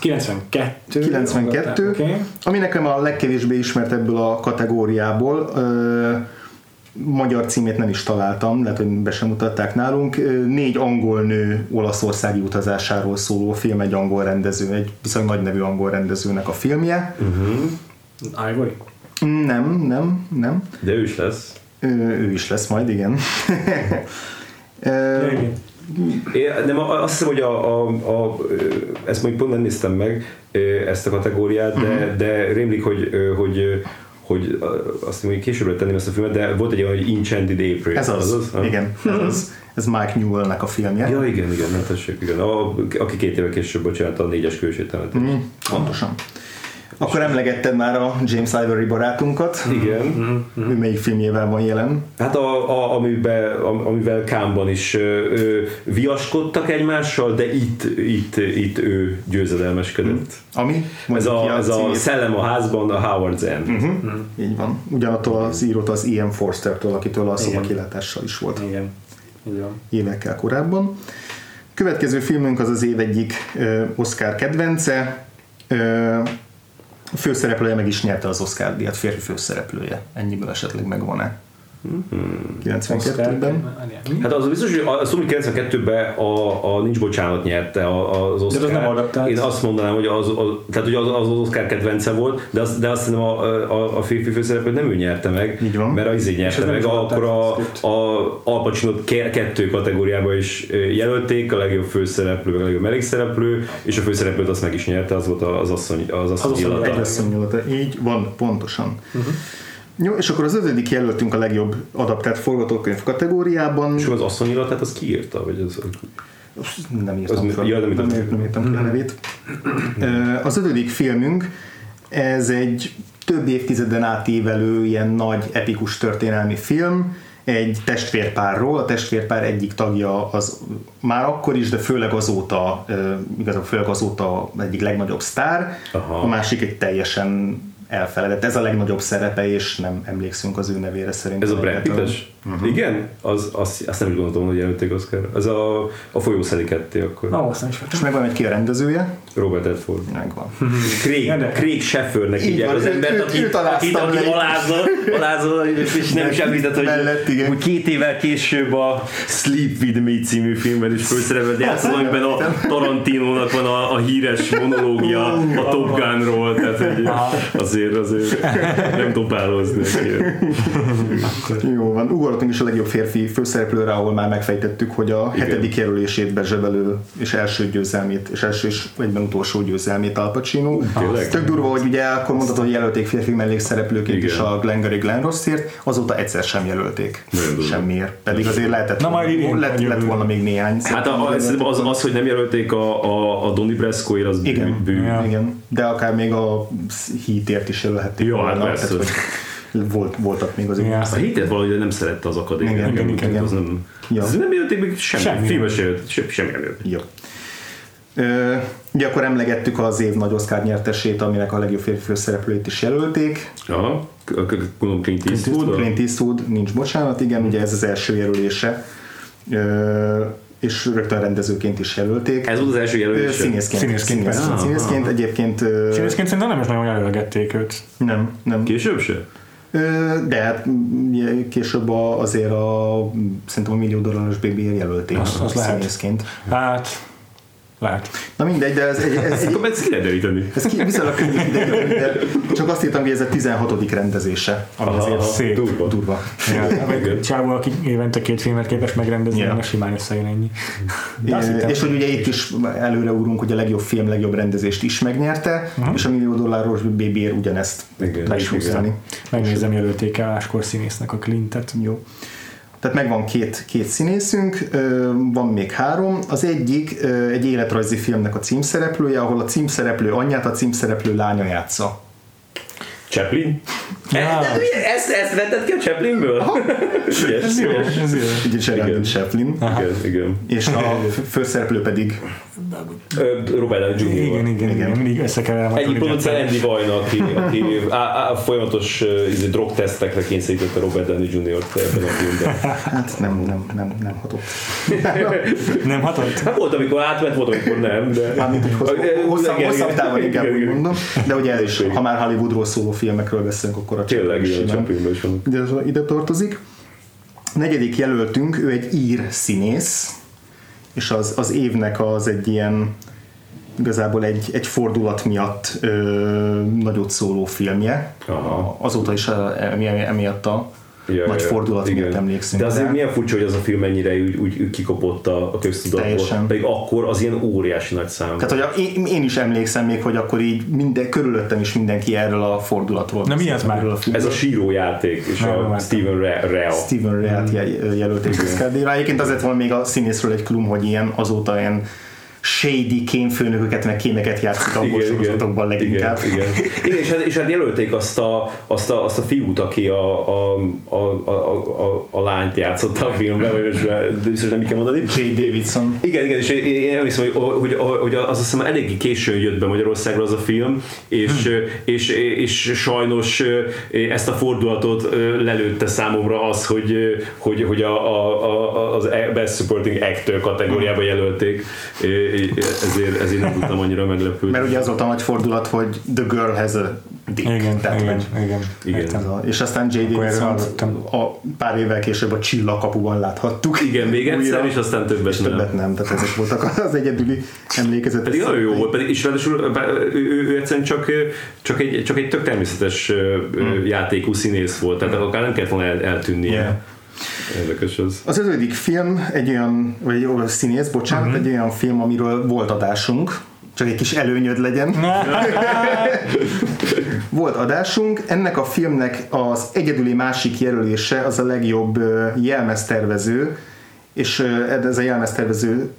92. 92, Oké. Okay. ami nekem a legkevésbé ismert ebből a kategóriából, magyar címét nem is találtam, lehet, hogy be sem mutatták nálunk. Négy angol nő olaszországi utazásáról szóló film, egy angol rendező, egy viszonylag nagy nevű angol rendezőnek a filmje. Ivory. Nem, nem, nem. De ő is lesz. Ö, Ő is lesz majd, igen. Igen. Én nem, azt hiszem, hogy a, a, a, ezt mondjuk pont nem néztem meg, ezt a kategóriát, de, de rémlik, hogy, hogy, hogy azt hogy későbbre tenném ezt a filmet, de volt egy olyan, hogy Enchanted April. Ez az, az? Ha? igen, ez az. Ez Mike Newell-nek a filmje. Ja, igen, igen, nem tessék, igen. A, aki két évvel később csinálta a négyes kősételmet. Mm, pontosan. Akkor emlegetted már a James Ivory barátunkat. Igen. Ő melyik filmjével van jelen? Hát a, a, amiben, am- amivel Kámban is ö, ö, viaskodtak egymással, de itt, itt, itt ő győzedelmeskedett. Ami? Ez ki a, ez a. Szellem a házban, a Howard's End. Mhm, Így van. Ugyanattól az írót az Ian Forster-től, akitől a szobakilátással is volt Igen. Így van. évekkel korábban. Következő filmünk az az év egyik ö, Oscar kedvence. Ö, a főszereplője meg is nyerte az Oscar díjat, férfi főszereplője. Ennyiből esetleg megvan-e? 92-ben. Hát az biztos, hogy tudom, hogy 92-ben a, a Nincs Bocsánat nyerte a- az Oscar. az nem adaptált. Én azt mondanám, hogy az, az, tehát, hogy az, az, az Oscar kedvence volt, de azt, de azt hiszem a, a, a férfi főszereplőt nem ő nyerte meg, Így van. mert az izé És nyerte ez nem meg, akkor a, a Al Pacino kettő kategóriába is jelölték, a legjobb főszereplő, a legjobb mellékszereplő, és a főszereplőt azt meg is nyerte, az volt az asszony, az asszony asszony illata. Egy asszonynyolata. Így van, pontosan. Uh-huh. Jó, és akkor az ötödik jelöltünk a legjobb adaptált forgatókönyv kategóriában. És az asszony illatát az kiírta? Vagy az, Nem írtam Az- fel. ja, nem nem, írt- nem írtam ki a nevét. Ö, Az ötödik filmünk, ez egy több évtizeden átívelő ilyen nagy epikus történelmi film, egy testvérpárról, a testvérpár egyik tagja az már akkor is, de főleg azóta, igazából főleg azóta egyik legnagyobb sztár, Aha. a másik egy teljesen elfeledett. Ez a legnagyobb szerepe, és nem emlékszünk az ő nevére szerintem. Ez a Brad. Pitt-es? Uh-huh. Igen? Az, azt, azt nem is gondoltam, hogy jelölték Oscar. Ez a, a folyószeli ketté akkor. Na, azt nem is És vettem. megvan egy ki a rendezője? Robert Redford. Megvan. Craig, Ja, Craig Sheffernek Így hívják az embert, aki, őt aki, alázza, és nem is említett, hogy, Mellett, igen. hogy két évvel később a Sleep With Me című filmben is főszerepet játszott, amiben a Tarantinónak van a, a híres monológia a Top Gunról, tehát hogy azért, azért nem neki. Jó van, ugorhatunk is a legjobb férfi főszereplőre, ahol már megfejtettük, hogy a Igen. hetedik jelölését bezsebelő és első győzelmét, és első és egyben utolsó győzelmét Al Pacino. Tök durva, hogy ugye akkor mondhatod, hogy jelölték férfi mellékszereplőként Igen. is a Glengarry Glen Rossért, azóta egyszer sem jelölték. Semmiért. Pedig azért lehetett, Na, majd idén lett, lett volna még néhány. Hát a, a, szerintem az, az, hogy nem jelölték a, a, a Donnie Brascoért, az. Igen, bű. Igen, de akár még a hítért is jelölhették Jó, hát persze. tehát, hogy volt, voltak még azért. Ja. A hitet valahogy nem szerette az akadémia. Igen, igen, tűnt, igen. Az nem, Ja. ez nem jelölték még semmi. Semmi. Filmes jelölt, semmi, semmi nem jelölt. Jó. Ö, ugye akkor emlegettük az év nagy Oscar nyertesét, aminek a legjobb férfi főszereplőit is jelölték. Ja, k- gondolom Clint Eastwood. Clint Eastwood, nincs bocsánat, igen, ugye ez az első jelölése. Ö, és rögtön rendezőként is jelölték. Ez volt az első jelölés. Színészként. Színészként, Színészként, persze. színészként egyébként Színészként szerintem nem is nagyon jelölgették őt. nem, nem. Később se? De hát mm, később a, azért a szerintem a millió dolláros baby jelölték Az- az lehet. színészként. Hát, lehet. Na mindegy, de ez, egy, ez, Akkor ezt ki lehet deríteni. ez ki, viszonylag könnyű kiderülni, de csak azt írtam, hogy ez a 16. rendezése, ami azért Aha, szép. durva. durva. Ja, egy csávó, aki évente két filmet képes megrendezni, Ja. yeah. simán összejön ennyi. De azt É, hittem, és hogy ugye itt is előre úrunk, hogy a legjobb film, legjobb rendezést is megnyerte, és a millió dolláros babyért ugyanezt Igen, le is húztani. Megnézem, jelölték el áskor színésznek a Clintet. Jó. Tehát megvan két, két színészünk, van még három. Az egyik egy életrajzi filmnek a címszereplője, ahol a címszereplő anyját a címszereplő lánya játsza. Chaplin? Ja. Ezt, ezt vetted ki a Chaplinből? Ügyes, Ez jó, ügyes. ez jó. Geraldine Chaplin. Igen, igen. És a főszereplő pedig Robert Downey Jr. Igen, igen, igen, Igen. igen, mindig összekeverem a Egyik producer. Andy Vajna, aki, aki á, á, folyamatos uh, izé, drogtesztekre kényszerítette Robert Downey Jr.-t ebben a filmben. hát nem, nem, nem, nem hatott. Nem hatott? Hát volt, amikor átment, volt, amikor nem, de... Mármint, hogy hossz, Igen, hosszabb, igen, hosszabb igen. távon inkább Igen, úgy igen. mondom. De ugye ez is, Igen. ha már Hollywoodról szóló filmekről beszélünk, akkor a Tényleg, Chaplin igen, van. ide, ide tartozik. Negyedik jelöltünk, ő egy ír színész, és az, az évnek az egy ilyen igazából egy, egy fordulat miatt ö, nagyot szóló filmje. Aha. Azóta is emiatt a Ja, nagy ja, fordulat igen. miatt emlékszünk. De azért rá. milyen furcsa, hogy az a film mennyire úgy, úgy, kikopott a, a köztudatból. Teljesen. Pedig akkor az ilyen óriási nagy szám. Tehát, hogy a, én, én, is emlékszem még, hogy akkor így minden, körülöttem is mindenki erről a fordulatról. Na, mi ez már? A Ez a síró játék, és Nem, a nem Steven Re- Rea. Steven Reat jel- jelölték. Egyébként azért van még a színészről egy klum, hogy ilyen azóta ilyen shady kémfőnököket, meg kémeket játszik abból sorozatokban leginkább. Igen, igen. igen és, hát, és hát jelölték azt a, azt a, azt a fiút, aki a, a, a, a, a, a lányt játszotta a filmben, vagy most biztos nem kell mondani. J. Davidson. Igen, igen, és én- emlékszem, hogy, hogy, hogy az azt hiszem eléggé későn jött be Magyarországra az a film, és, és, és sajnos ezt a fordulatot lelőtte számomra az, hogy, hogy, hogy a, a, a, az Best Supporting Actor kategóriába jelölték, ezért, ezért nem tudtam annyira meglepődni. Mert ugye az volt a nagy fordulat, hogy The Girl has a dick. Igen, Tehát, igen, hogy igen. Igen. Ez a, és aztán J. erről Davidson hallottam. a pár évvel később a Csillagkapuban láthattuk. Igen, még egyszer, Újra. és aztán többet és nem. többet nem. Tehát ezek voltak az egyedüli emlékezetes. Pedig nagyon jó volt, pedig, és ráadásul ő, ő, ő egyszerűen csak, csak, egy, csak egy tök természetes hmm. játékú színész volt, tehát akár nem kellett volna el, eltűnnie. Yeah. Érdekes az. Az ötödik film egy olyan, vagy jó, színész, bocsánat, uh-huh. egy olyan film, amiről volt adásunk, csak egy kis előnyöd legyen. Volt adásunk, ennek a filmnek az egyedüli másik jelölése az a legjobb jelmeztervező, és ez a jelmeztervező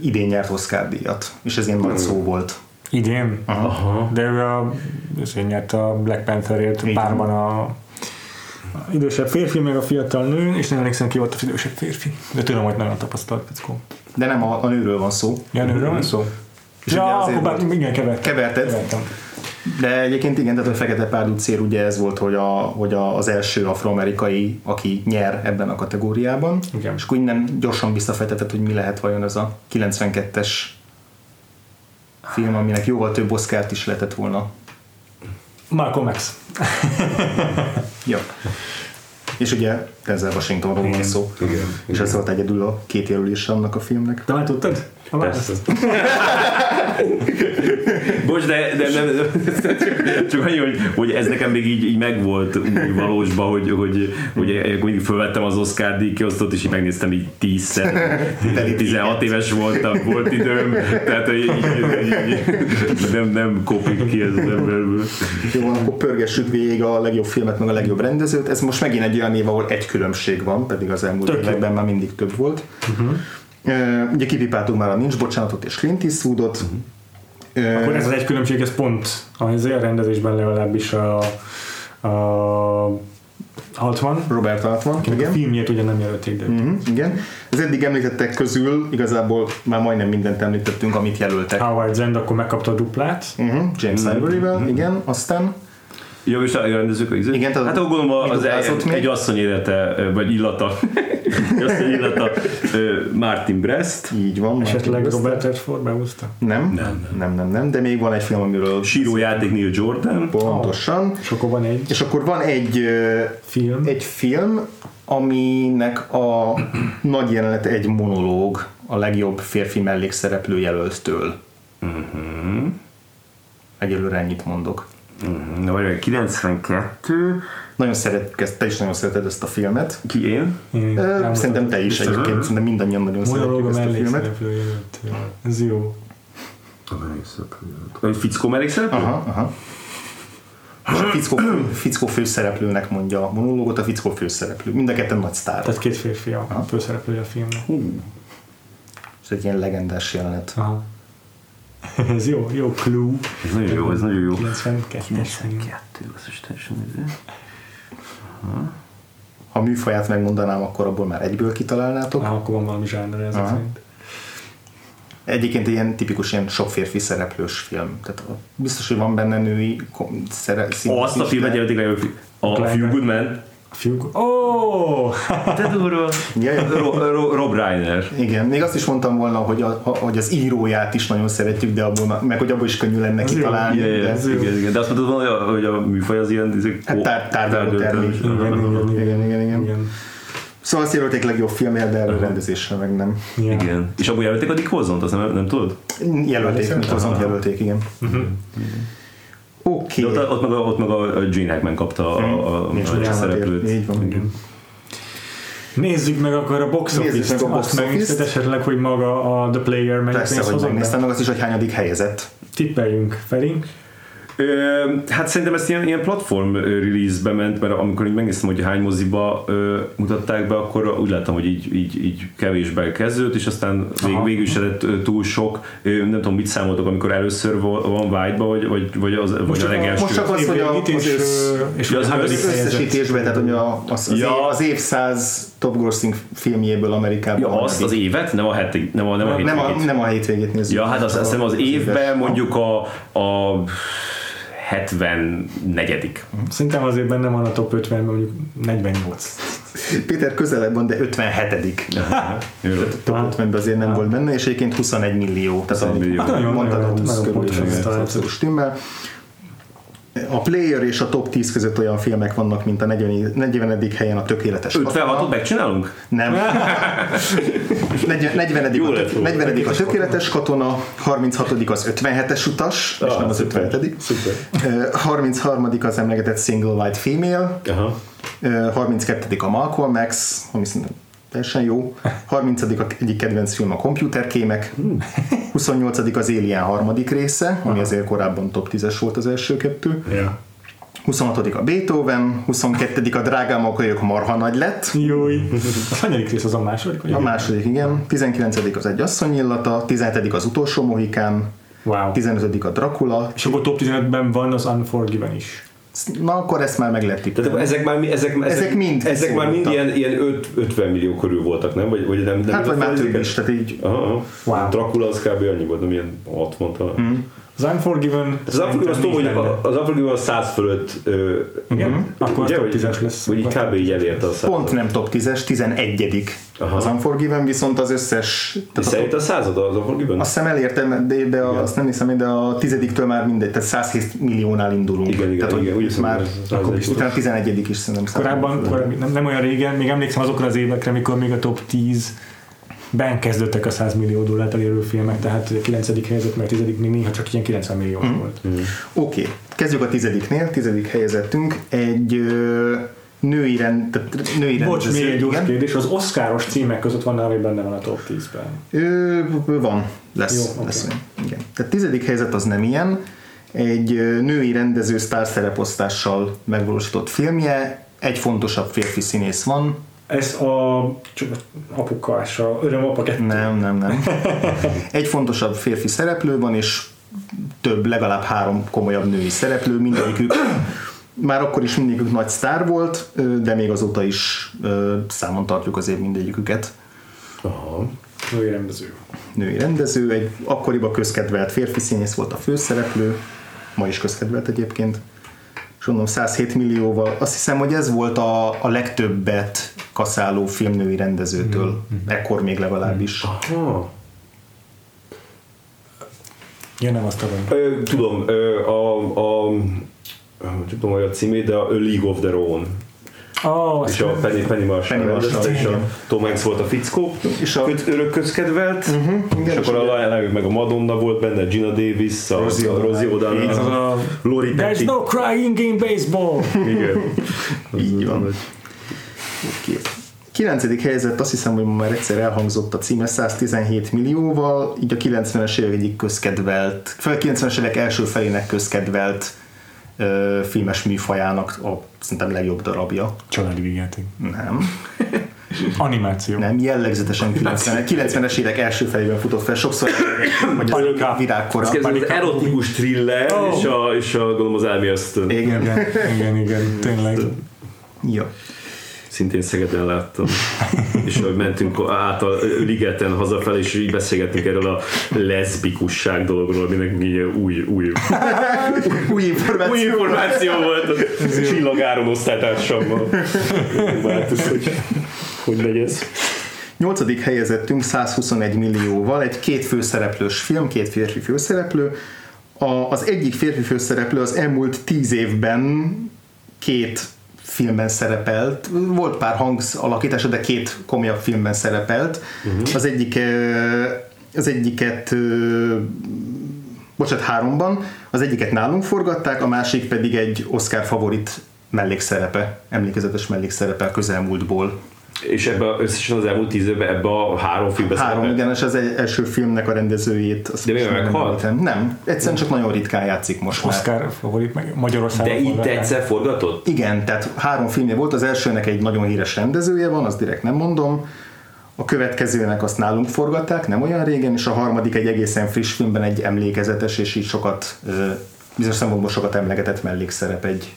idén nyert Oscar díjat, és ez ilyen nagy szó volt. Idén? Aha. De ő a, nyert a Black Pantherért párban a idősebb férfi, meg a fiatal nő, és nem emlékszem ki volt az idősebb férfi. De tudom, hogy nagyon tapasztalt fickó. De nem a, a nőről van szó. Ja, nőről van szó? És Ja, akkor bár, volt- igen, kevertem. Keverted? Kevertem. De egyébként igen, tehát a Fekete Párducér ugye ez volt, hogy, a, hogy a, az első afroamerikai, aki nyer ebben a kategóriában. Igen. És akkor innen gyorsan visszafejtetett, hogy mi lehet vajon ez a 92-es film, aminek jóval több oszkárt is lehetett volna. Malcolm X. Ja. És ugye Denzel Washingtonról van Igen. szó. Igen. És ez volt egyedül a két jelölése annak a filmnek. De már tudtad? A Persze. Bocs, de, de nem, csak, csak annyi, hogy, hogy ez nekem még így, így megvolt úgy valósban, hogy, hogy, hogy mindig fölvettem az Oscar díj kiosztót, és így megnéztem így tízszer. 16 éves voltam, volt időm, tehát hogy így, így, így, nem, nem kopik ki ez az emberből. Jó, van, akkor pörgessük végig a legjobb filmet, meg a legjobb rendezőt. Ez most megint egy olyan év, ahol egy különbség van, pedig az elmúlt Tök jó. években már mindig több volt. Uh-huh. Uh, ugye kipipáltuk már a Nincs Bocsánatot és Clint Eastwoodot. Uh-huh. Akkor ez az egy különbség, ez pont az rendezésben legalábbis a, a 60. Robert Altman, A igen. filmjét ugye nem jelölték, de Uh-huh, igen. Az eddig említettek közül igazából már majdnem mindent említettünk, amit jelöltek. Howard Zend akkor megkapta a duplát. Uh-huh. James Ivory-vel, igen. Aztán Jó, és a rendezők, Igen, tehát hát gondolom az egy, még? egy asszony élete, vagy illata. Azt írta Martin Brest. Így van. Esetleg Martin Robert Redford behúzta? Nem, nem, nem, nem, nem, de még van egy film, amiről Síró játék Neil Jordan. pontosan. És akkor van egy És akkor van egy, film. egy film, aminek a nagy jelenet egy monológ a legjobb férfi mellékszereplő jelöltől. Mhm. Egyelőre ennyit mondok. Na, vagy 92. Nagyon szeretjük ezt, te is nagyon szereted ezt a filmet. Ki én? Én elmondtam. Szerintem te is egyébként, szerintem mindannyian nagyon szeretjük a ezt a filmet. mellékszereplő. Ez jó. Egy fickó mellékszereplő? Aha, aha. És a fickó, fickó főszereplőnek mondja a monológot, a fickó főszereplő. Mind a ketten nagy sztár. Tehát két férfi a főszereplője a filmnek. Ez egy ilyen legendás jelenet. Aha. Ez jó, jó clue. Ez nagyon jó, ez nagyon jó. 92-es film. 92, az is teljesen izé. Ha műfaját megmondanám, akkor abból már egyből kitalálnátok. Ah, akkor van valami zsáner ezek Aha. szerint. Egyébként ilyen tipikus ilyen sok férfi szereplős film. Tehát biztos, hogy van benne női kom- szere- színész Azt a filmet de- jelölték legjobb A Few Man. Good Men. Fiúk... Ó! De durva. Ja, ja. Ro- Ro- Rob Reiner. Igen, még azt is mondtam volna, hogy, a, hogy az íróját is nagyon szeretjük, de abból, meg hogy abból is könnyű lenne kitalálni. Igen, de, igen, igen, igen. De azt mondod volna, hogy a- műfaj az ilyen... izé, Hát tár, tárgyaló termék. Igen, igen, igen. igen, igen, igen. igen. Szóval azt jelölték legjobb filmért, de erről rendezésre meg nem. Ja. Igen. És abból jelölték a Dick Hozont, azt nem, nem tudod? Jelölték, Emlékszem? Nicholson jelölték, igen. Oké. De ott, ott, meg a, ott meg a Gene Hackman kapta a, a, a, Nincs a mit szereplőt. Így van. Igen. Nézzük meg akkor a box meg a box Azt megnézted office-t. esetleg, hogy maga a The Player mennyi Persze, hogy megnéztem meg azt is, hogy hányadik helyezett. Tippeljünk, Ferink. Ö, hát szerintem ezt ilyen, ilyen platform release-be ment, mert amikor így megnéztem, hogy hány moziba ö, mutatták be, akkor úgy láttam, hogy így, így, így kevésbe kezdődött, és aztán vég, végül is lett túl sok. Ö, nem tudom, mit számoltok, amikor először van vágyba, vagy, vagy, vagy, az, vagy a legelső. most csak az, hogy a- az és, az az Az összesítésben, tehát hogy a, az, az, Ja. év, az évszáz top grossing filmjéből Amerikában. Ja, azt az évet? Nem a, heti, nem a, nem a nem, a, hétvégét. nem a hétvégét nézzük. Ja, hát azt azt hiszem az évben mondjuk a, a 74 Szerintem azért benne van a top 50 mondjuk 48. Péter közelebb van, de 57 Jó. Top 50 azért nem volt benne, és egyébként 21 millió. Tehát 21 millió. mondtad, találtad. abszolút stimmel. A player és a top 10 között olyan filmek vannak, mint a 40. 40. helyen a tökéletes 56-ot megcsinálunk? Nem. 40. 40. Jó a, tök, volna. 40. a tökéletes katona, 36. az 57-es utas, és Ah, nem az szuper. 57. Szuper. Ö, 33. az emlegetett Single White Female, Aha. Ö, 32. a Malcolm X, ami szerintem teljesen jó. 30. a egyik kedvenc film a Computerkémek. 28. az Alien harmadik része, ami azért korábban top 10-es volt az első kettő. Ja. 26. a Beethoven, 22. a Drágám a kölyök marha nagy lett. Jói. A hanyadik rész az a második? A második, igen. 19. az egy asszony illata, 17. az utolsó mohikán, Wow. 15. a Dracula. És akkor top 15-ben van az Unforgiven is. Na akkor ezt már meg lehet Tehát ezek már, ezek, ezek, Ezek mind ezek már mind ilyen, ilyen öt- 50 millió körül voltak, nem? Vagy, vagy nem, nem Hát vagy már több is, tehát így Aha, aha. Wow. Dracula az kb. annyi volt, nem ilyen 60 talán. Mhm. Az Unforgiven... Az Unforgiven azt tudom, hogy az Unforgiven a 100 fölött ö, Igen? Akkor az ugye, top vagy- 10-es lesz. Vagy így kb. így elérte a 100 Pont nem top 10-es, 11 Aha. az Unforgiven, viszont az összes... A szerint a század az Unforgiven? Azt hiszem elértem, de, de a, azt nem hiszem, de a tizediktől már mindegy, tehát 107 milliónál indulunk. Igen, igen, tehát, hogy igen, úgy hiszem, már akkor utána a 11 is szerintem Korábban, nem, nem olyan régen, még emlékszem azokra az évekre, amikor még a top 10 ben kezdődtek a 100 millió dollárt elérő filmek, tehát a 9. helyzet, mert 10. még néha csak ilyen 90 millió mm. volt. Oké, okay. kezdjük a tizediknél, tizedik helyezettünk, egy ö, női, rend, női Bocs, rendező. még egy gyors kérdés, az Oscaros címek között van, ami benne van a top 10-ben. Ö, van, lesz, Jó, oké. lesz. Igen. Tehát tizedik helyzet az nem ilyen. Egy női rendező sztárszereposztással megvalósított filmje, egy fontosabb férfi színész van, Ez a csak apukása, öröm apa kettő. Nem, nem, nem. Egy fontosabb férfi szereplő van, és több, legalább három komolyabb női szereplő, mindegyikük már akkor is mindegyikük nagy sztár volt, de még azóta is számon tartjuk azért mindegyiküket. Aha. Női rendező. Női rendező, egy akkoriban közkedvelt férfi színész volt a főszereplő, ma is közkedvelt egyébként, és mondom 107 millióval, azt hiszem, hogy ez volt a, a legtöbbet kaszáló filmnői rendezőtől. Ekkor még legalábbis. Ha. Ja, nem azt tudom. Tudom, a, a, tudom, hogy a címét, de a League of Their Own. Oh, És a Penny, Penny Marshall Penny Marshall, és a igen. Tom Hanks volt a fickó, És a- a örök közkedvelt, uh-huh, és és akkor a lányok meg a Madonna volt benne, Gina Davis, a Rosie O'Donnell. A... Lori There's Petty. no crying in baseball! Igen. Így van. Oké. Kilencedik helyzet, azt hiszem, hogy ma már egyszer elhangzott a címe 117 millióval, így a 90-es évek egyik közkedvelt, fel 90-es évek első felének közkedvelt ö, filmes műfajának a szerintem legjobb darabja. Családi vígjáték. Nem. Animáció. Nem, jellegzetesen 90, 90-es évek első felében futott fel, sokszor vagy az virágkora. Ez az erotikus thriller, Oh. és, a, és a, gondolom az Aston. Igen. Igen, igen, igen, tényleg. Ja. Szintén Szegeden láttam. és ahogy mentünk át a ligeten hazafelé, és így beszélgettünk erről a leszbikusság dologról, aminek így új, új, Új információ. új információ volt a csillagáron osztálytársammal. Változ, hogy hogy megy ez. Nyolcadik helyezettünk 121 millióval, egy két főszereplős film, két férfi főszereplő. A, az egyik férfi főszereplő az elmúlt tíz évben két filmben szerepelt, volt pár hangsz alakítása, de két komolyabb filmben szerepelt. Uh-huh. Az egyik az egyiket bocsánat, háromban, az egyiket nálunk forgatták, a másik pedig egy Oscar favorit mellékszerepe, emlékezetes mellékszerepe a közelmúltból. És ebbe összesen az elmúlt tíz évben ebbe a három filmbe Három, szerepelt? igen, és az egy- első filmnek a rendezőjét. azt De mi, most nem meghalt? említem. Nem, egyszerűen csak nagyon ritkán játszik most már. Oscar favorit, meg Magyarországon De itt egyszer forgatott? Igen, tehát három filmje volt, az elsőnek egy nagyon híres rendezője van, azt direkt nem mondom. A következőnek azt nálunk forgatták, nem olyan régen, és a harmadik egy egészen friss filmben egy emlékezetes, és így sokat, bizonyos szempontból sokat emlegetett mellékszerep egy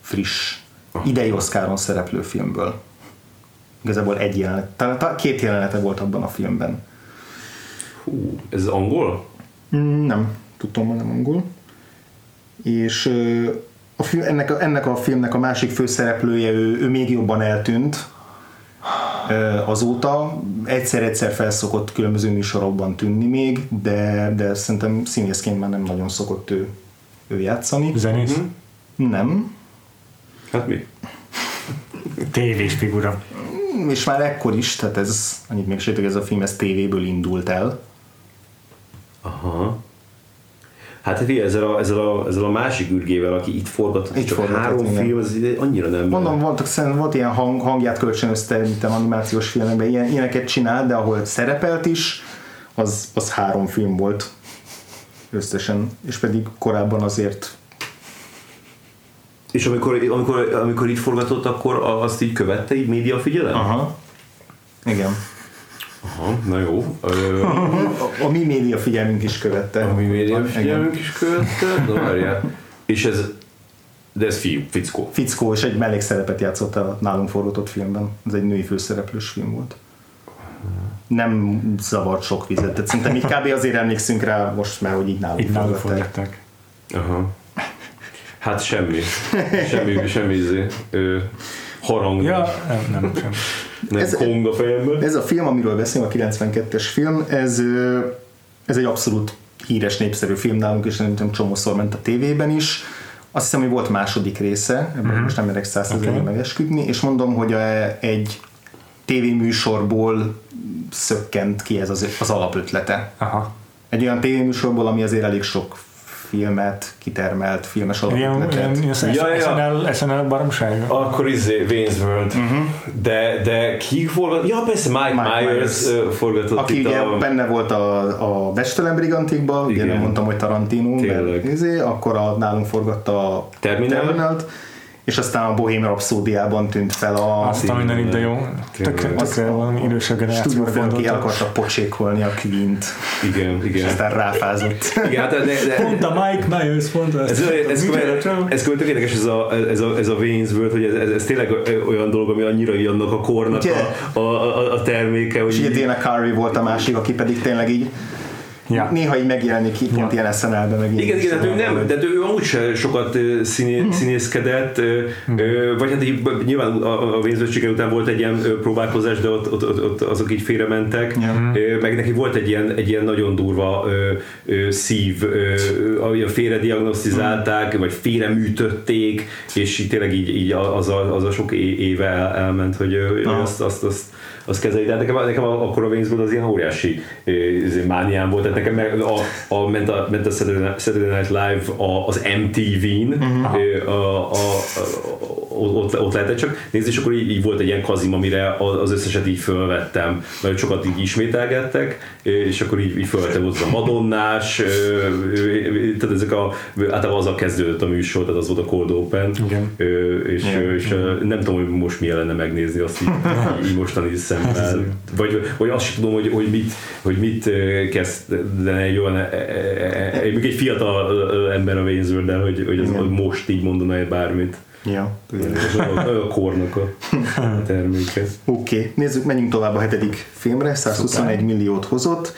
friss, idei Oscaron szereplő filmből. Igazából egy jelenet, talán talán két jelenete volt abban a filmben. Hú, ez angol? Mm, Nem, tudtam, hogy nem angol. És ö, a film, ennek, a, ennek a filmnek a másik főszereplője, ő, ő még jobban eltűnt ö, azóta. Egyszer-egyszer felszokott különböző műsorokban tűnni még, de, de szerintem színészként már nem nagyon szokott ő, ő játszani. Zenész? Nem. Hát mi? Tévés figura. Mm, És már ekkor is, tehát ez, annyit még sejtek, ez a film ez tévéből indult el. Aha. Hát figyelj, ezzel a, ezzel, a, ezzel a másik ürgével, aki itt forgatott, Itt csak forgatott, három igen. film, az annyira nem... Mondom, voltak, szerintem volt ilyen hang, hangját kölcsönözte, mint animációs filmekben, ilyen, ilyeneket csinál, de ahol szerepelt is, az, az három film volt összesen, és pedig korábban azért És amikor, amikor, amikor itt forgatott, akkor azt így követte, így média figyelem? Aha. Igen. Aha, na jó. Ö, A, a mi média figyelmünk is követte. a mi média Igen. figyelmünk is követte, várjál. És ez, de ez fiú, fickó. Fickó, és egy mellékszerepet játszott a nálunk forgatott filmben. Ez egy női főszereplős film volt. Nem zavart sok vizet, tehát szerintem így kb. azért emlékszünk rá most már, hogy így nálunk Itt forgatták. Aha. Hát semmi. Semmi, semmi izé. Ö, harang. Ja, nem, nem, sem. Nem Ez- kong a fejemben. Ez a film, amiről beszélünk, a 92-es film, ez, ez egy abszolút híres, népszerű film nálunk, és szerintem csomószor ment a tévében is. Azt hiszem, hogy volt második része, ebben most nem merek százszerzően Oké. megesküdni, és mondom, hogy a- egy tévéműsorból szökkent ki ez az, az alapötlete. Aha. Egy olyan tévéműsorból, ami azért elég sok filmet kitermelt, filmes alapötletet. ilyen, ilyen Ja, ja. SNL, SNL baromság. Akkor izé, Wayne's World. Uh-huh. De, de ki forgatott? Ja, persze, Mike, Mike Myers, Myers. forgatott Aki itt ugye a... benne volt a, a Bestelen Brigantikban, ugye Igen. nem mondtam, hogy Tarantino, Tényleg. mert izé, akkor a, nálunk forgatta a Terminal. Terminalt, és aztán a Bohemian Rhapsody-ában tűnt fel a Azt a minden itt, de jó. Tök, tök valami idősebb generációra stúdióban ki el akarta pocsékolni a Queen-t, Igen, és igen. aztán ráfázott. Igen, hát de, de, Pont a Mike Myers ezt. ez, ez, ez, ez, tök érdekes ez a, ez a, ez a Wayne's World, hogy ez, ez, ez tényleg olyan dolog, ami annyira annak a kornak a, a, a, a terméke, hogy És ugye így- Dana Carvey volt a másik, aki pedig tényleg így Ja. Néha így megjelenik ki, pont Ja. ilyen SNL-ben meg Igen, igen, hát ő nem, de ő amúgy se sokat színé, színészkedett, ö, ö, vagy hát így, nyilván a, a Vénzősége után volt egy ilyen próbálkozás, de ott, ott, ott, ott azok így félrementek. Ö, meg neki volt egy ilyen, egy ilyen nagyon durva ö, ö, szív, ö, olyan félrediagnosztizálták, vagy félreműtötték, és így tényleg így, így az, a, az a sok éve el, elment, hogy ő Aha. azt, azt, azt, azt kezeli, de hát nekem, nekem akkor a Wayne's az ilyen óriási izé, mániám volt, tehát nekem a, a, ment, a, ment a Saturday Night- Live a, az MTV-n, ö, a, a, a, ott, ott lehetett csak nézni, és akkor így, így volt egy ilyen kazim, amire az összeset így fölvettem, mert sokat így ismételgettek, és akkor így, így fölvettem ott a Madonnás, tehát ezek a, általában azzal kezdődött a műsor, tehát az volt a Cold Open, Igen. És, Igen. és nem tudom, hogy most milyen lenne megnézni azt így, így mostani szemmel. Vagy, vagy azt sem tudom, hogy, hogy mit, hogy mit kezdene egy olyan, e- e- e- egy, egy fiatal ember a Waynesville, hogy, hogy, az, hogy most így mondana egy bármit. Ja. Ez a, a kornak a terméke. Oké, okay. nézzük, menjünk tovább a hetedik filmre, 121 Szuper. milliót hozott.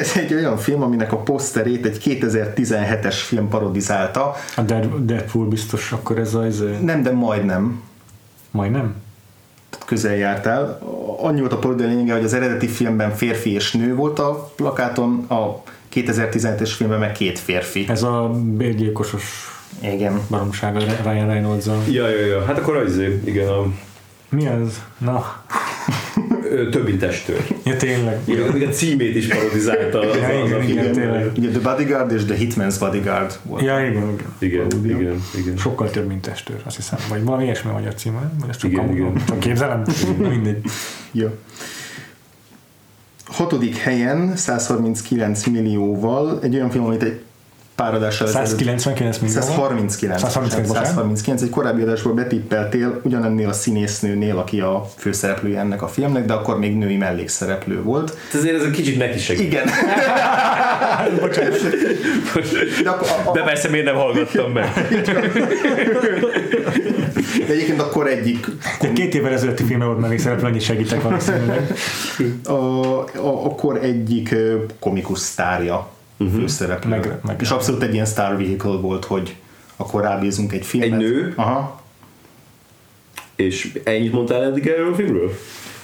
Ez egy olyan film, aminek a poszterét egy 2017-es film parodizálta. A Dead, Deadpool biztos akkor ez az... Nem, de majdnem. Majdnem? közel jártál. Annyi volt a paródia lényege, hogy az eredeti filmben férfi és nő volt a plakáton, a 2017-es filmben meg két férfi. Ez a bérgyilkosos Igen. baromság a Ryan reynolds -al. Ja, ja, ja. Hát akkor az, igen, a Mi az? Na, többi testőr. ja tényleg. Igen, még a címét is parodizálta. Az, Ja, igen, az, igen. tényleg. Ugye The Bodyguard és The Hitman's Bodyguard volt. Ja, igen, igen. igen, Paródia. igen, igen. Sokkal több, mint testőr, azt hiszem. Vagy valami ilyesmi magyar címe, vagy ezt csak Igen, igen, igen. igen. Csak képzelem? Mindegy. Ja. Hatodik helyen 139 millióval egy olyan film, amit egy pár adással ezelőtt- 199 millió. 139. 139, bocsánat. 139. Egy korábbi adásból betippeltél ugyanennél a színésznőnél, aki a főszereplője ennek a filmnek, de akkor még női mellékszereplő volt. Ezért ez egy kicsit neki segít. Igen. De, akkor, a, De a, persze miért nem hallgattam meg? de egyébként akkor egyik De két évvel ezelőtti filmben volt mellék szereplő, annyi segítek valószínűleg. a, a, akkor egyik komikus sztárja uh-huh. főszereplő. Meg- meg- és abszolút egy ilyen star vehicle volt, hogy akkor rábízunk egy filmet. Egy nő? Aha. És ennyit mondtál eddig erről a filmről?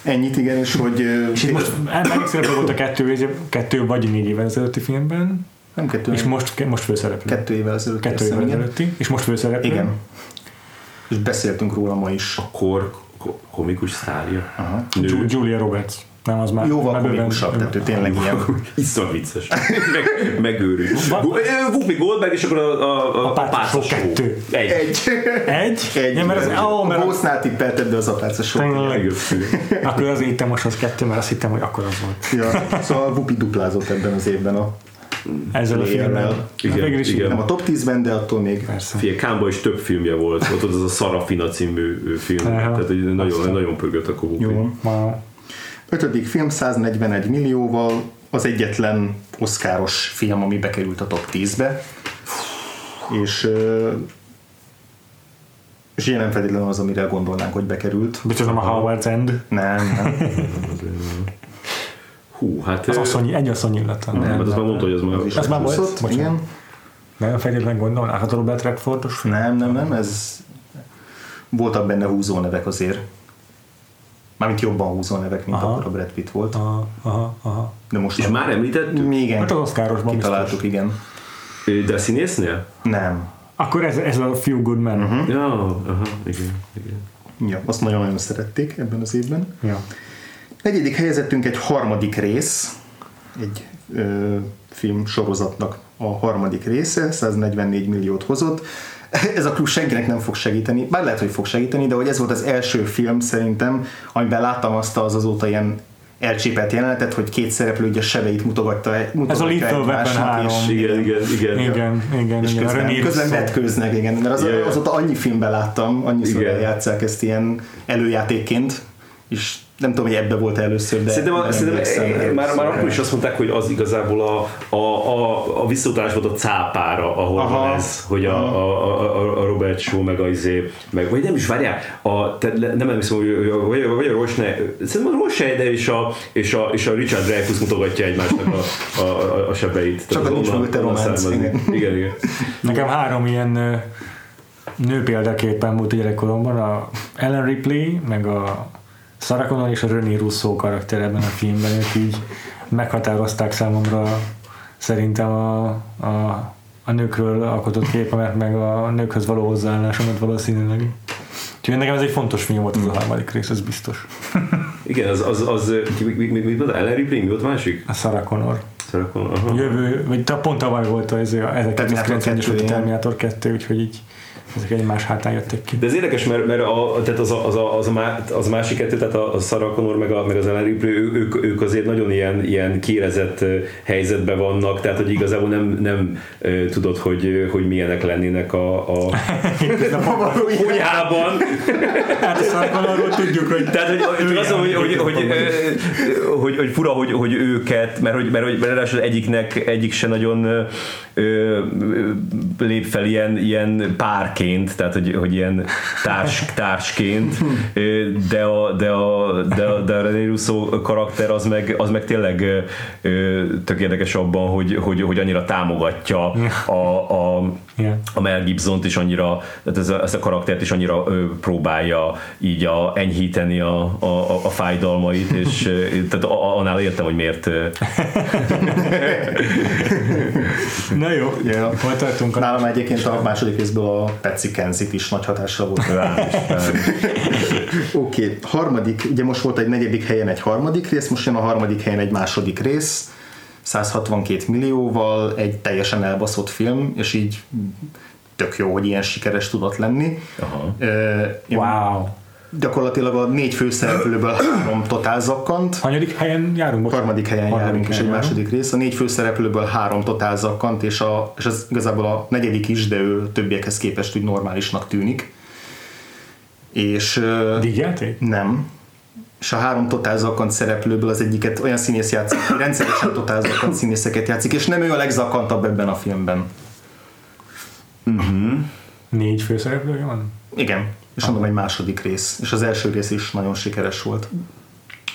Ennyit igen, és hogy És itt most mellék szereplő volt a kettő, kettő vagy négy évvel ezelőtti filmben, nem kettő, és most, most főszereplő. kettő évvel ezelőtt. Kettő évvel ezelőtti, és most főszereplő. Igen. És beszéltünk róla ma is. Kor ko- komikus sztárja. Aha. Ju- Julia Roberts. Nem, az már Jóval komikusabb, tehát ő tényleg ilyen. Iszonyat vicces. Meg, megőrült. Whoopi Goldberg, és akkor a, a, a, A Párcasok. kettő. Egy. Egy. Egy? Egy. Ja, mert az, ó, a mert Ghost-nál tippelted, de az apáca sok. Tényleg. Akkor azért hittem most az kettő, mert azt hittem, hogy akkor az volt. Ja, szóval Whoopi duplázott ebben az évben a Ezzel a filmmel. Igen, is igen. nem a top 10-ben, de attól még Persze. Figyelj, Kámba is több filmje volt, ott az a Sarafina című film, Aha. tehát hogy nagyon, Aztán. nagyon pörgött a Whoopi. jó. Ma, Ötödik film 141 millióval az egyetlen oszkáros film, ami bekerült a top 10-be. És és ilyen nem feltétlenül az, amire gondolnánk, hogy bekerült. Bocsánat, nem a Howard's End. Nem, nem. Hú, hát... Az asszony, egy asszony illata. Nem, hát azt már mondta, hogy az már... Az Ez már volt? igen. Nem feltétlenül gondolom, hát a Robert Redfordos. Nem, nem, nem, ez voltak benne húzó nevek azért. Mármint jobban húzó nevek, mint Aha. akkor a Brad Pitt volt. Aha, aha, aha. De most És már említettük? még igen, Hát az Oscarosban kitaláltuk, biztos. igen. De a színésznél? Nem. Akkor ez, ez a Few Good Men. Uh-huh. Ja, aha, igen, igen. Ja, azt nagyon-nagyon szerették ebben az évben. Ja. Negyedik helyezettünk egy harmadik rész, egy ö, film sorozatnak a harmadik része, 144 milliót hozott. Ez a klub senkinek nem fog segíteni, bár lehet, hogy fog segíteni, de hogy ez volt az első film szerintem, amiben láttam azt az azóta ilyen elcsépelt jelenetet, hogy két szereplő ugye a sebeit mutogatta, mutogatja Ez a Little Weapon egymásnak, 3. és- Igen, igen, igen. Igen, igen, és igen. közben, közben vetkőznek, igen, mert az, ja. azóta annyi filmben láttam, annyiszor Igen. eljátszák ezt ilyen előjátékként, és Nem tudom, hogy ebbe volt először, de Szerintem, a, de szerintem emlékszem. már, már akkor is azt mondták, hogy az igazából a, a, a, a visszautalás volt a cápára, ahol Aha. van ez, hogy a, a, a, a Robert Shaw, meg a izé, meg, vagy nem is, várjál, a, te, nem emlékszem, hogy hogy- vagy, vagy a Rosne, szerintem a Rosne és a, és, a, és a Richard Dreyfuss mutogatja egymásnak a, a, a, a sebeit. Csak a az nincs mögötte románc, igen. igen, igen. Nekem három ilyen nő példaképpen volt a gyerekkoromban, a Ellen Ripley, meg a Sarah Connor és a René Russo karakter ebben a filmben, ők így meghatározták számomra szerintem a, a, a nőkről alkotott képemet, meg a nőkhöz való hozzáállásomat valószínűleg. Úgyhogy nekem ez egy fontos film volt az a harmadik rész, ez biztos. Igen, az, az, az mi, mi, mi, mi volt? Ellen Ripley, mi volt a másik? A Sarah Connor. Szerekon, aha. Jövő, vagy pont tavaly volt az a Terminator 1990-es 2, volt a igen. Terminator 2, úgyhogy így ezek egymás hátán jöttek ki. De ez érdekes, mert, mert a, tehát az, a, az, a, az, a, má- az a másik kettő, tehát a, a Sarah Connor meg, a, meg az Ellen Ripley, ő- ők, ők azért nagyon ilyen, ilyen kérezett helyzetben vannak, tehát hogy igazából nem, nem tudod, hogy, hogy milyenek lennének a, a konyhában. Hát a Sarah Connorról tudjuk, hogy Tehát, hogy, hogy azt mondom, hogy, hogy, hogy, hogy, hogy fura, hogy, hogy őket, mert hogy, mert, hogy mert ráadásul egyiknek, egyik se nagyon ö, ö, lép fel ilyen, ilyen párként, tehát hogy, hogy ilyen társ, társként, de a, de a, de a, de a René Russo karakter az meg, az meg tényleg tök érdekes abban, hogy, hogy, hogy annyira támogatja a, a, Igen. a Mel Gibson-t is annyira, tehát ez a, ezt a karaktert is annyira ö, próbálja így a, enyhíteni a, a, a, a fájdalmait, és tehát a- a- annál értem, hogy miért Na jó, Ja. hol tartunk? A... Nálam egyébként a második részből a Patsy Kensit is nagy hatással volt. Oké, okay. harmadik, ugye most volt egy negyedik helyen egy harmadik rész, most jön a harmadik helyen egy második rész, 162 millióval, egy teljesen elbaszott film, és így tök jó, hogy ilyen sikeres tudott lenni. Aha. Én Wow. Gyakorlatilag a négy főszereplőből három totál zakkant, Hanyadik helyen járunk? Bocsánat? harmadik helyen Harmadik járunk, és egy helyen. második rész. A négy főszereplőből három totál zakkant, és, a, és ez igazából a negyedik is, de ő többiekhez képest úgy normálisnak tűnik. És ö, Díjjáték? nem. És a három totál zakkant szereplőből az egyiket olyan színész játszik, aki rendszeresen totál zakkant színészeket játszik, és nem ő a legzakkantabb ebben a filmben. Négy főszereplője van? Igen. És mondom, egy második rész. És az első rész is nagyon sikeres volt.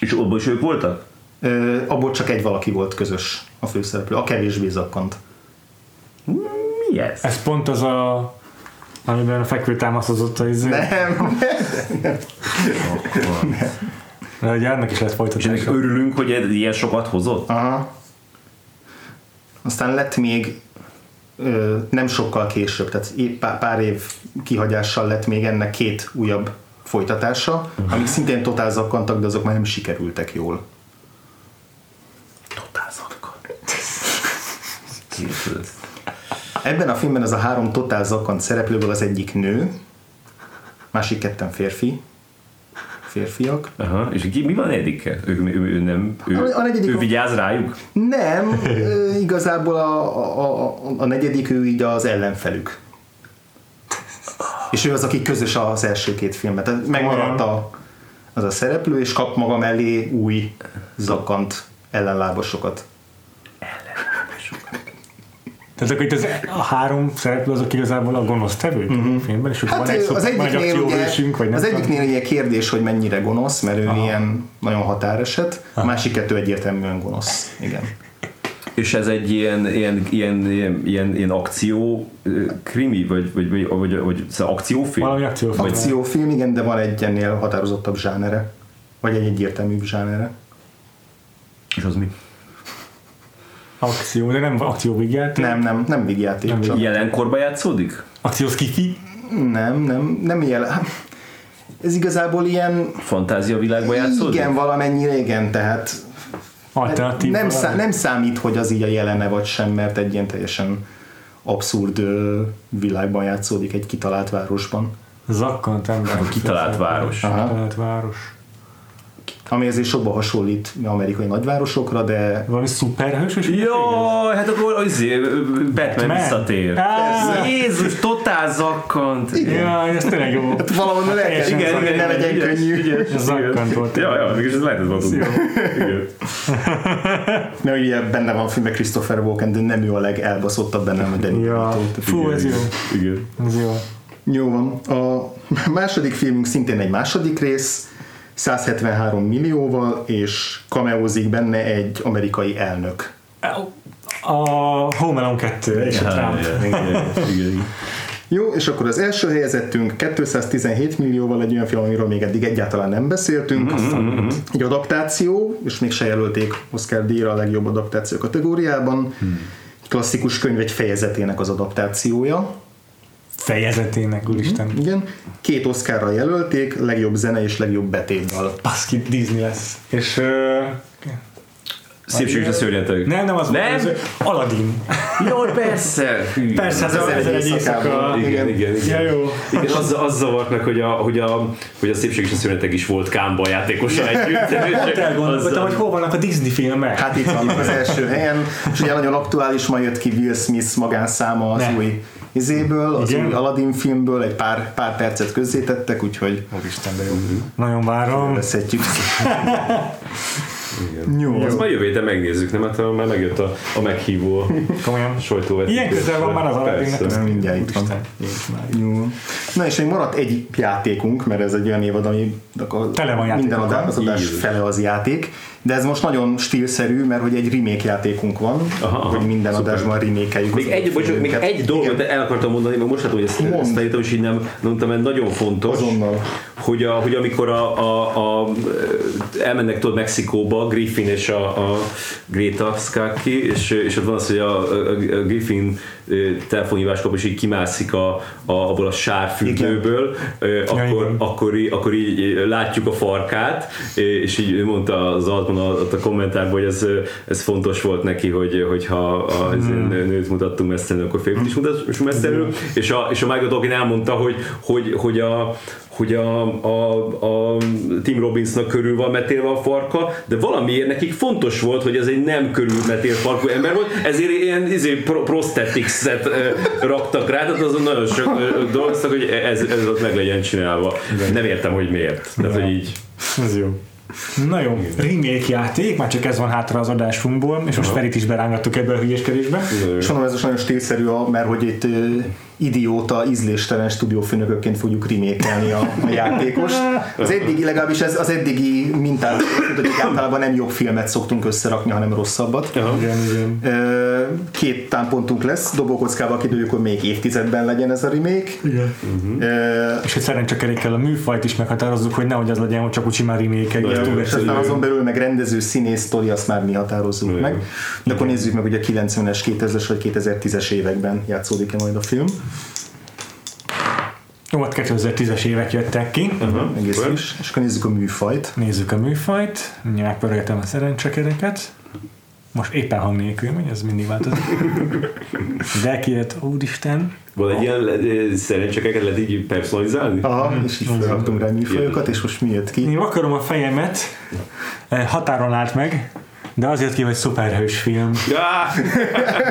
És abban is ők voltak? Ö, abból csak egy valaki volt közös a főszereplő, a kevésbé zakkant. Mi ez? Ez pont az a amiben a fekvő támaszhozott a izé. Nem, De ugye ennek is És folytatása. ennek örülünk, hogy ez ilyen sokat hozott? Aha. Aztán lett még ö, nem sokkal később, tehát pár, pár év kihagyással lett még ennek két újabb folytatása, amik szintén totál zakkantak, de azok már nem sikerültek jól. Totálzakkal. Ebben a filmben ez a három totál zakkant szereplőből az egyik nő, másik ketten férfi, férfiak. Aha, és ki, mi van Edikkel? Ő, ő, ő, nem, ő, A- a negyedik ő vigyáz rájuk? Nem, igazából a, a, a, a negyedik ő így az ellenfelük. És ő az, aki közös az első két filmet. Tehát megmaradt a, az a szereplő, és kap maga mellé új zakant ellenlábasokat. Tehát akkor itt az, a három szereplő azok igazából a gonosz tevők uh-huh. a filmben, és akkor Hát van egy, ö, az van egy egyiknél, ugye, akcióvésünk, vagy nem az egyiknél ilyen kérdés, hogy mennyire gonosz, mert ő Aha. ilyen nagyon határeset, a másik kettő egyértelműen gonosz. Igen. És ez egy ilyen, ilyen, ilyen, ilyen, ilyen, ilyen akció krimi, vagy, vagy, vagy, vagy, vagy szóval akciófilm? Valami akciófilm. Akciófilm, igen, de van egy ennél határozottabb zsánere. Vagy egy egyértelműbb zsánere. És az mi? Akció, de nem akcióvigyáték. Nem, nem, nem vígjáték. Nem csak. Jelenkorban játszódik? Akció skifi. Nem, nem, nem ilyen. Ez igazából ilyen... Fantázia világban játszódik? Igen, valamennyire igen, tehát Alternatív. nem, szá, nem számít, hogy az így a jelene vagy sem, mert egy ilyen teljesen abszurd világban játszódik egy kitalált városban. Zakkant ember. Kitalált város. Aha. Kitalált város. Ami ezért sokba hasonlít amerikai nagyvárosokra, de Valami szuperhősös? Jó, hát akkor az Batman Batman. visszatér. Á, Jézus, totál zakkant. Ja, ez tényleg jó. hát valahonnan el kell Igen, igen, igen, ne legyen igen, könnyű. igen. Ez zakkant volt. Ja, ja, mégis ez lehet, ez volt. Igen. Mert ugye benne van a filmben Christopher Walken, de nem ő a legelbaszottabb benne, a Danny Ja, fú, ez jó. Igen. Ez jó. Jó van. A második filmünk szintén egy második rész, 173 millióval, és cameózik benne egy amerikai elnök. A Home Alone 2 és a Trump. Igen, igen. Jó, és akkor az első helyezettünk 217 millióval egy olyan film, amiről még eddig egyáltalán nem beszéltünk. Egy adaptáció, és még se jelölték Oscar díjra a legjobb adaptáció kategóriában. Egy klasszikus könyv egy fejezetének az adaptációja. Fejezetének, úristen. Igen. Két Oscarra jelölték, legjobb zene és legjobb betétdal. Baszki, Disney lesz. És... Uh, Szépség és a szörnyeteg. nem, nem az Nem? az Aladdin. Jó, persze. Hű. Persze, ez, Ez az, ez egy éjszaka. Igen, igen, igen. Ja, jó. Igen, az, az zavart meg, hogy a, hogy a, hogy a szépség és a szörnyeteg is volt Kámba játékosa együtt. Ott elgondolkodtam, hogy hol vannak a Disney filmek. Hát itt vannak az első helyen, és ugye nagyon aktuális, ma jött ki Will Smith magánszáma az Ne. új izéből, az Igen? új Aladdin filmből, egy pár, pár percet közzétettek, úgyhogy Úristen, de jó. Nagyon várom. beszedjük. Jó, Azt majd jövő héten megnézzük, nem? Hát már megjött a, a meghívó Komolyan. sajtóvetítés. Ilyen közel van már az. Aladdinnek. mindjárt itt van. Jó. Na és még maradt egy játékunk, mert ez egy olyan évad, ami a Tele van minden adás, az adás fele az játék, de ez most nagyon stílszerű, mert hogy egy remake játékunk van, Aha, aha. hogy minden Szuper. adásban remékeljük. Még egy, bocsánat, még egy dolgot el akartam mondani, mert most látom, hogy ezt, Mondd. ezt leírtam, és így nem mondtam, mert nagyon fontos, Azonnal. hogy, a, hogy amikor a, a, a, elmennek tudod Mexikóba, Griffin és a, a Greta Skaki, és, és ott van az, hogy a, a, a Griffin telefonhívás kap, és így kimászik a, a, abból a sárfüggőből, akkor, akkor, akkor így látjuk a farkát, és így mondta az Altman a, a kommentárban, hogy ez, ez fontos volt neki, hogy, hogyha a hmm. nőt mutattunk mesztelenül, akkor férfit is mutassunk mesztelenül, és a, és a Michael Tolkien elmondta, hogy, hogy, hogy a, hogy a, a, a Tim Robbinsnak körül van metélve a farka, de valamiért nekik fontos volt, hogy ez egy nem körülmetél farkú ember volt, ezért ilyen izé, pro, prosthetics-et raktak rá, tehát azon nagyon sok dolgoztak, hogy ez, ez ott meg legyen csinálva. Nem értem, hogy miért. Tehát, hogy így Ez jó. Na jó, remake játék, már csak ez van hátra az adásunkból, és most Ferit is berángattuk ebbe a hülyeskedésbe. És mondom, ez most nagyon stílszerű, mert hogy itt idióta, ízléstelen stúdiófőnökökként fogjuk remékelni a, a játékost. Az eddigi, legalábbis ez az eddigi mintát, hogy általában nem jobb filmet szoktunk összerakni, hanem rosszabbat. Igen, igen. Ö, Két támpontunk lesz, dobókockába kidőjük, hogy még évtizedben legyen ez a remake. igen. Ö, És hogy szerencsekerékkel a műfajt is meghatározzuk, hogy nehogy az legyen, hogy csak úgy simán remake. És aztán azon belül meg rendező, színész, sztori, azt már mi határozzuk meg. De akkor nézzük meg, hogy a 90-es, 2000-es vagy 2010-es években játszódik-e majd a film. Jó, ott 2010-es évek jöttek ki. Egész Szuper. is. És akkor nézzük a műfajt. Nézzük a műfajt, mindjárt megpörgetem a szerencsekereket. Most éppen hang nélkül megy, ez mindig változik. De kijött, úristen. van egy ilyen le- szerencsekeket lehet így personalizálni? Aha, és így felraktunk rá műfajokat, és most mi jött ki? Én vakarom a fejemet, határon állt meg, de azért ki, hogy szuperhős film.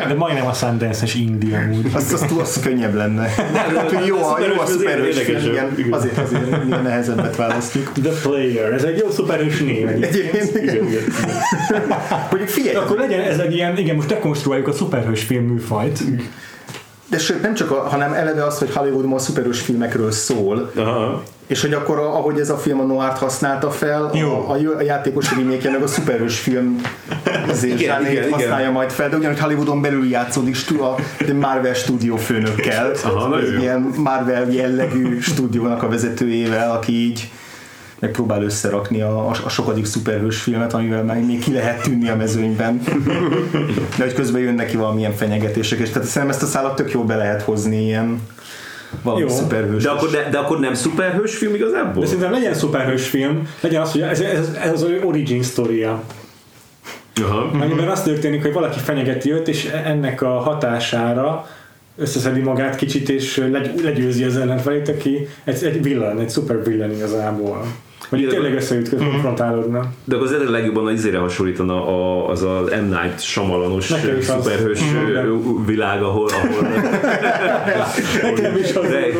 De majdnem a Sundance-es indie amúgy. Azt, azt, azt könnyebb lenne. Hát, jó, a, jó a szuperhős film, igen. Azért, azért milyen nehezebbet választjuk. The Player, ez egy jó szuperhős név. Egyébként, igen. Hogy figyelj, Akkor legyen ez egy ilyen, igen, most dekonstruáljuk a szuperhős film műfajt. De sőt, nem csak, a, hanem eleve az, hogy Hollywoodban a szuperhős filmekről szól, Aha. és hogy akkor, a- ahogy ez a film a Noir-t használta fel, Jó. a, a, a játékos remake meg a szuperhős film Igen, igen, használja igen. majd fel, de ugyanúgy Hollywoodon belül játszódik stú- a Marvel stúdió főnökkel, Aha, egy ilyen Marvel jellegű stúdiónak a vezetőjével, aki így megpróbál összerakni a, a, a sokadik szuperhős filmet, amivel meg még ki lehet tűnni a mezőnyben. De hogy közben jön neki valamilyen fenyegetések, és tehát szerintem ezt a szállat tök jó be lehet hozni ilyen valami Jó. szuperhős. De akkor, de, de akkor nem szuperhős film igazából? De szerintem legyen szuperhős film, legyen az, hogy ez, ez, ez az ő origin sztoria. Aha. Amiben az történik, hogy valaki fenyegeti őt, és ennek a hatására összeszedi magát kicsit, és legy, legyőzi az ellenfelét, aki egy, egy villan, egy szuper villan igazából. Vagy Igen. tényleg összeütköz, konfrontálódna. De akkor az a legjobban az izére hasonlítana a, az az M. Night Shyamalanos szuperhős ö, világ, ahol, ahol Nekem is az rej,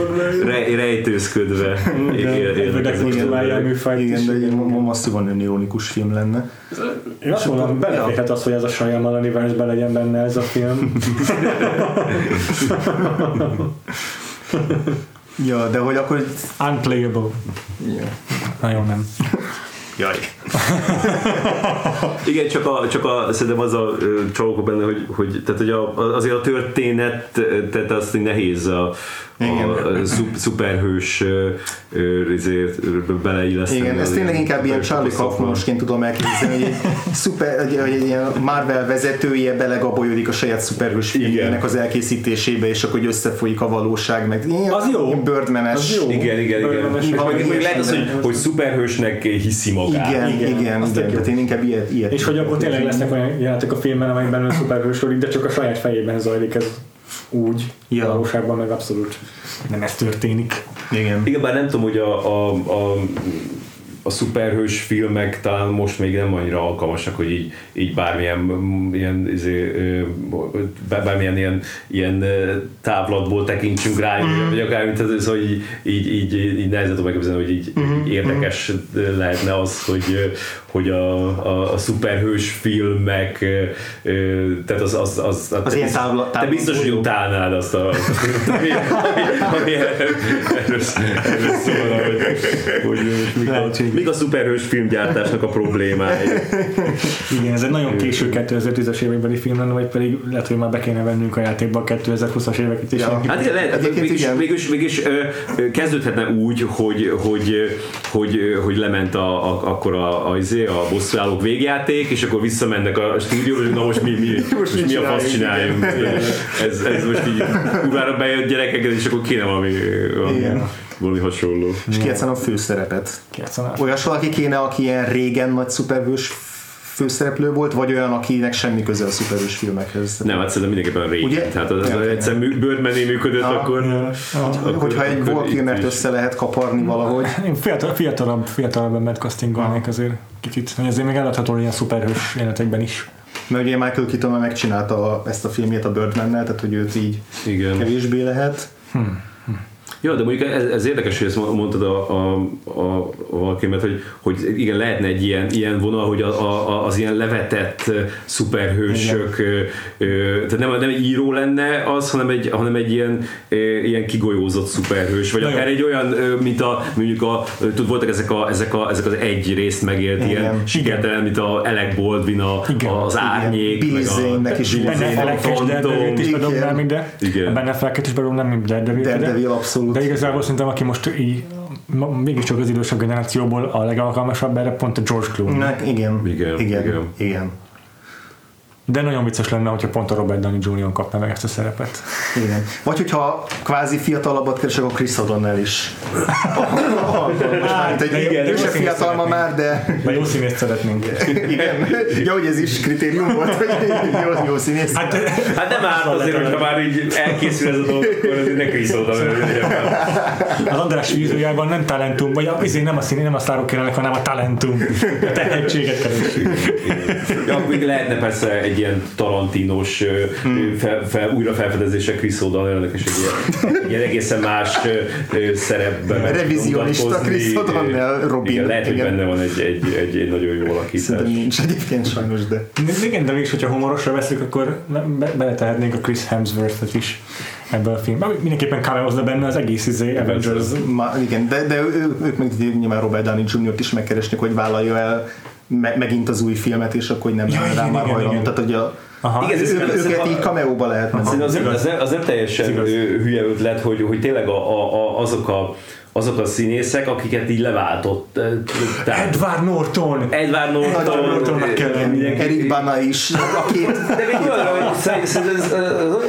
rej, rejtőzködve él- élnek ezek. Dekonstruálja a műfajt igen, de egy ma- masszívan önironikus film lenne. Én azt mondom, beleférhet az, hogy ez a Shyamalan universe legyen benne ez a film. Ja, de hogy akkor... Unplayable. Ja. Nagyon nem. Jaj. Igen, csak, a, csak a, szerintem az a csalóka benne, hogy, hogy, tehát, hogy a, azért a történet, tehát azt nehéz a, a szup, szuperhős beleilleszteni. Igen, ez tényleg inkább ilyen Charlie. Kaufmanosként tudom elképzelni, hogy egy, szuper, hogy egy ilyen Marvel vezetője belegabajoodik a saját szuperhős filmjének az elkészítésébe, és akkor hogy összefolyik a valóság, meg ilyen, Az jó. ilyen jó. Igen, igen, igen. Birdman-es, Meg, meg, meg lehet az, hogy, hogy szuperhősnek hiszi magát. Igen, Igen, igen, igen, igen. Tehát én inkább ilyet, ilyet És hogy akkor tényleg lesznek olyan jelenetek a filmben, amelyekben ő szuperhősödik, de csak a saját fejében zajlik ez úgy. Ja. Valóságban meg abszolút nem ez történik. Igen. Igen, bár nem tudom, hogy a, a, a, a szuperhős filmek talán most még nem annyira alkalmasak, hogy így, így bármilyen, mm, ilyen, izé, bármilyen ilyen, ilyen távlatból tekintsünk rá, mm. vagy akár, mint ez, hogy így, így, így, így nehezen tudom megképzelni, hogy így, így érdekes lehetne az, hogy, hogy a, a, a szuperhős filmek, tehát az, az, az, Az ilyen távla- te távlatból biztos, hogy utálnád azt a, ami, ami, ami erről, erről szól, hogy, hogy mik a, mik a szuperhős filmgyártásnak a problémái. Igen, ez egy nagyon késő 2010-es évekbeli film lenne, vagy pedig lehet, hogy már be kéne vennünk a játékba a 2020-as éveket is. Ja. Hát igen, lehet, Egyébként mégis, mégis, mégis kezdődhetne úgy, hogy, hogy, hogy, hogy lement a, a, akkor a, a, izé, a bosszúállók végjáték, és akkor visszamennek a stúdióba, és na most mi, mi, most mi, mi a fasz csináljunk. Ez, ez most így kurvára bejött gyerekeket, és akkor kéne valami, valami, hasonló. És kijátszani a főszerepet. Olyas valaki kéne, aki ilyen régen nagy szuperhős főszereplő volt, vagy olyan, akinek semmi köze a szuperhős filmekhez. Nem, hát szerintem mindenképpen régi. Ugye? Tehát az, az egyszer mű- Birdman-é működött, Ah, akkor... akkor- Hogyha egy is. össze lehet kaparni valahogy. Én fiatal, fiatalabb, fiatalabb embert castingolnék azért kicsit, hogy azért még eladható ilyen szuperhős jelenetekben is. Mert ugye Michael Keaton megcsinálta ezt a filmjét a Birdman-nel, tehát hogy őt így Igen. kevésbé lehet. Ja, de mondjuk ez, ez érdekes, hogy ezt mondtad a, a, a, a Valkémet, hogy, hogy igen, lehetne egy ilyen, ilyen vonal, hogy a, a, az ilyen levetett szuperhősök, ö, ö, tehát nem, nem egy író lenne az, hanem egy, hanem egy ilyen, ö, ilyen kigolyózott szuperhős, vagy Na akár jó. egy olyan, ö, mint a, mondjuk a, tud, voltak ezek, a, ezek, a, ezek az egy részt megélt Igen. ilyen sikertelen, mint a Alec Baldwin, a, Igen. az árnyék, Billy meg a Zane-nek is. Benne Phantom. Daredevil-t is Igen. bedobnám ide. Igen. A Benne feleket is bedobnám, mint Daredevil. Daredevil abszolút. De igazából szerintem, aki most így mégiscsak az idősebb generációból a legalkalmasabb erre pont a George Clooney. Na, igen. Igen, Igen. igen. igen. De nagyon vicces lenne, hogyha pont a Robert Downey Jr. kapna meg ezt a szerepet. Igen. Vagy hogyha kvázi fiatalabbat keresek, akkor Chris O'Donnell is. Mármint egy, igen, ő jó se színész fiatal ma szeretnénk. már, de De jó színészt szeretnénk. igen. Ja, hogy ez is kritérium volt, hogy jó, jó színész. Hát, Hát nem árt azért, hogyha már így elkészül ez a dolog, akkor azért ne Chris az András vízójában nem talentum, vagy azért nem a színé, nem a sztárok kérenek, hanem a talentum. A tehetséget keresünk. Ja, lehetne persze egy ilyen tarantinos hmm. fel, fel, újra felfedezése Chris O'Donnell-nek és egy ilyen, egy ilyen egészen más szerepben. meg Revizionista. Chris O'Donnell, Robin. Igen, lehet, hogy Igen. benne van egy, egy, egy, egy nagyon jó alakítás. Szerintem nincs egyébként sajnos, de Igen, de mégis, hogyha humorosra veszük, akkor be- beletehetnénk a Chris Hemsworth-et is ebbe a filmbe. Mindenképpen cameozna benne az egész izé Avengers. Ma, igen, de, de ő, ők meg nyilván Robert Downey Jr.-t is megkeresnek, hogy vállalja el me, megint az új filmet, és akkor hogy nem Ja, rá már hajlandó. Tehát, hogy a, Aha. Igen, ez- ők, ez- őket így cameóba lehetne. Szerintem az, nem, az, nem, az nem teljesen hülye ötlet, hogy, hogy tényleg a, a, a, azok, a, azok a színészek, akiket így leváltott. Tehát Edward Norton! Edward Norton, Edward Nortonnak kell lenni. Eric Bana is, a két, De még olyan, szerintem ez, ez, ez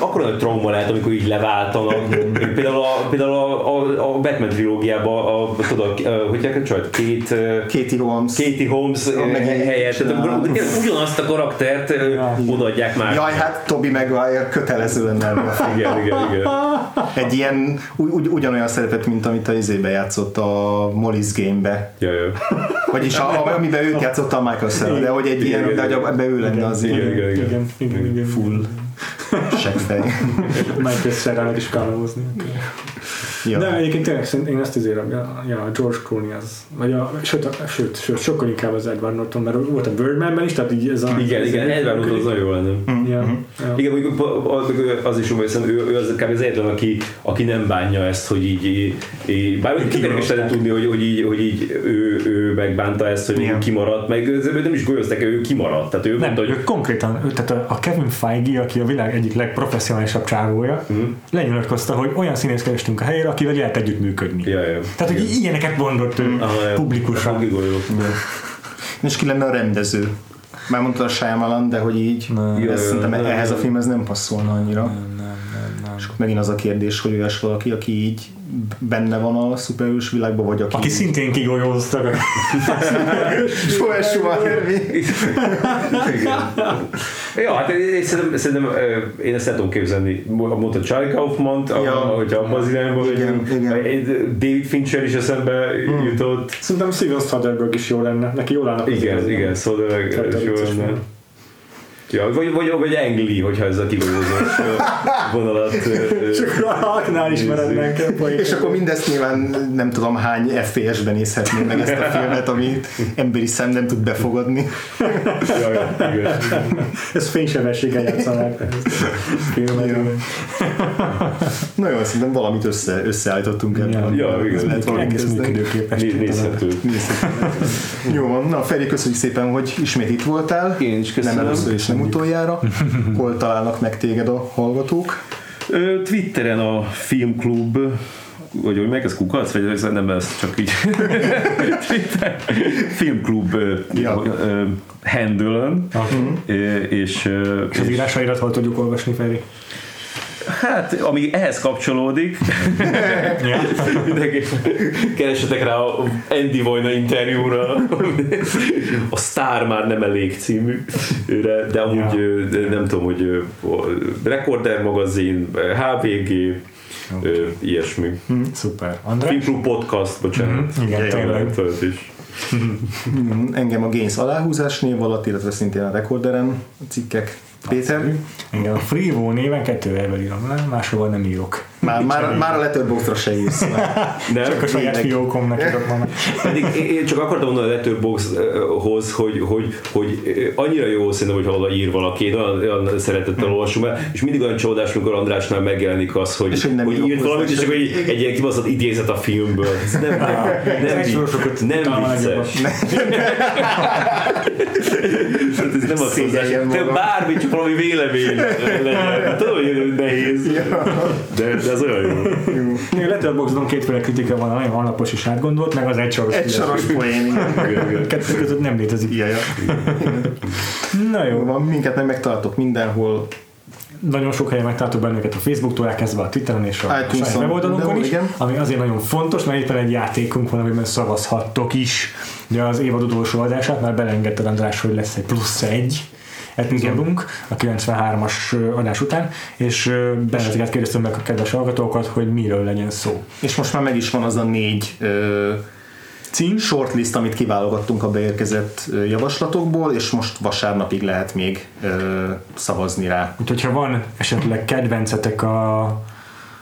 akkor nagy trauma lehet, amikor így leváltanak. Például a, például a, a, a Batman trilógiában, a, tudod, a, hogy kell csajt, két Katie Holmes. Katie Holmes A eh, helyett, ugyanazt a karaktert eh, Ja. odaadják már. Jaj, hát Toby Maguire kötelező lenne a. Igen, igen, igen. Egy ilyen, ugy, ugy, ugyanolyan szerepet, mint amit a izé izébe játszott a Molly's Game-be. Ja, ja. Vagyis a, amiben őt játszotta a Michael Cera, de hogy egy ilyen, Igen, de hogy ebben ő lenne az Igen, ilyen igen, igen. Igen, igen, igen. Full seggfej. Michael Serránat is kamerózni. Ja. De egyébként tényleg én ezt azért, ja, ja, a George Clooney az, vagy a, sőt, a, sőt, sőt, sokkal inkább az Edward Norton, mert volt a Birdmanben is, tehát így ez a... Igen, igen, Edward Norton az nagyon jó lenne. Ja, Mhm. ja. Igen, mondjuk az is jó, hiszen ő, ő az kb. az egyetlen, aki, aki nem bánja ezt, hogy így, így, bár tök érdekes lenne tudni, hogy, hogy, így, hogy így ő, ő megbánta ezt, hogy Igen. így kimaradt, meg ő nem is golyozták, ő kimaradt. Tehát ő Nem, mondta, hogy ő konkrétan, ő, tehát a- a Kevin Feige, aki a világ egyik legprofesszionálisabb csávója, Mhm. lenyilatkozta, hogy olyan színész kerestünk a helyre, akivel lehet együttműködni. Ja, ja. Tehát, hogy ilyeneket mondott ő Ah. És ki lenne a rendező? Már mondta a Shyamalan, de hogy így, ez szerintem ehhez a filmhez nem passzolna annyira. Nem, nem, nem. Megint az a kérdés, hogy olyas valaki, aki így benne van a szuperhős világban, vagy aki... Aki szintén kigolyóztak. Joel Schumacher, mi? Ja, hát én, én szerintem, szerintem én ezt el tudom képzelni. Mondta Charlie Kaufman, Ja. hogyha abban az irányban Igen, vagyunk. igen. David Fincher is eszembe jutott. Szerintem Steven Soderbergh is jó lenne. Neki jól állnak. az Igen, igen, szóval a is jó lenne. Ja, vagy, vagy, vagy Ang Lee, hogyha ez a kigolyózós vonalat. Csak a haknál ismerednek el És akkor mindezt nyilván nem tudom hány FPS-ben nézhetném meg ezt a filmet, amit emberi szem nem tud befogadni. ja, ja, igen. Ez fénysebességgel játszanak. Ja. Na jó, szerintem valamit össze, összeállítottunk ebből. Ja, igen. Lehet valamit Egész kezdeni. működőképes. Nézhető. Jó van, na Feri, köszönjük szépen, hogy ismét itt voltál. Én is köszönöm. Nem először és nem utoljára. Hol találnak meg téged a hallgatók? Twitteren a filmklub vagy hogy meg ez kukac, vagy ez nem ez csak így filmklub Ja. ö, és, ö, És az és írásairat hol tudjuk olvasni, Feri? Hát ami ehhez kapcsolódik mindenki keresetek rá a Andy Vojna interjúra a Star már nem elég című de amúgy Ja. nem tudom, hogy Recorder magazin HVG ö, ilyesmi Szuper. András? Filmklub podcast, bocsánat. Igen, Ja, tényleg. Is. Mm, Engem a Gains aláhúzás név alatt, illetve szintén a Recorderen cikkek. Péter? Igen, a Freevo néven kettő helyvel írom le, máshol nem írok. Már, már, már a Letterboxdra se írsz. Nem, Csak a saját fiókomnak írok meg. Pedig én- csak akartam mondani a Letterboxdhoz, hogy, hogy, hogy annyira jó szerintem, hogy valahol ír valaki, én olyan, olyan szeretettel olvasom el, és mindig olyan csodás, amikor Andrásnál megjelenik az, hogy, És hogy nem hogy írt hozzá valamit, és akkor egy, egy ilyen kibaszott idézet a filmből. Ez nem, nem, nem, nem talán vicces. Hát ez nem azt Szégyeljen hozzá, magam. bármi, csak valami vélemény legyen. Tudom, hogy nehéz, de, de ez olyan jó. Én Letterboxdon kétféle kritika van, nagyon alapos és átgondolt, meg az egy soros. Egy soros poén. Kettő között nem létezik. Ja, ja. Na Jó jó, van, minket meg megtaláltok mindenhol. nagyon sok helyen megtaláltok bennünket a Facebooktól elkezdve a Twitteren és a saját weboldalunkon is, igen. ami azért nagyon fontos, mert éppen egy játékunk van, amiben szavazhattok is. Ugye az évad utolsó adását már belengedted András, hogy lesz egy plusz egy epizódunk a 93-as adás után, és benneteket kérdeztem meg a kedves hallgatókat, hogy miről legyen szó. És most már meg is van az a négy ö, Cím? shortlist, amit kiválogattunk a beérkezett javaslatokból, és most vasárnapig lehet még ö, szavazni rá. Úgyhogy ha van esetleg kedvencetek a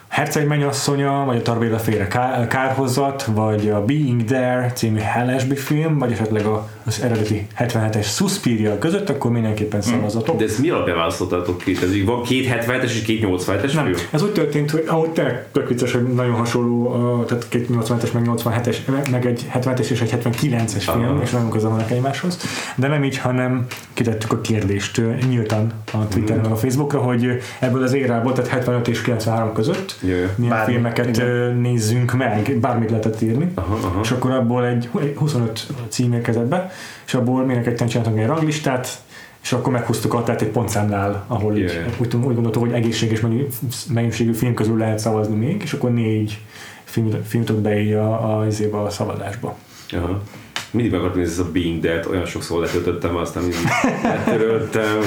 Herceg mennyasszonya, vagy a Tarbéla félre ká- kárhozat, vagy a Being There című Hellesby film, vagy esetleg az eredeti 77-es Suspiria között, akkor mindenképpen szavazatok. De ezt mi alapján választottátok ki? Ez így van két 77-es és két 87-es Nem, film? ez úgy történt, hogy ahogy te tök vicces, hogy nagyon hasonló, tehát két 87-es, meg 87-es, meg egy 70-es és egy 79-es film, Aha. és nagyon közel vannak egymáshoz, de nem így, hanem kitettük a kérdést nyíltan a Twitteren, meg a Facebookra, hogy ebből az érából, tehát 75 és 93 között Jaj. milyen Bármi, filmeket igen. nézzünk meg, bármit lehetett írni, Aha, aha. és akkor abból egy 25 cím érkezett be, és abból mindenketten csináltunk egy ranglistát, és akkor meghúztuk a tehát egy pontszámnál, ahol így, Jaj. úgy, úgy gondoltuk, hogy egészséges mennyi- mennyiségű film közül lehet szavazni még, és akkor négy film, film jutott be így a, a, a, a szavazásba. Aha. Mindig meg akartam nézni ezt a Being Dead, olyan sokszor letöltöttem, aztán mindig letöröltem.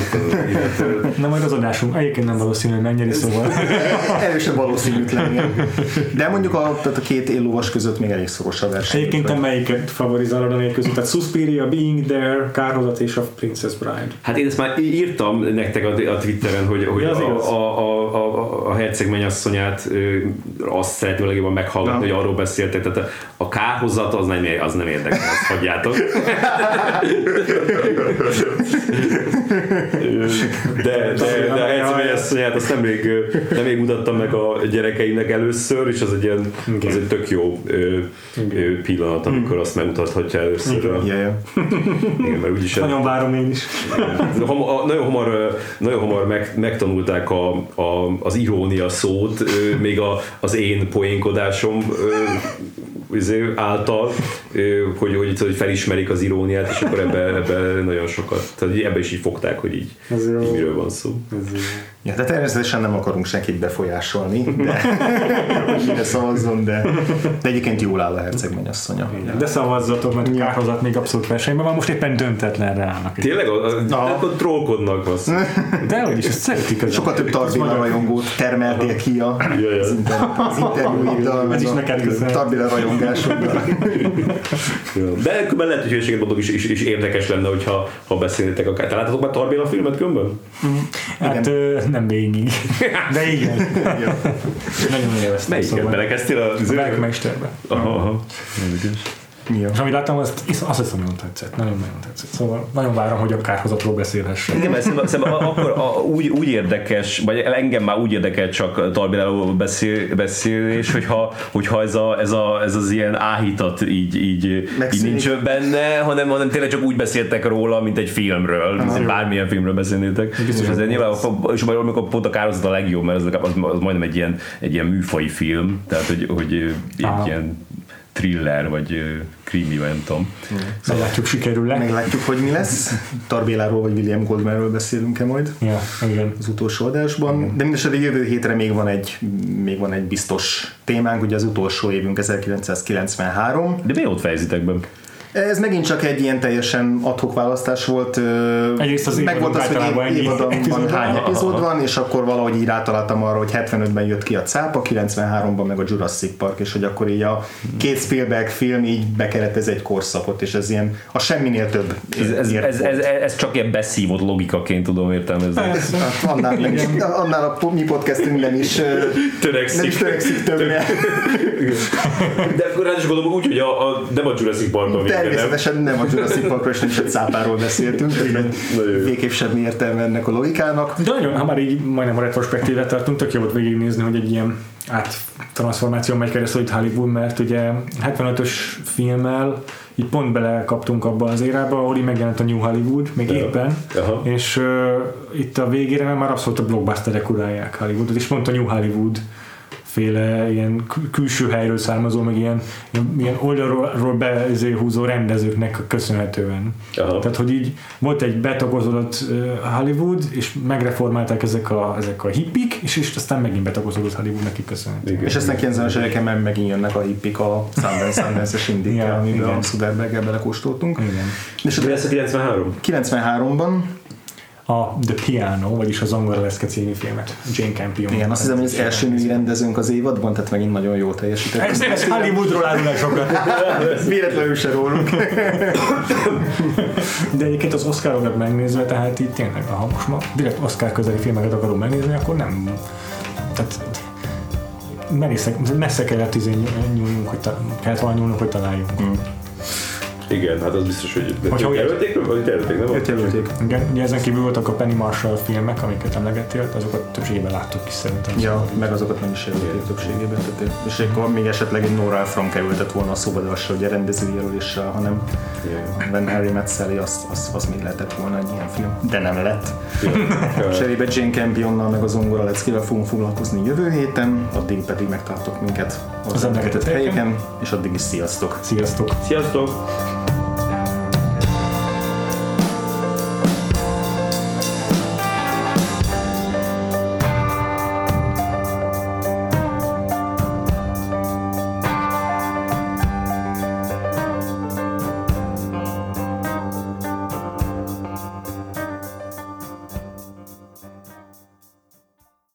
Na majd az adásunk, egyébként nem valószínű, hogy mennyire szóval. Erősen valószínűtlen, igen. De mondjuk a, tehát a két éllovas között még elég szoros a verseny. Egyébként te melyiket favorizálod a négy között? Tehát Suspiria, Being There, Kárhozat és a Princess Bride. Hát én ezt már írtam nektek a, a Twitteren, hogy, hogy Ja, a, a, a, a, a herceg mennyasszonyát azt szeretném legjobban meghallgatni, hogy arról beszéltek, tehát a, a kárhozat az nem, az nem érdekel, hagyjátok. De, de, de a herceg mennyasszonyát azt nemrég, nemrég mutattam meg a gyerekeimnek először, és az egy ilyen, az egy tök jó ö, ö, pillanat, amikor azt megmutathatja először. Ja, ja. igen, mert úgyis Nagyon várom én is. Nagyon hamar, nagyon hamar meg, megtanulták a, a, az irónia szót, ö, még a, az én poénkodásom ö, izé, által, hogy, hogy, hogy felismerik az iróniát, és akkor ebbe, ebbe nagyon sokat, tehát ebbe is így fogták, hogy így, Ez jó. így miről van szó. Ja, de természetesen nem akarunk senkit befolyásolni, de mire szavazzon, de, de egyébként jól áll a herceg mennyasszonya. De szavazzatok, mert a Kárhozat még abszolút versenyben van, most éppen döntetlenre állnak. Tényleg? A, a, Na. a, trollkodnak az. De hogy is, ezt szeretik. Az Sokkal több Tarbila rajongót termeltél ki a, ja. az, az interjúiddal, Ez is neked a köszönhet. Tarbila rajongásoddal. De különben lehet, hogy hülyeséget mondok, is, is, is érdekes lenne, hogyha ha beszélnétek akár. Találtatok már Tarbéla filmet különben? Hát ö, nem végig. De igen. Nagyon élveztem. Melyiket szóval. belekezdtél a A Bergmeisterbe. Aha, aha. Ja. És amit láttam, azt, azt hiszem nagyon tetszett. Nagyon-nagyon tetszett. Szóval nagyon várom, hogy a kárhozatról beszélhessek. Igen, mert szerintem, szerintem akkor a, úgy, úgy érdekes, vagy engem már úgy érdekel csak Tarbiláról beszél, beszélés, hogyha, hogyha ez, a, ez, a, ez az ilyen áhítat így, így, így nincs benne, hanem, hanem tényleg csak úgy beszéltek róla, mint egy filmről, mint bármilyen filmről beszélnétek. És ezért nyilván, és majd amikor pont a kározat a legjobb, mert az, az, az majdnem egy ilyen, egy ilyen műfai film, tehát hogy, hogy egy ilyen thriller, vagy krimi, vagy nem tudom. Meglátjuk, sikerül-e. Meglátjuk, hogy mi lesz. Tarbéláról vagy William Goldmanről beszélünk-e majd Ja, igen. az utolsó adásban. De mindesetre jövő hétre még van egy, még van egy biztos témánk, ugye az utolsó évünk 1993. De mi ott fejezitek be? Ez megint csak egy ilyen teljesen adhok választás volt. Egyrészt az meg volt az, hogy általában ennyi év- évadonban epizód van. hány epizód van, és akkor valahogy így rátaláltam arra, hogy 75-ben jött ki a cápa, 93-ban meg a Jurassic Park, és hogy akkor így a két Spielberg film így bekeretez egy korszakot, és ez ilyen a semminél több. Ez, ez, ez, ez, ez csak ilyen beszívott logikaként tudom értelmezni. Hát annál, nem is, annál a mi podcastünk nem is Törekszik. Nem is törekszik többre. De akkor rá is gondolom úgy, hogy a, a, nem a Jurassic Parkban vége, nem? Természetesen nem a Jurassic Parkról és nem is a cápáról beszéltünk. Végképp semmi értelme ennek a logikának. De nagyon, ha már így majdnem a retrospektívet tartunk, tök jó volt végignézni, hogy egy ilyen áttranszformáció megy keresztül itt Hollywood, mert ugye 75-ös filmmel így pont belekaptunk abba az érába, ahol így megjelent a New Hollywood, még Ja. éppen, Aha. és uh, itt a végére már abszolút a blockbusterek urálják Hollywoodot, és pont a New Hollywood féle ilyen kül- külső helyről származó, meg ilyen, ilyen, oldalról behúzó rendezőknek köszönhetően. Aha. Tehát, hogy így volt egy betagozódott Hollywood, és megreformálták ezek a, ezek a hippik, és, és aztán megint betagozódott Hollywood neki köszönhetően. Igen. És aztán 90-es éveken meg megint jönnek a hippik a Sundance, Sundance-es indikkel, Ja, amiben a Soderberggel belekóstoltunk. Igen. És Mi lesz a 93? 93-ban, A The Piano, vagyis a Zongora Leszke című filmet. Jane Campion. igen, azt hiszem, hogy az első női rendezőnk az évadban, tehát megint nagyon jól teljesített. Ez, ez Hollywoodról árul el sokat. Véletlenül se rólunk. De egyébként az Oscarokat megnézve, tehát így tényleg, ha most ma direkt Oscar közeli filmeket akarom megnézni, akkor nem... Tehát merészek, messze kellett izé nyúlnunk, hogy ta, kellett volna nyúlnunk, hogy találjunk. Igen, hát az biztos, hogy úgy- jelölték, vagy jelölték, nem? Öt jelölték. Igen, ugye ezen kívül voltak a Penny Marshall filmek, amiket emlegettél, azokat többségében láttuk is szerintem. Ja, meg azokat nem is jelölték többségében. Tehát, és akkor még esetleg egy Nora Ephron kerültett volna a szóba, de az se ugye rendezői jelöléssel, hanem. Ben Harry Met Sally, az, az, az még lehetett volna egy ilyen film, de nem lett. Cserébe Jane Campionnal meg az Ongora leckével fogunk foglalkozni jövő héten, addig pedig megtartok minket az Az emlegetett emlegetett helyeken, és addig is sziasztok! Sziasztok! Sziasztok!